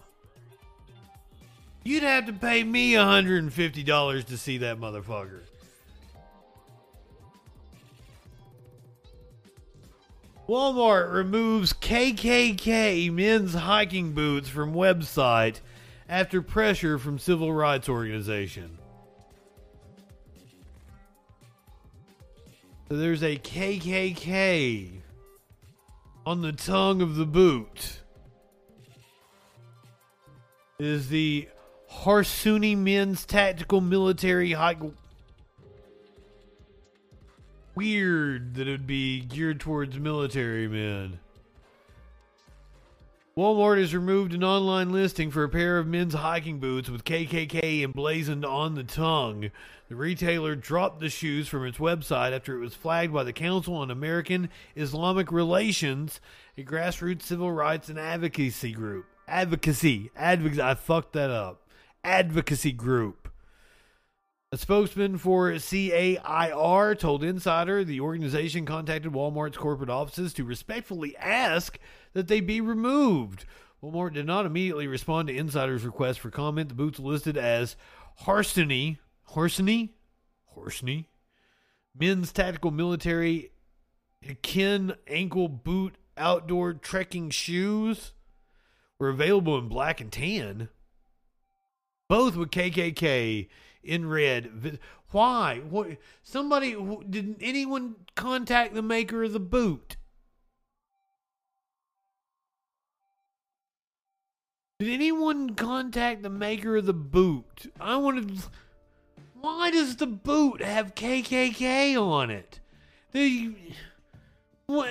You'd have to pay me $150 to see that motherfucker. Walmart removes KKK men's hiking boots from website after pressure from civil rights organization. So there's a KKK on the tongue of the boot. It is the Harsuni Men's Tactical Military Hike weird that it would be geared towards military men. Walmart has removed an online listing for a pair of men's hiking boots with KKK emblazoned on the tongue. The retailer dropped the shoes from its website after it was flagged by the Council on American Islamic Relations, a grassroots civil rights and advocacy group. Advocacy. Advocacy. I fucked that up. Advocacy group. A spokesman for CAIR told Insider the organization contacted Walmart's corporate offices to respectfully ask that they be removed. Walmart did not immediately respond to Insider's request for comment. The boots listed as Harsony, Harsony, Harsony, men's tactical military Hakin ankle boot outdoor trekking shoes were available in black and tan, both with KKK in red. Why? What? Somebody didn't anyone contact the maker of the boot? Did anyone contact the maker of the boot? I wanted. Why does the boot have KKK on it? The what?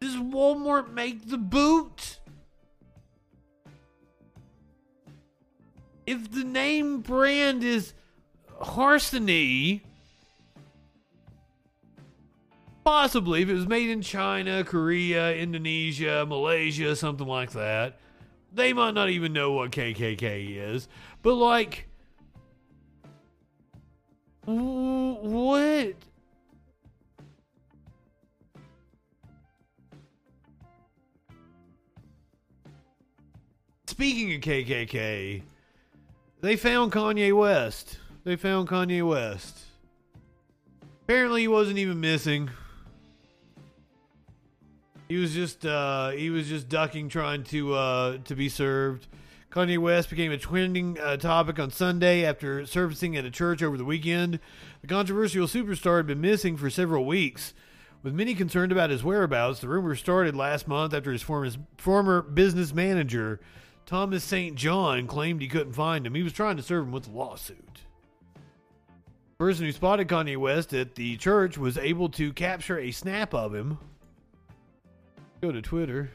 Does Walmart make the boot? If the name brand is Harsony, possibly if it was made in China, Korea, Indonesia, Malaysia, something like that, they might not even know what KKK is. But like, what? Speaking of KKK, they found Kanye West. They found Kanye West. Apparently, he wasn't even missing. He was just uh, he was just ducking, trying to uh, to be served. Kanye West became a trending uh, topic on Sunday after surfacing at a church over the weekend. The controversial superstar had been missing for several weeks. With many concerned about his whereabouts, the rumor started last month after his former, former business manager Thomas St. John claimed he couldn't find him. He was trying to serve him with a lawsuit. The person who spotted Kanye West at the church was able to capture a snap of him. Go to Twitter.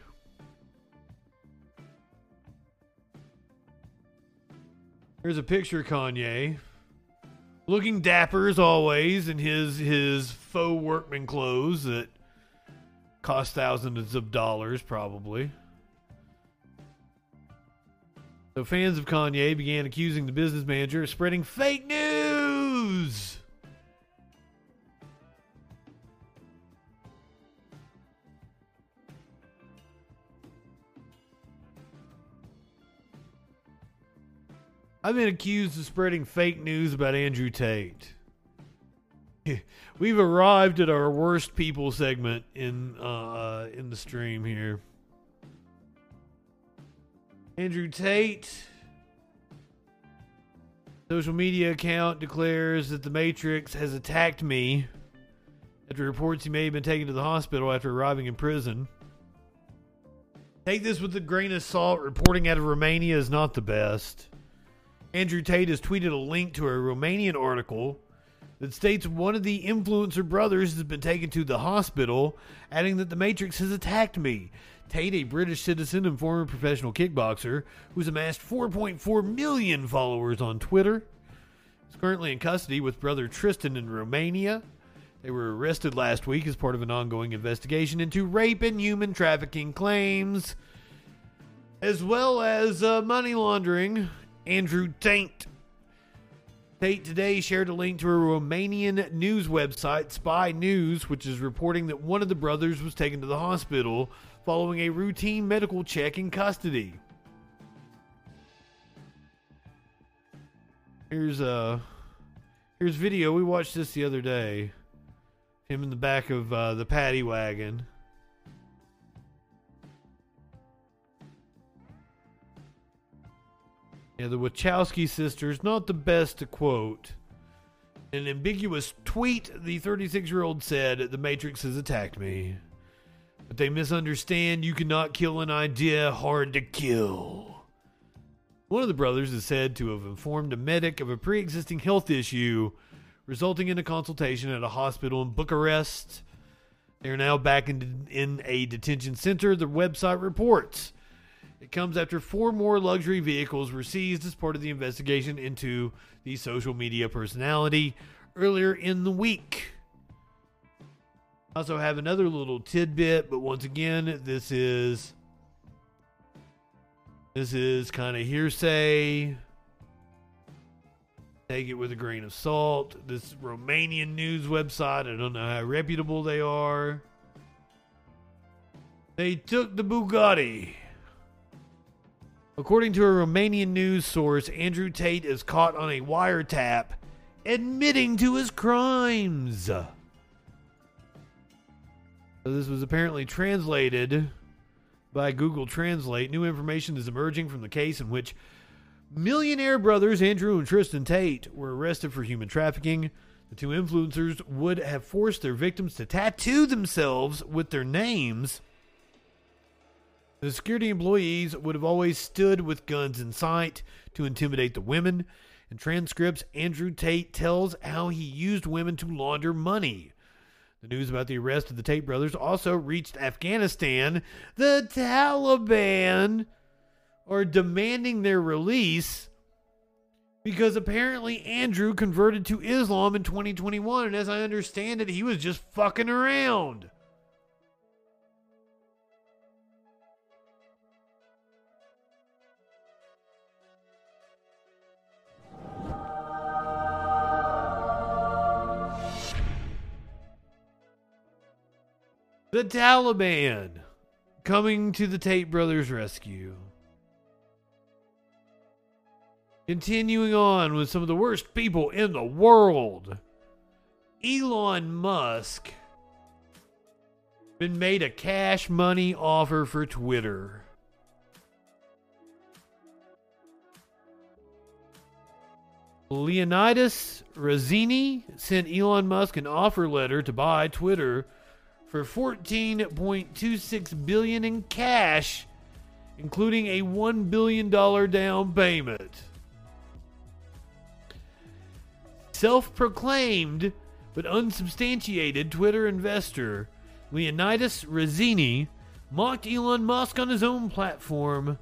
Here's a picture of Kanye. Looking dapper as always in his his faux workman clothes that cost thousands of dollars probably. So fans of Kanye began accusing the business manager of spreading fake news. I've been accused of spreading fake news about Andrew Tate. We've arrived at our worst people segment in uh, in the stream here. Andrew Tate. Social media account declares that the Matrix has attacked me after reports he may have been taken to the hospital after arriving in prison. Take this with a grain of salt. Reporting out of Romania is not the best. Andrew Tate has tweeted a link to a Romanian article that states one of the influencer brothers has been taken to the hospital, adding that the Matrix has attacked me. Tate, a British citizen and former professional kickboxer who's amassed 4.4 million followers on Twitter, is currently in custody with brother Tristan in Romania. They were arrested last week as part of an ongoing investigation into rape and human trafficking claims, as well as uh, money laundering. Andrew Tate. Tate today shared a link to a Romanian news website, Spy News, which is reporting that one of the brothers was taken to the hospital following a routine medical check in custody. Here's uh here's video. We watched this the other day. Him in the back of uh, the paddy wagon. Yeah, the Wachowski sisters, not the best to quote. In an ambiguous tweet, the 36 year old said, The Matrix has attacked me. But they misunderstand you cannot kill an idea hard to kill. One of the brothers is said to have informed a medic of a pre existing health issue, resulting in a consultation at a hospital in Bucharest. They are now back in, in a detention center, the website reports. It comes after four more luxury vehicles were seized as part of the investigation into the social media personality earlier in the week. Also have another little tidbit, but once again, this is this is kind of hearsay. Take it with a grain of salt. This Romanian news website, I don't know how reputable they are. They took the Bugatti. According to a Romanian news source, Andrew Tate is caught on a wiretap admitting to his crimes. So this was apparently translated by Google Translate. New information is emerging from the case in which millionaire brothers Andrew and Tristan Tate were arrested for human trafficking. The two influencers would have forced their victims to tattoo themselves with their names the security employees would have always stood with guns in sight to intimidate the women. In transcripts, Andrew Tate tells how he used women to launder money. The news about the arrest of the Tate brothers also reached Afghanistan. The Taliban are demanding their release because apparently Andrew converted to Islam in 2021, and as I understand it, he was just fucking around. The Taliban coming to the Tate brothers' rescue. Continuing on with some of the worst people in the world. Elon Musk been made a cash money offer for Twitter. Leonidas Razzini sent Elon Musk an offer letter to buy Twitter for 14.26 billion in cash, including a 1 billion dollar down payment. Self-proclaimed but unsubstantiated Twitter investor Leonidas Razzini mocked Elon Musk on his own platform.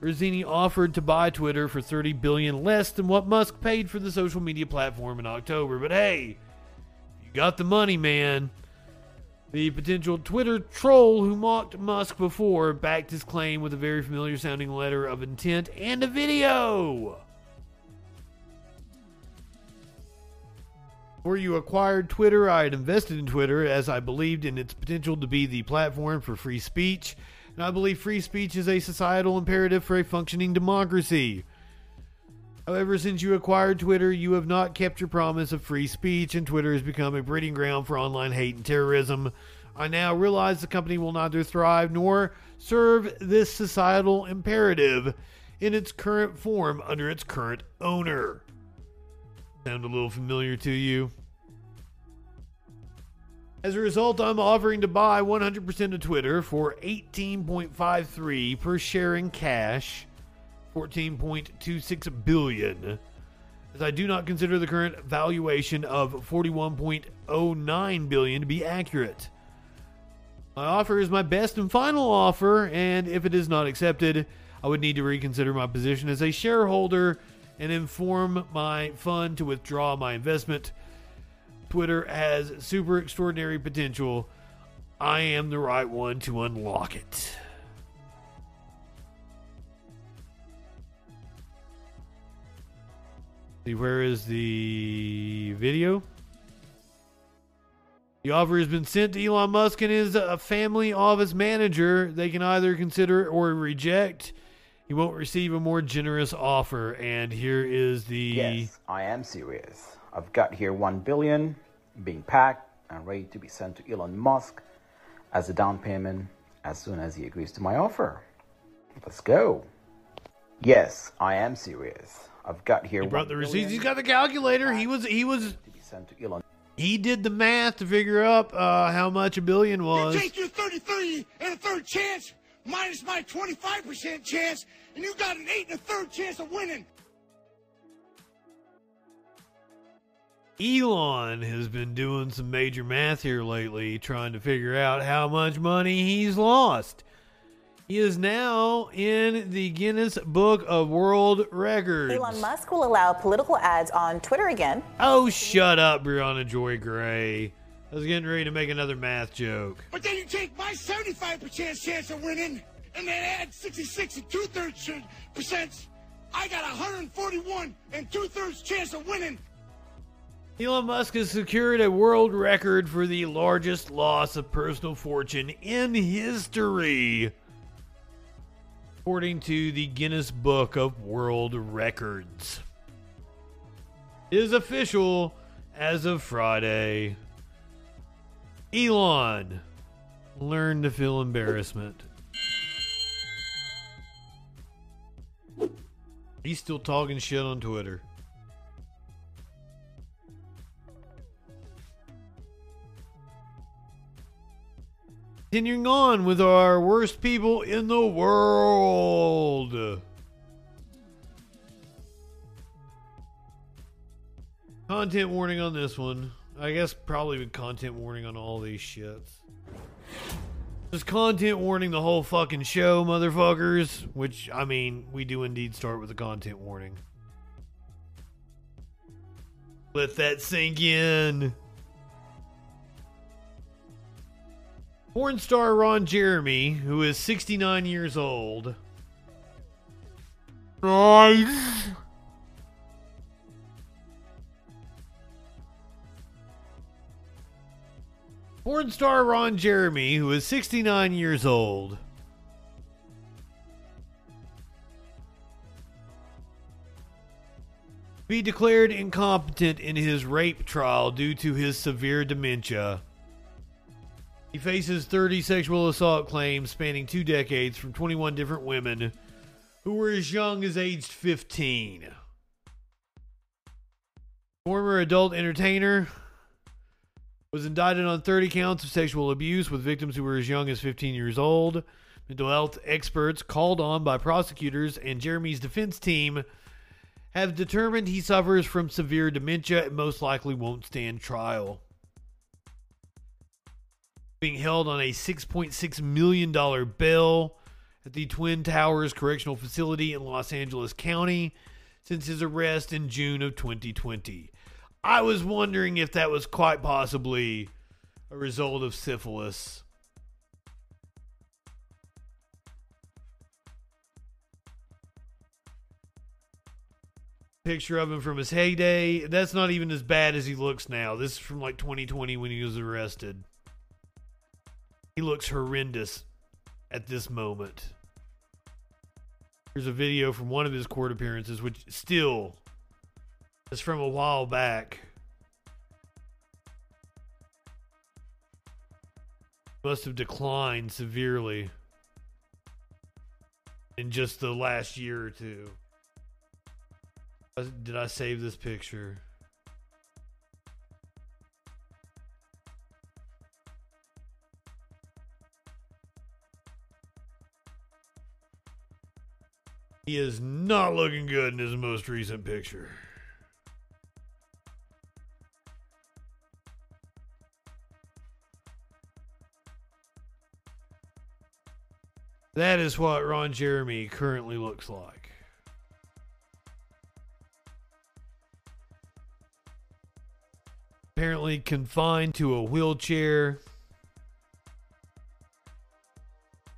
Razzini offered to buy Twitter for 30 billion less than what Musk paid for the social media platform in October. But hey, you got the money, man. The potential Twitter troll who mocked Musk before backed his claim with a very familiar sounding letter of intent and a video. Before you acquired Twitter, I had invested in Twitter as I believed in its potential to be the platform for free speech, and I believe free speech is a societal imperative for a functioning democracy. However, since you acquired Twitter, you have not kept your promise of free speech, and Twitter has become a breeding ground for online hate and terrorism. I now realize the company will neither thrive nor serve this societal imperative in its current form under its current owner. Sound a little familiar to you? As a result, I'm offering to buy 100% of Twitter for 18.53 per share in cash 14.26 billion as I do not consider the current valuation of 41.09 billion to be accurate. My offer is my best and final offer, and if it is not accepted, I would need to reconsider my position as a shareholder and inform my fund to withdraw my investment. Twitter has super extraordinary potential. I am the right one to unlock it. Where is the video? The offer has been sent to Elon Musk and his uh, family office manager. They can either consider or reject. He won't receive a more generous offer. And here is the. Yes, I am serious. I've got here one billion being packed and ready to be sent to Elon Musk as a down payment as soon as he agrees to my offer. Let's go. Yes, I am serious. I've got here. He brought the receipts. He's got the calculator. He was. He was. He did the math to figure up uh, how much a billion was. You take your 33 and a third chance minus my 25% chance, and you got an eight and a third chance of winning. Elon has been doing some major math here lately, trying to figure out how much money he's lost. He is now in the Guinness Book of World Records. Elon Musk will allow political ads on Twitter again. Oh, shut up, Briahna Joy Gray. I was getting ready to make another math joke. But then you take my 75% chance of winning, and then add 66 and two thirds percent. I got 141 and two thirds chance of winning. Elon Musk has secured a world record for the largest loss of personal fortune in history, according to the Guinness Book of World Records. It is official as of Friday. Elon, learn to feel embarrassment. He's still talking shit on Twitter. Continuing on with our worst people in the world. Content warning on this one. I guess probably content warning on all these shits. Just content warning the whole fucking show, motherfuckers. Which, I mean, we do indeed start with a content warning. Let that sink in. Porn star Ron Jeremy, who is 69 years old. Nice. Porn star Ron Jeremy, who is 69 years old. Be declared incompetent in his rape trial due to his severe dementia. He faces 30 sexual assault claims spanning two decades from 21 different women who were as young as aged 15. Former adult entertainer was indicted on 30 counts of sexual abuse with victims who were as young as 15 years old. Mental health experts called on by prosecutors and Jeremy's defense team have determined he suffers from severe dementia and most likely won't stand trial being held on a $6.6 million bail at the Twin Towers Correctional Facility in Los Angeles County since his arrest in June of 2020. I was wondering if that was quite possibly a result of syphilis. Picture of him from his heyday. That's not even as bad as he looks now. This is from like 2020 when he was arrested. He looks horrendous at this moment. Here's a video from one of his court appearances, which still is from a while back. Must have declined severely in just the last year or two. Did I save this picture? He is not looking good in his most recent picture. That is what Ron Jeremy currently looks like. Apparently confined to a wheelchair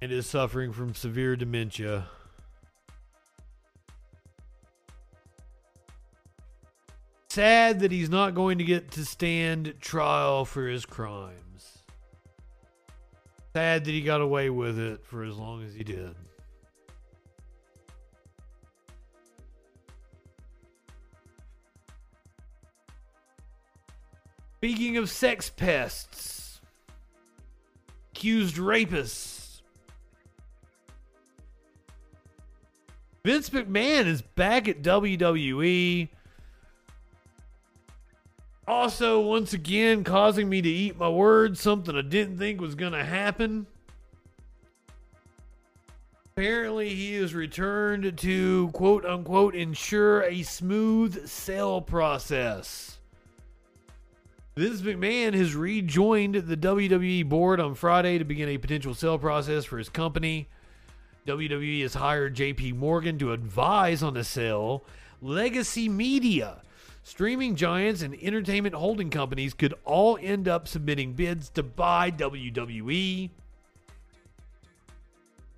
and is suffering from severe dementia. Sad that he's not going to get to stand trial for his crimes. Sad that he got away with it for as long as he did. Speaking of sex pests, accused rapists. Vince McMahon is back at WWE also, once again, causing me to eat my words, something I didn't think was going to happen. Apparently, he is returned to quote unquote ensure a smooth sale process. Vince McMahon has rejoined the WWE board on Friday to begin a potential sale process for his company. WWE has hired JP Morgan to advise on the sale. Legacy Media, streaming giants, and entertainment holding companies could all end up submitting bids to buy WWE.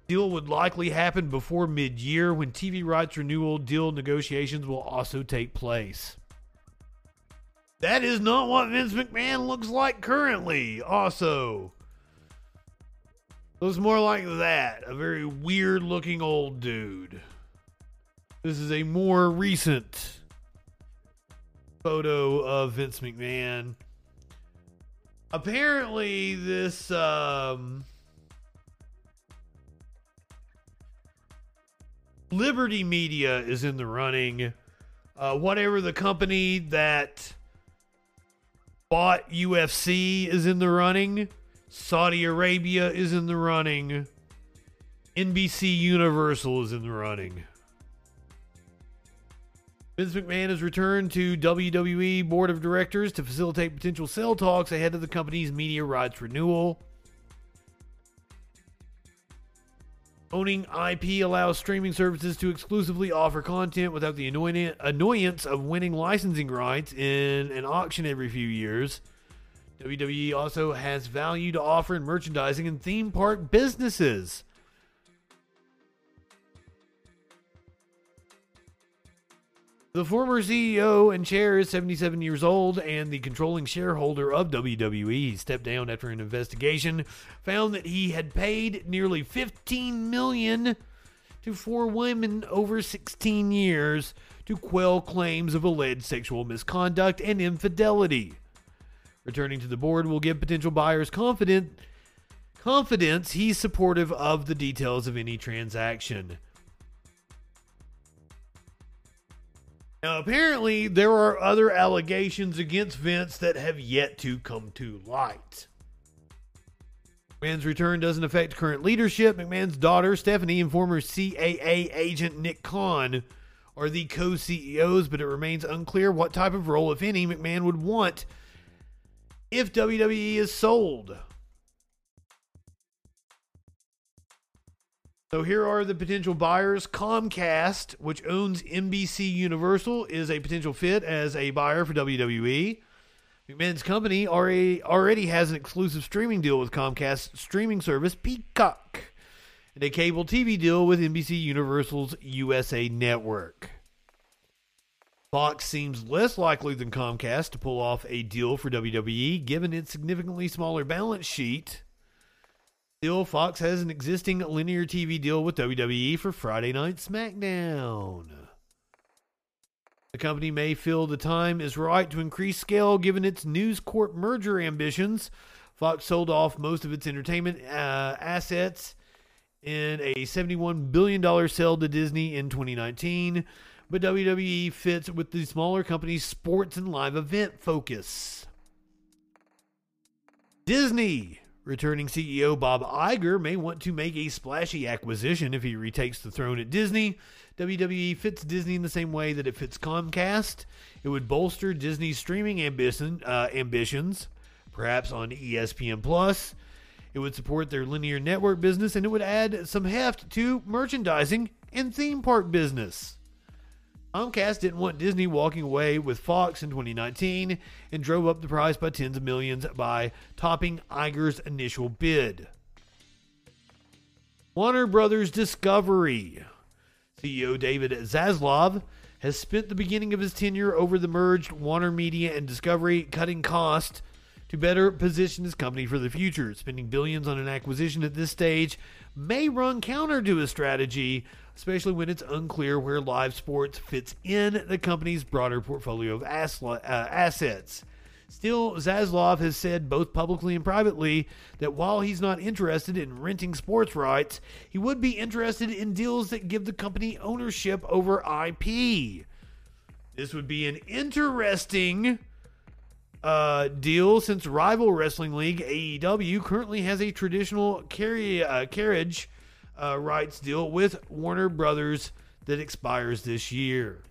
Deal would likely happen before mid year when TV rights renewal deal negotiations will also take place. That is not what Vince McMahon looks like currently, also. Looks more like that. A very weird looking old dude. This is a more recent photo of Vince McMahon. Apparently, this um, Liberty Media is in the running. Uh, whatever the company that bought UFC is in the running. Saudi Arabia is in the running. NBC Universal is in the running. Vince McMahon has returned to WWE Board of Directors to facilitate potential sale talks ahead of the company's media rights renewal. Owning IP allows streaming services to exclusively offer content without the annoyance of winning licensing rights in an auction every few years. WWE also has value to offer in merchandising and theme park businesses. The former CEO and chair is 77 years old and the controlling shareholder of WWE. Stepped down after an investigation found that he had paid nearly 15 million to four women over 16 years to quell claims of alleged sexual misconduct and infidelity. Returning to the board will give potential buyers confident confidence he's supportive of the details of any transaction. Now, apparently, there are other allegations against Vince that have yet to come to light. McMahon's return doesn't affect current leadership. McMahon's daughter, Stephanie, and former CAA agent Nick Khan are the co CEOs, but it remains unclear what type of role, if any, McMahon would want if WWE is sold. So here are the potential buyers. Comcast, which owns NBC Universal, is a potential fit as a buyer for WWE. McMahon's company already already has an exclusive streaming deal with Comcast streaming service Peacock and a cable TV deal with NBC Universal's USA network. Fox seems less likely than Comcast to pull off a deal for WWE given its significantly smaller balance sheet Still, Fox has an existing linear TV deal with WWE for Friday Night SmackDown. The company may feel the time is right to increase scale given its News Corp merger ambitions. Fox sold off most of its entertainment uh, assets in a $71 billion sale to Disney in 2019, but WWE fits with the smaller company's sports and live event focus. Disney Returning CEO Bob Iger may want to make a splashy acquisition if he retakes the throne at Disney. WWE fits Disney in the same way that it fits Comcast. It would bolster Disney's streaming ambition, uh, ambitions, perhaps on ESPN Plus. It would support their linear network business and it would add some heft to merchandising and theme park business. Comcast didn't want Disney walking away with Fox in 2019 and drove up the price by tens of millions by topping Iger's initial bid. Warner Brothers Discovery. CEO David Zaslav has spent the beginning of his tenure over the merged Warner Media and Discovery cutting costs to better position his company for the future. Spending billions on an acquisition at this stage may run counter to his strategy especially when it's unclear where live sports fits in the company's broader portfolio of uh, assets. Still, Zaslav has said both publicly and privately that while he's not interested in renting sports rights, he would be interested in deals that give the company ownership over IP. This would be an interesting uh, deal since rival wrestling league AEW currently has a traditional carry, uh, carriage uh, rights deal with Warner Brothers that expires this year.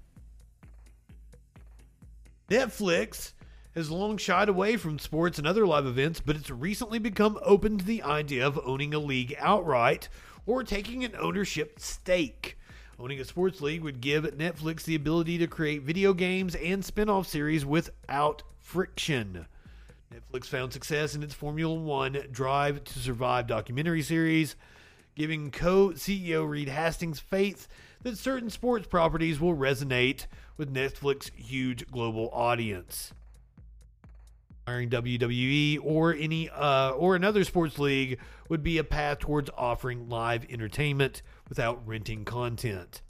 Netflix has long shied away from sports and other live events, but it's recently become open to the idea of owning a league outright or taking an ownership stake. Owning a sports league would give Netflix the ability to create video games and spin off series without friction. Netflix found success in its Formula One Drive to Survive documentary series, giving co CEO Reed Hastings faith that certain sports properties will resonate with Netflix's huge global audience. Hiring WWE or any uh, or another sports league would be a path towards offering live entertainment without renting content.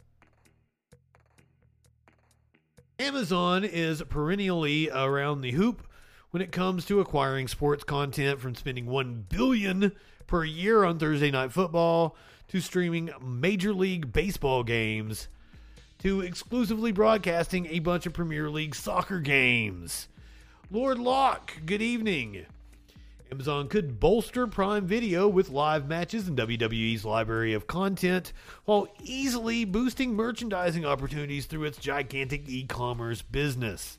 Amazon is perennially around the hoop when it comes to acquiring sports content from spending 1 billion per year on Thursday night football to streaming Major League Baseball games to exclusively broadcasting a bunch of Premier League soccer games. Lord Locke, good evening. Amazon could bolster Prime Video with live matches and WWE's library of content while easily boosting merchandising opportunities through its gigantic e commerce business.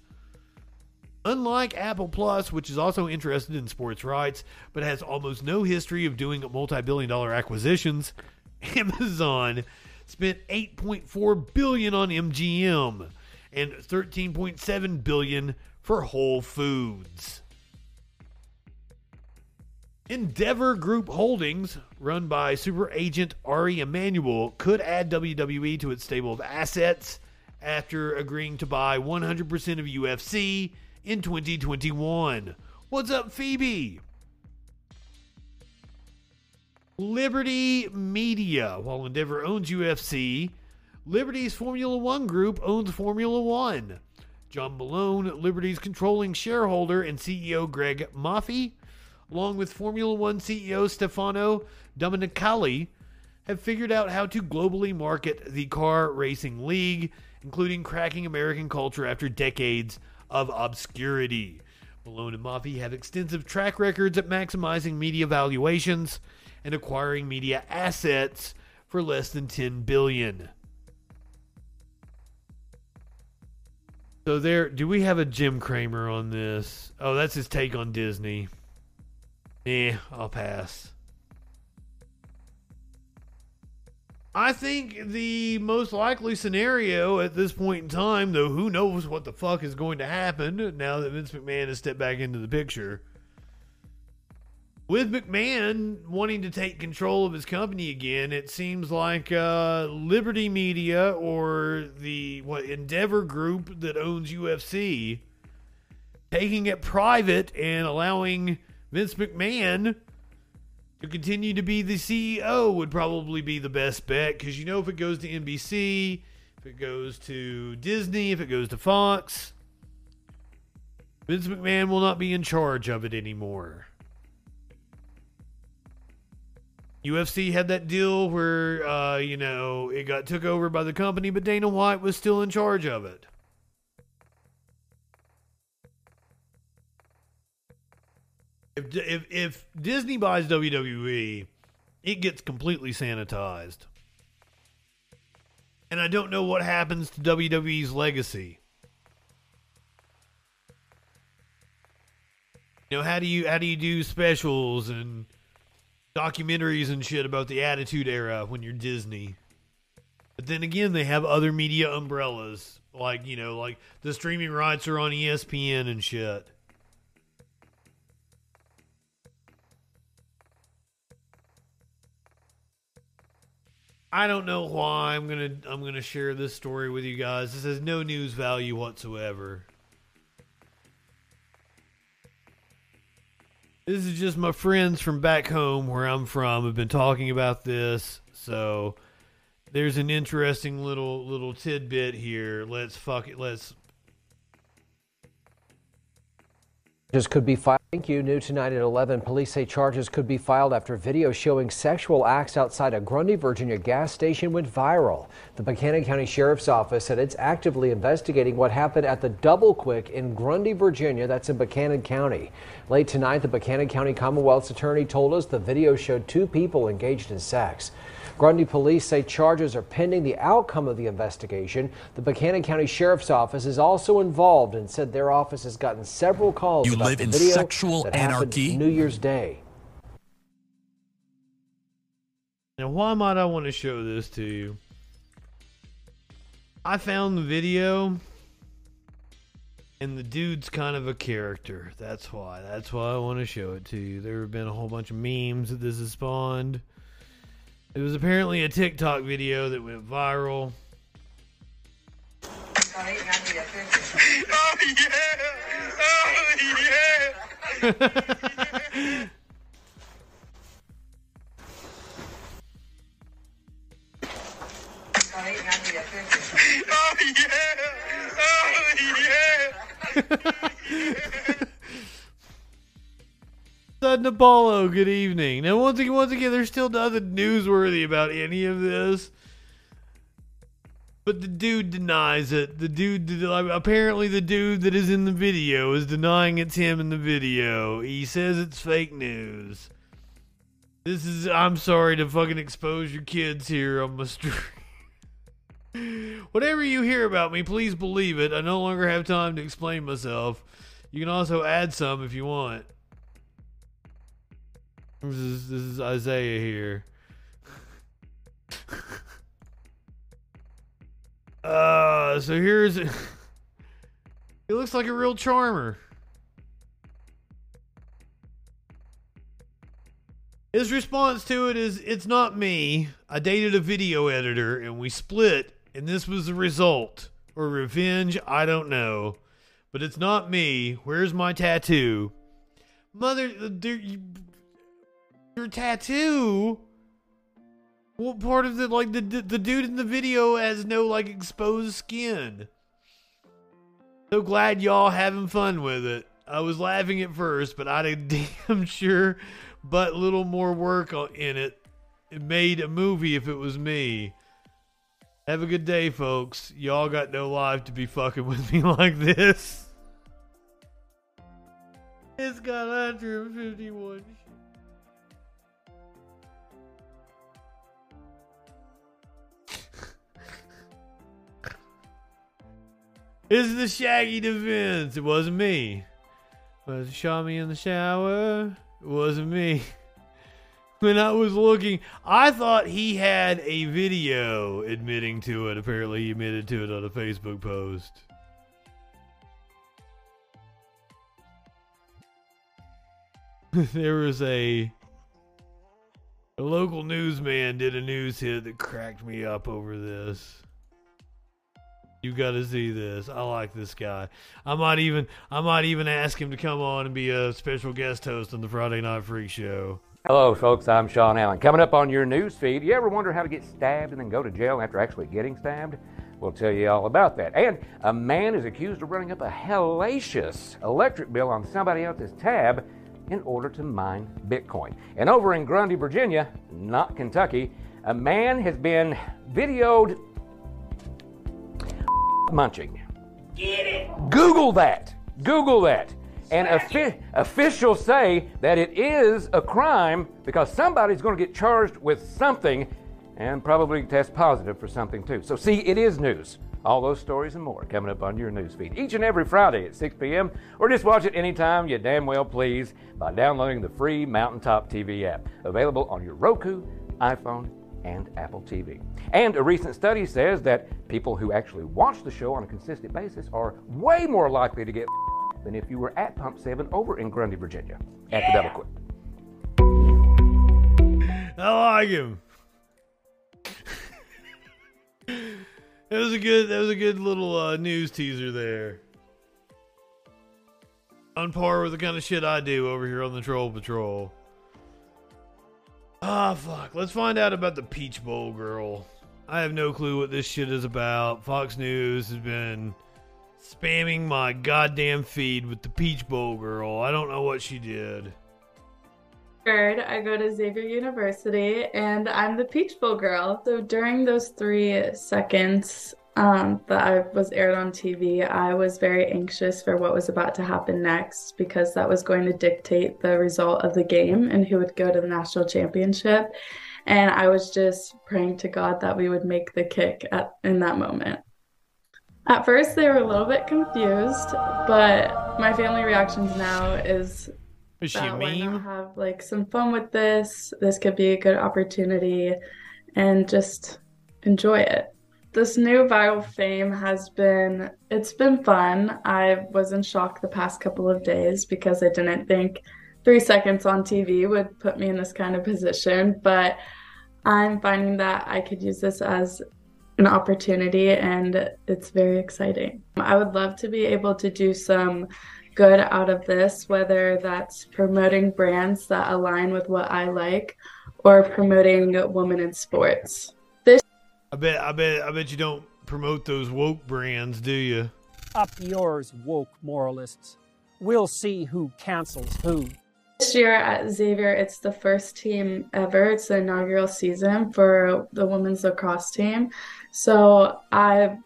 Unlike Apple Plus, which is also interested in sports rights but has almost no history of doing multi billion dollar acquisitions, Amazon spent 8.4 billion on MGM and 13.7 billion for Whole Foods. Endeavor Group Holdings, run by super agent Ari Emanuel, could add WWE to its stable of assets after agreeing to buy 100% of UFC in 2021. What's up, Phoebe? Liberty Media. While Endeavor owns UFC, Liberty's Formula One group owns Formula One. John Malone, Liberty's controlling shareholder, and CEO Greg Maffei, along with Formula One CEO Stefano Domenicali, have figured out how to globally market the car racing league, including cracking American culture after decades of obscurity. Malone and Maffei have extensive track records at maximizing media valuations and acquiring media assets for less than 10 billion. So there do we have a Jim Cramer on this? Oh, that's his take on Disney. Eh, I'll pass. I think the most likely scenario at this point in time, though who knows what the fuck is going to happen now that Vince McMahon has stepped back into the picture. With McMahon wanting to take control of his company again, it seems like uh, Liberty Media or the what Endeavor Group that owns UFC taking it private and allowing Vince McMahon to continue to be the CEO would probably be the best bet because you know if it goes to NBC, if it goes to Disney, if it goes to Fox, Vince McMahon will not be in charge of it anymore. UFC had that deal where uh, you know it got took over by the company, but Dana White was still in charge of it. If if, if Disney buys WWE, it gets completely sanitized, and I don't know what happens to WWE's legacy. You know how do you how do you do specials and documentaries and shit about the Attitude Era when you're Disney. But then again, they have other media umbrellas, like you know, like the streaming rights are on ESPN and shit. I don't know why I'm gonna I'm gonna share this story with you guys. This has no news value whatsoever. This is just my friends from back home where I'm from have been talking about this. So there's an interesting little little tidbit here. Let's fuck it. Let's Charges could be filed. Thank you. New tonight at 11. Police say charges could be filed after video showing sexual acts outside a Grundy, Virginia gas station went viral. The Buchanan County Sheriff's Office said it's actively investigating what happened at the Double Kwik in Grundy, Virginia. That's in Buchanan County. Late tonight, the Buchanan County Commonwealth's attorney told us the video showed two people engaged in sex. Grundy police say charges are pending the outcome of the investigation. The Buchanan County Sheriff's Office is also involved and said their office has gotten several calls You about live the in video sexual that happened anarchy? New Year's Day. Now, why might I want to show this to you? I found the video, and the dude's kind of a character. That's why. That's why I want to show it to you. There have been a whole bunch of memes that this has spawned. It was apparently a TikTok video that went viral. Oh yeah! Oh yeah! Oh yeah! Oh yeah! Sudden Apollo, good evening. Now, once again, once again, there's still nothing newsworthy about any of this. But the dude denies it. The dude, apparently, the dude that is in the video is denying it's him in the video. He says it's fake news. This is, I'm sorry to fucking expose your kids here on my stream. Whatever you hear about me, please believe it. I no longer have time to explain myself. You can also add some if you want. This is, this is Isaiah here. uh, so here's. he looks like a real charmer. His response to it is It's not me. I dated a video editor and we split, and this was the result. Or revenge, I don't know. But it's not me. Where's my tattoo? Mother, you, your tattoo? What part of the like the, the dude in the video has no like exposed skin? So glad y'all having fun with it. I was laughing at first, but I'd a damn sure but little more work in it. It made a movie if it was me. Have a good day, folks. Y'all got no life to be fucking with me like this. It's got 151 It's the Shaggy defense. It wasn't me. Was it shot me in the shower? It wasn't me. When I was looking, I thought he had a video admitting to it. Apparently, he admitted to it on a Facebook post. there was a a local newsman did a news hit that cracked me up over this. You got to see this. I like this guy. I might even I might even ask him to come on and be a special guest host on the Friday Night Freak Show. Hello, folks. I'm Sean Allen. Coming up on your news feed, you ever wonder how to get stabbed and then go to jail after actually getting stabbed? We'll tell you all about that. And a man is accused of running up a hellacious electric bill on somebody else's tab in order to mine Bitcoin. And over in Grundy, Virginia, not Kentucky, a man has been videoed munching. Get it! Google that. Google that. And offi- officials say that it is a crime because somebody's going to get charged with something and probably test positive for something too. So, see, it is news. All those stories and more coming up on your news feed each and every Friday at 6 p.m. or just watch it anytime you damn well please by downloading the free Mountaintop TV app. Available on your Roku, iPhone, and Apple TV. And a recent study says that people who actually watch the show on a consistent basis are way more likely to get than if you were at Pump 7 over in Grundy, Virginia at the Double Kwik. I like him. that was a good. That was a good little uh, news teaser there. On par with the kind of shit I do over here on the Troll Patrol. Ah, fuck. Let's find out about the Peach Bowl girl. I have no clue what this shit is about. Fox News has been spamming my goddamn feed with the Peach Bowl girl. I don't know what she did. Third, I go to Xavier University and I'm the Peach Bowl girl. So during those three seconds um, that I was aired on TV, I was very anxious for what was about to happen next because that was going to dictate the result of the game and who would go to the national championship. And I was just praying to God that we would make the kick at, in that moment. At first, they were a little bit confused, but my family reactions now is Is she that why not have like some fun with this. This could be a good opportunity, and just enjoy it. This new viral fame has been it's been fun. I was in shock the past couple of days because I didn't think three seconds on TV would put me in this kind of position, but I'm finding that I could use this as an opportunity and it's very exciting. I would love to be able to do some good out of this, whether that's promoting brands that align with what I like or promoting women in sports. This I bet, I bet, I bet you don't promote those woke brands, do you? Up yours, woke moralists. We'll see who cancels who. This year at Xavier, it's the first team ever. It's the inaugural season for the women's lacrosse team. So I,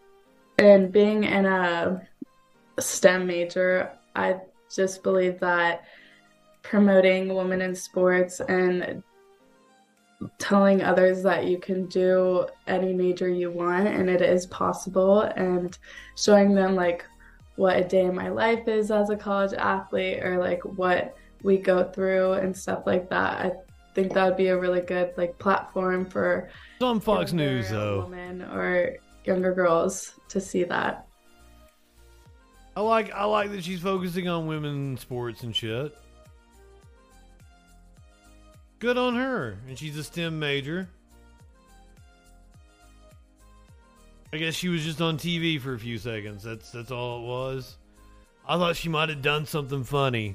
and being in a STEM major, I just believe that promoting women in sports and telling others that you can do any major you want and it is possible and showing them like what a day in my life is as a college athlete or like what we go through and stuff like that. I think that would be a really good like platform for on Fox News, though. women or younger girls to see that. I like, I like that she's focusing on women sports and shit. Good on her, and she's a STEM major. I guess she was just on TV for a few seconds. That's that's all it was. I thought she might have done something funny.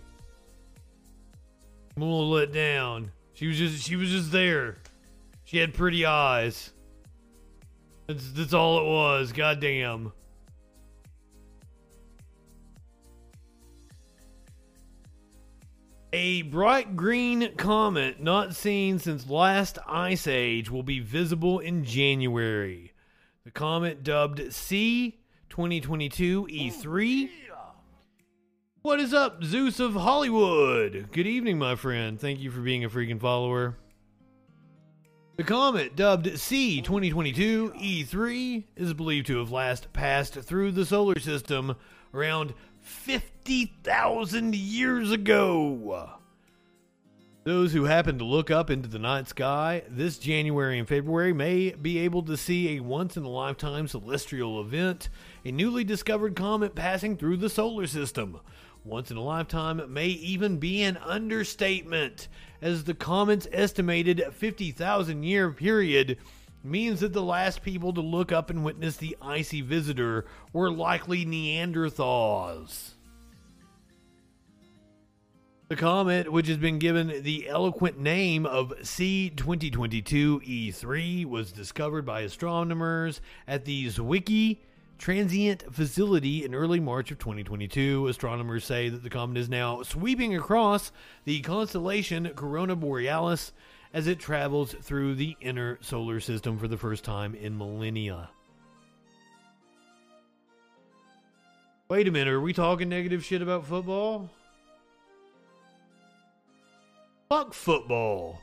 I'm a little let down. She was just she was just there. She had pretty eyes. That's that's all it was. Goddamn. A bright green comet not seen since last ice age will be visible in January. The comet dubbed C 2022 E3. What is up, Zeus of Hollywood? Good evening, my friend. Thank you for being a freaking follower. The comet, dubbed C 2022 E3, is believed to have last passed through the solar system around 50,000 years ago. Those who happen to look up into the night sky this January and February may be able to see a once in a lifetime celestial event, a newly discovered comet passing through the solar system. Once in a lifetime may even be an understatement, as the comet's estimated 50,000 year period means that the last people to look up and witness the icy visitor were likely Neanderthals. The comet, which has been given the eloquent name of C 2022 E3, was discovered by astronomers at the Zwicky Transient Facility in early March of 2022. Astronomers say that the comet is now sweeping across the constellation Corona Borealis as it travels through the inner solar system for the first time in millennia. Wait a minute, are we talking negative shit about football? Fuck football.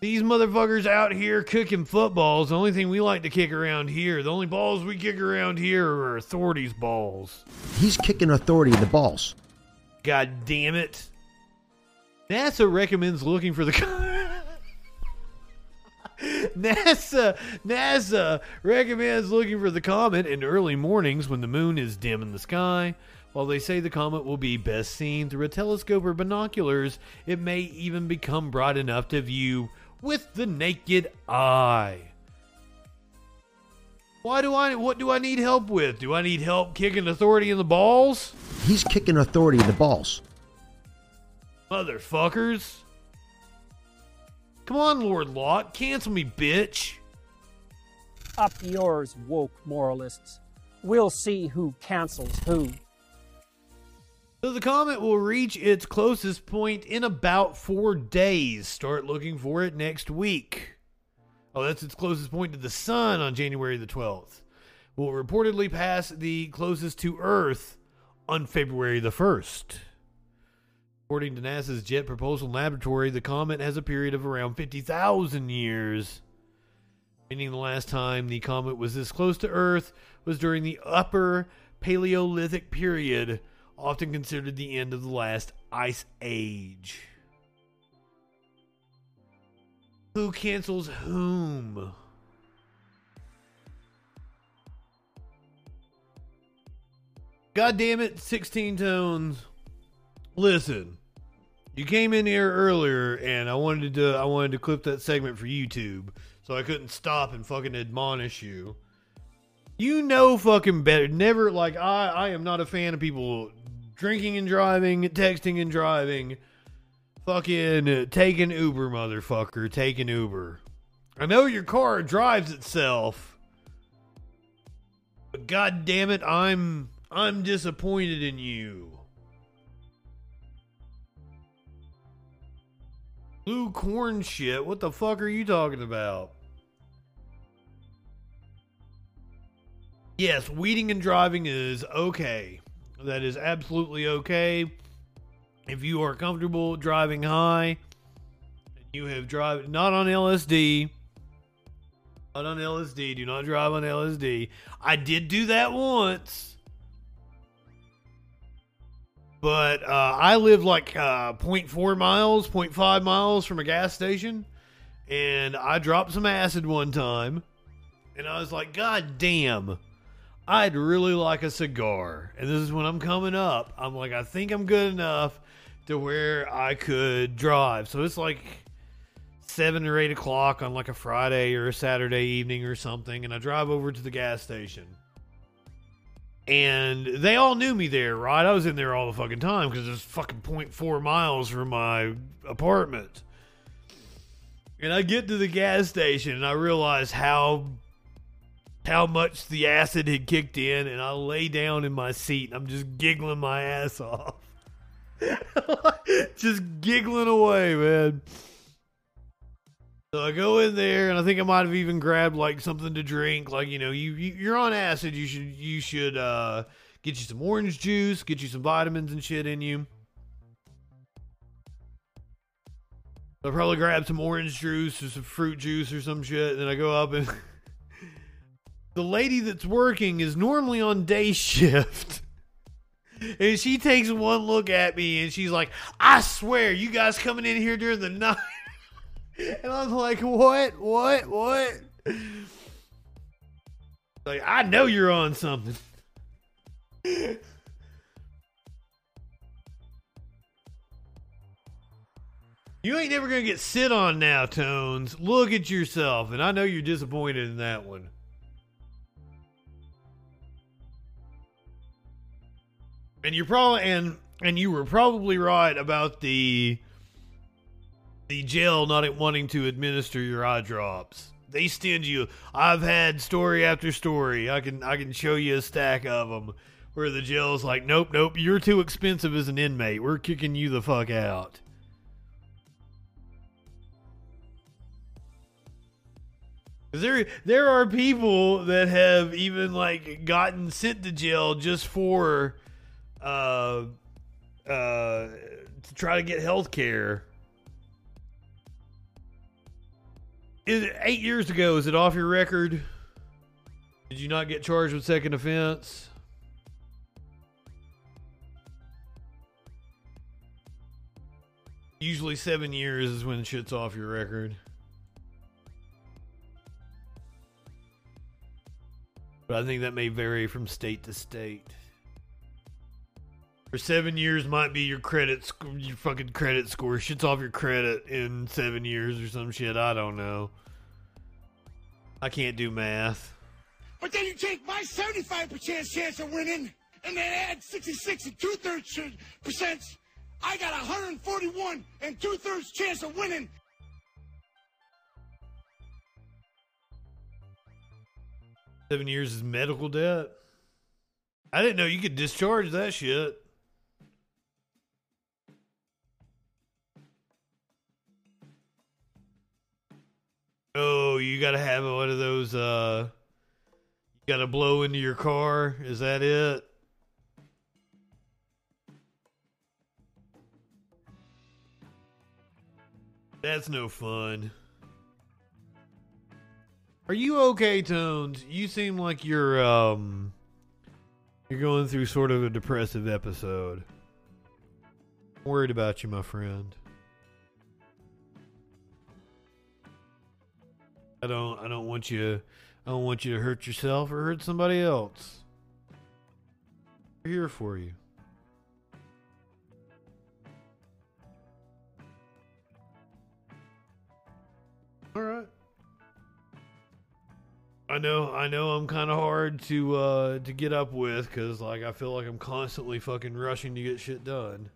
These motherfuckers out here kicking footballs. The only thing we like to kick around here, the only balls we kick around here are authorities' balls. He's kicking authority in the balls. God damn it. NASA recommends looking for the. NASA NASA recommends looking for the comet in early mornings when the moon is dim in the sky. While they say the comet will be best seen through a telescope or binoculars, it may even become bright enough to view with the naked eye. Why do I what do I need help with? Do I need help kicking authority in the balls? He's kicking authority in the balls. Motherfuckers. Come on, Lord Lot, cancel me, bitch. Up yours, woke moralists. We'll see who cancels who. So the comet will reach its closest point in about four days. Start looking for it next week. Oh, that's its closest point to the sun on January the 12th. Will reportedly pass the closest to Earth on February the 1st. According to NASA's Jet Propulsion Laboratory, the comet has a period of around 50,000 years. Meaning the last time the comet was this close to Earth was during the Upper Paleolithic period, often considered the end of the last ice age. Who cancels whom? God damn it, 16 tones. Listen, you came in here earlier and I wanted to I wanted to clip that segment for YouTube, so I couldn't stop and fucking admonish you. You know fucking better. Never like I I am not a fan of people drinking and driving, texting and driving. Fucking uh, taking Uber, motherfucker, taking Uber. I know your car drives itself. But god damn it, I'm I'm disappointed in you. Blue corn shit. What the fuck are you talking about? Yes, weeding and driving is okay. That is absolutely okay. If you are comfortable driving high, and you have drive not on LSD, not on LSD, do not drive on LSD. I did do that once. But uh, I live like uh, 0.4 miles, 0.5 miles from a gas station. And I dropped some acid one time. And I was like, God damn, I'd really like a cigar. And this is when I'm coming up. I'm like, I think I'm good enough to where I could drive. So it's like seven or eight o'clock on like a Friday or a Saturday evening or something. And I drive over to the gas station and they all knew me there, right? I was in there all the fucking time because it's fucking 0.4 miles from my apartment. And I get to the gas station and I realize how how much the acid had kicked in, and I lay down in my seat. And I'm just giggling my ass off, just giggling away, man. So I go in there, and I think I might have even grabbed like something to drink. Like you know, you, you you're on acid. You should you should uh, get you some orange juice, get you some vitamins and shit in you. I probably grab some orange juice or some fruit juice or some shit. And then I go up and the lady that's working is normally on day shift. And she takes one look at me and she's like, I swear, you guys coming in here during the night. And I was like, what? What? What? Like, I know you're on something. You ain't never gonna get sit on now, Tones. Look at yourself, and I know you're disappointed in that one. And you're probably and and you were probably right about the the jail not wanting to administer your eye drops. They send you. I've had story after story. I can I can show you a stack of them where the jail's like, nope, nope, you're too expensive as an inmate. We're kicking you the fuck out. There, there are people that have even like gotten sent to jail just for, uh, uh, to try to get health care. Is it eight years ago? Is it off your record? Did you not get charged with second offense? Usually seven years is when shit's off your record. But I think that may vary from state to state. For seven years might be your credit sc- your fucking credit score. Shit's off your credit in seven years or some shit. I don't know. I can't do math. But then you take my 75% chance of winning and then add 66 and two thirds percent. I got 141 and two thirds chance of winning. Seven years is medical debt. I didn't know you could discharge that shit. Oh, you gotta have one of those. Uh, you gotta blow into your car. Is that it? That's no fun. Are you okay, Tones? You seem like you're um you're going through sort of a depressive episode. I'm worried about you, my friend. I don't I don't want you I don't want you to hurt yourself or hurt somebody else. We're here for you. All right. I know, I know, I'm kind of hard to uh to get up with because like I feel like I'm constantly fucking rushing to get shit done.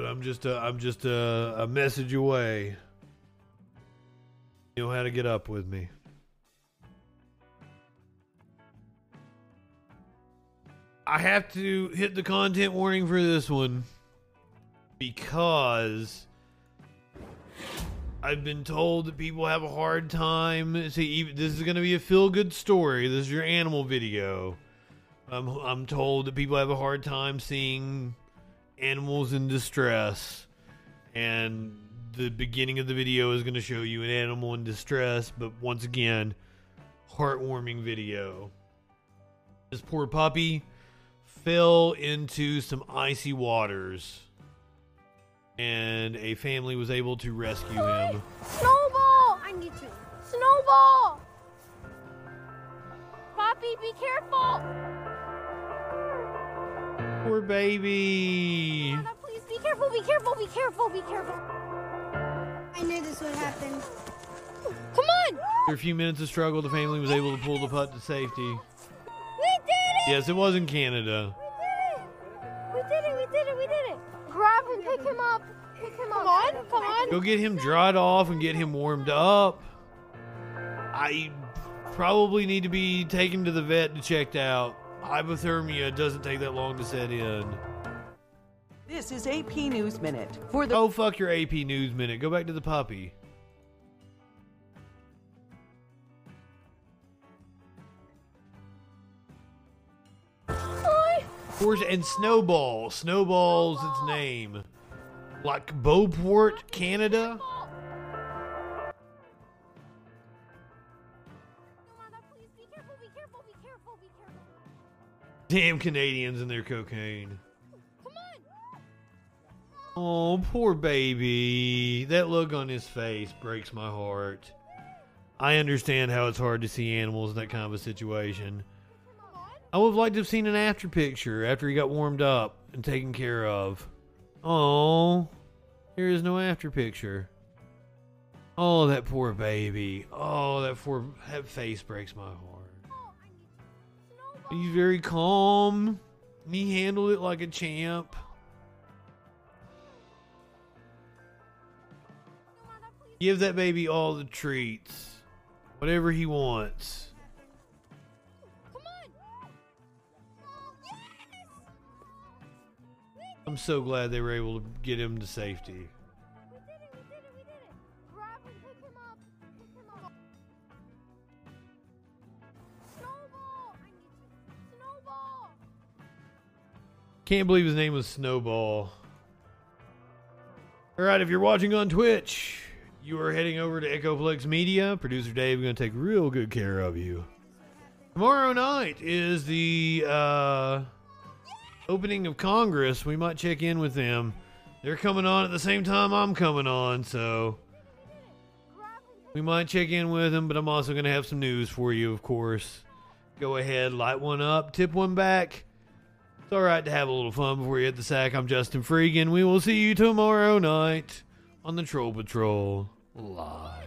But I'm just a, I'm just a, a message away. You know how to get up with me. I have to hit the content warning for this one because I've been told that people have a hard time. See, this is going to be a feel good story. This is your animal video. I'm, I'm told that people have a hard time seeing animals in distress. And the beginning of the video is going to show you an animal in distress, but once again, heartwarming video. This poor puppy fell into some icy waters and a family was able to rescue him. Snowball! I need to. Snowball! Poppy, be careful! Poor baby. Nana, please be careful, be careful, be careful, be careful. I knew this would happen. Come on! After a few minutes of struggle, the family was able to pull the putt to safety. We did it! Yes, it was in Canada. We did it, we did it, we did it! Grab him, pick him up. Pick him come up. on, come on. Go get him dried off and get him warmed up. I probably need to be taken to the vet and checked out. Hypothermia doesn't take that long to set in. This is AP News Minute. For the Oh, fuck your AP News Minute. Go back to the puppy. Of course, and Snowball. Snowball's its name. Like Beauport, Canada? Damn Canadians and their cocaine. Oh, poor baby. That look on his face breaks my heart. I understand how it's hard to see animals in that kind of a situation. I would have liked to have seen an after picture after he got warmed up and taken care of. Oh, there is no after picture. Oh, that poor baby. Oh, that poor that face breaks my heart. He's very calm. He handled it like a champ. Give that baby all the treats. Whatever he wants. I'm so glad they were able to get him to safety. Can't believe his name was Snowball. All right, if you're watching on Twitch, you are heading over to Echoplex Media. Producer Dave going to take real good care of you. Tomorrow night is the uh, opening of Congress. We might check in with them. They're coming on at the same time I'm coming on, so we might check in with them. But I'm also going to have some news for you, of course. Go ahead, light one up, tip one back. It's all right to have a little fun before you hit the sack. I'm Justin Freegan. We will see you tomorrow night on the Troll Patrol live.